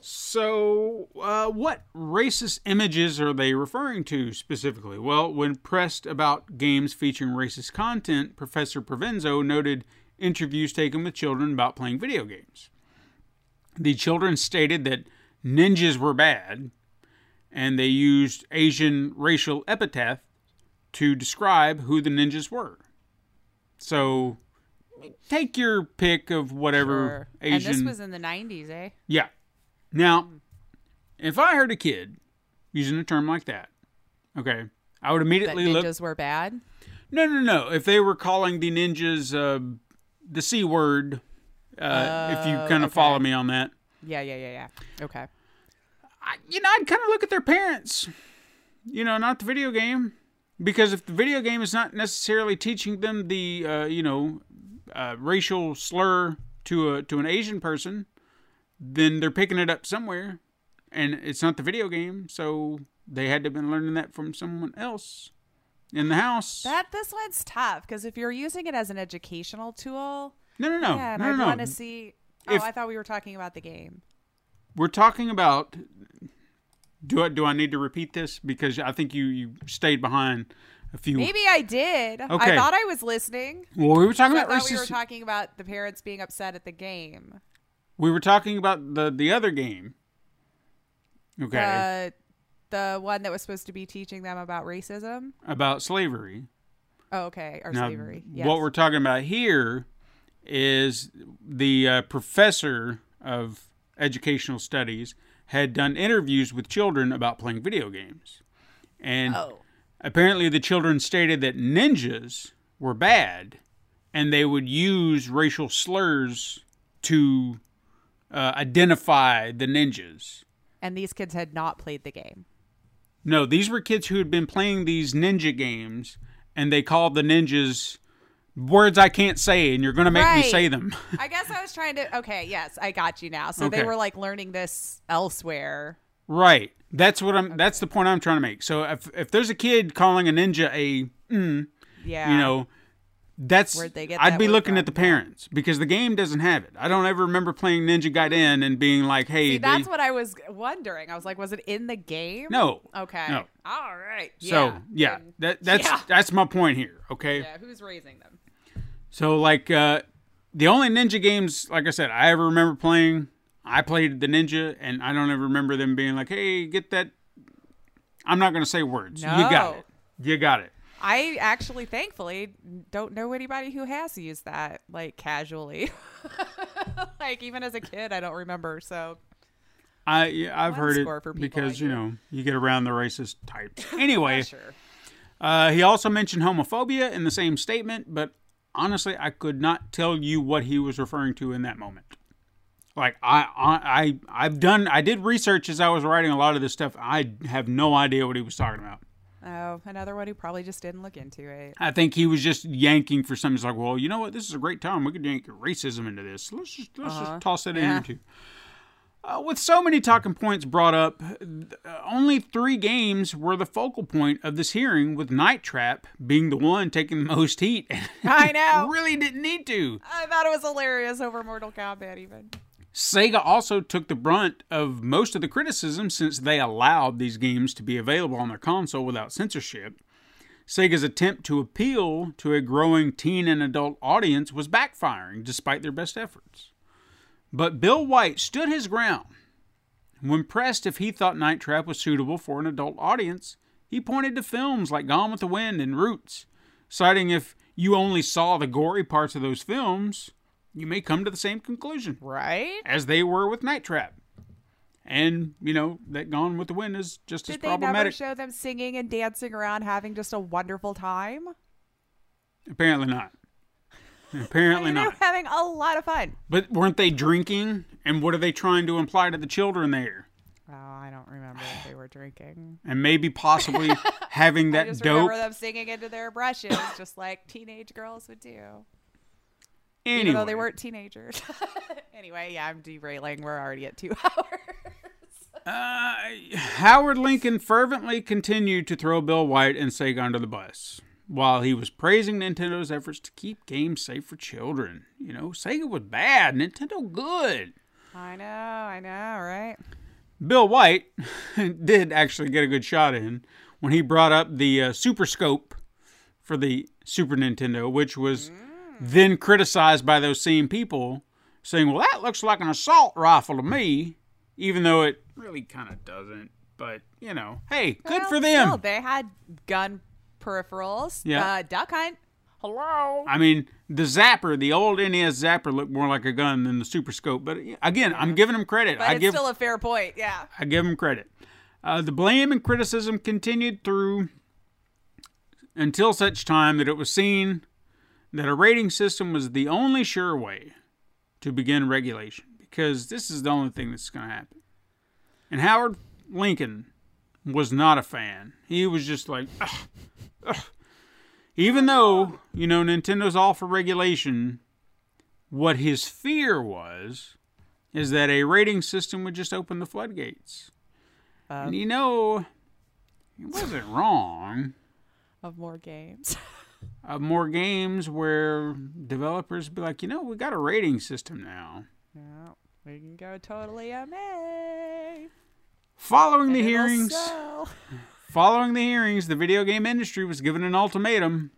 So uh, what racist images are they referring to specifically? Well, when pressed about games featuring racist content, Professor Provenzo noted interviews taken with children about playing video games. The children stated that ninjas were bad, and they used Asian racial epithet to describe who the ninjas were. So, take your pick of whatever Sure. Asian. And this was in the 90s, eh? Yeah. Now, if I heard a kid using a term like that, okay, I would That immediately look. ninjas were bad. No, no, no. If they were calling the ninjas uh, the c word, uh, if you Oh, kind of okay. follow me on that, Yeah, yeah, yeah, yeah. Okay. I, you know, I'd kind of look at their parents. You know, not the video game, because if the video game is not necessarily teaching them the, uh, you know, uh, racial slur to a to an Asian person, then they're picking it up somewhere, and it's not the video game, so they had to have been learning that from someone else in the house. That this one's tough because if you're using it as an educational tool, no, no, no, yeah, no, I no, no. want to see. Oh, If- I thought we were talking about the game. We're talking about. Do I do I need to repeat this because I think you you stayed behind a few. Maybe I did. Okay. I thought I was listening. Well, we were talking I about we were talking about the parents being upset at the game. We were talking about the the other game. Okay. The the one that was supposed to be teaching them about racism. about slavery. Oh, okay, or Now, slavery. Yes. what we're talking about here is the uh, professor of educational studies had done interviews with children about playing video games. And Oh. apparently the children stated that ninjas were bad and they would use racial slurs to uh, identify the ninjas. and these kids had not played the game. No, these were kids who had been playing these ninja games, and they called the ninjas words I can't say, and you're going to make me say them. I guess I was trying to. Okay, yes, I got you now. So Okay. they were like learning this elsewhere. right. That's what I'm. That's the point I'm trying to make. So if if there's a kid calling a ninja a, mm, Yeah. you know, that's Where'd they get I'd be looking from? at the parents because the game doesn't have it. I don't ever remember playing Ninja Gaiden and being like, "Hey, See, they- that's what I was wondering. I was like, was it in the game? no." Okay. No. All right. So yeah. yeah, that that's Yeah. that's my point here. Okay. yeah. Who's raising them? So like uh the only ninja games, like I said, I ever remember playing, I played the ninja, and I don't ever remember them being like, "Hey, get that." I'm not gonna say words. You got it. You got it. I actually, thankfully, don't know anybody who has used that like casually. like even as a kid, I don't remember. So I yeah, I've One heard it score for people because you know you get around the racist types. Anyway, sure. uh, he also mentioned homophobia in the same statement, but honestly, I could not tell you what he was referring to in that moment. Like I, I, I I've done, I did research as I was writing a lot of this stuff. I have no idea what he was talking about. Oh, another one who probably just didn't look into it. I think he was just yanking for something. He's like, well, you know what? This is a great time. We could yank racism into this. Let's just let's just toss it in Yeah. here too. Uh, with so many talking points brought up, uh, only three games were the focal point of this hearing, with Night Trap being the one taking the most heat. I know. really didn't need to. I thought it was hilarious over Mortal Kombat, even. Sega also took the brunt of most of the criticism since they allowed these games to be available on their console without censorship. Sega's attempt to appeal to a growing teen and adult audience was backfiring despite their best efforts. But Bill White stood his ground. When pressed if he thought Night Trap was suitable for an adult audience, he pointed to films like Gone with the Wind and Roots, citing if you only saw the gory parts of those films, you may come to the same conclusion Right? as they were with Night Trap. And, you know, that Gone with the Wind is just as Did they never problematic. show them singing and dancing around, having just a wonderful time? Apparently not. Apparently I mean, they were not. having a lot of fun. But weren't they drinking? And what are they trying to imply to the children there? Oh, I don't remember if they were drinking. And maybe possibly having that I just dope. remember them singing into their brushes, just like teenage girls would do. Anyway, Even though they weren't teenagers. anyway, yeah, I'm derailing. We're already at two hours. Uh, Howard Lincoln fervently continued to throw Bill White and Sega under the bus while he was praising Nintendo's efforts to keep games safe for children. You know, Sega was bad, Nintendo good. I know, I know, right? Bill White did actually get a good shot in when he brought up the uh, Super Scope for the Super Nintendo, which was then criticized by those same people, saying, "Well, that looks like an assault rifle to me," even though it really kind of doesn't. But you know, hey, good Well, for them. still, they had gun peripherals. Yeah. Uh, duck hunt. Hello. I mean, the Zapper, the old NES Zapper, looked more like a gun than the Super Scope. But again, I'm giving them credit. But I it's give still a fair point. Yeah. I give them credit. Uh, the blame and criticism continued through until such time that it was seen that a rating system was the only sure way to begin regulation, because this is the only thing that's going to happen. And Howard Lincoln was not a fan. He was just like, "Ugh, ugh." even though you know Nintendo's all for regulation, what his fear was is that a rating system would just open the floodgates. and you know, he wasn't wrong. Of more games. Of more games where developers be like, you know, we got a rating system now. yeah. We can go totally MA. Following the And hearings, following the hearings, the video game industry was given an ultimatum: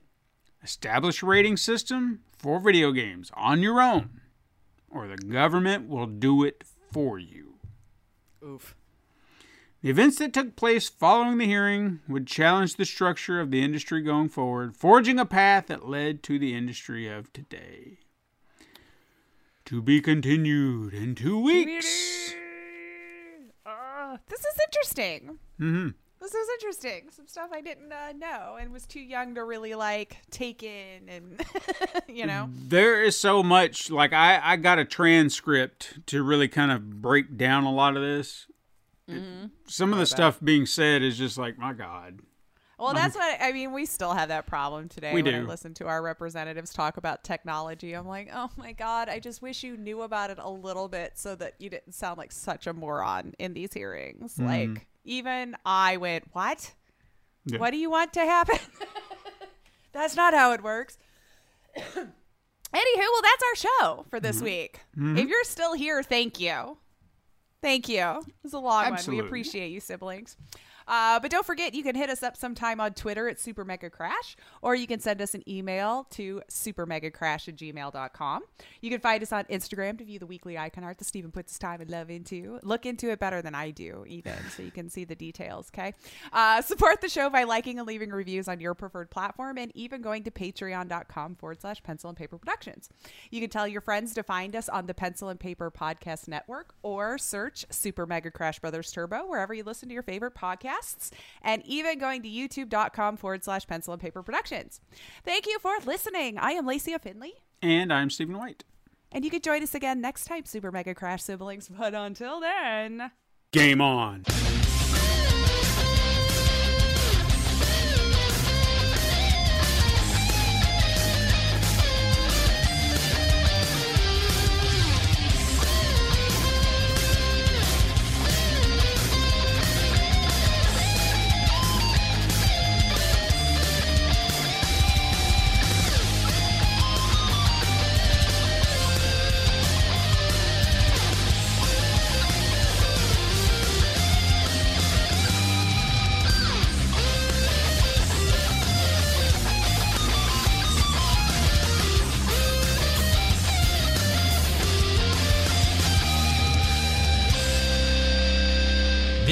establish a rating system for video games on your own, or the government will do it for you. Oof. The events that took place following the hearing would challenge the structure of the industry going forward, forging a path that led to the industry of today. To be continued in two weeks. Uh, this is interesting. hmm This is interesting. Some stuff I didn't uh, know and was too young to really like take in, and you know. There is so much. Like I, I got a transcript to really kind of break down a lot of this. Some of the stuff being said is just like, my God. Well, that's what I mean. We still have that problem today. We when I do. listen to our representatives talk about technology. I'm like, oh my god, I just wish you knew about it a little bit so that you didn't sound like such a moron in these hearings. Mm-hmm. Like, even I went, what? Yeah. What do you want to happen? that's not how it works. Anywho, well, that's our show for Mm-hmm. this week. If you're still here, thank you. Thank you. It was a long Absolutely. one. We appreciate you, siblings. Uh, but don't forget, you can hit us up sometime on Twitter at Super Mega Crash, or you can send us an email to supermegacrash at gmail.com. You can find us on Instagram to view the weekly icon art that Stephen puts his time and love into. Look into it better than I do, even, so you can see the details, okay? Uh, support the show by liking and leaving reviews on your preferred platform, and even going to patreon.com forward slash pencil and paper productions. You can tell your friends to find us on the Pencil and Paper Podcast Network, or search Super Mega Crash Brothers Turbo wherever you listen to your favorite podcasts, and even going to youtube.com forward slash pencil and paper productions. Thank you for listening. I am Lacey Finley. And I'm Stephen White. And you can join us again next time, Super Mega Crash siblings. But until then. Game on.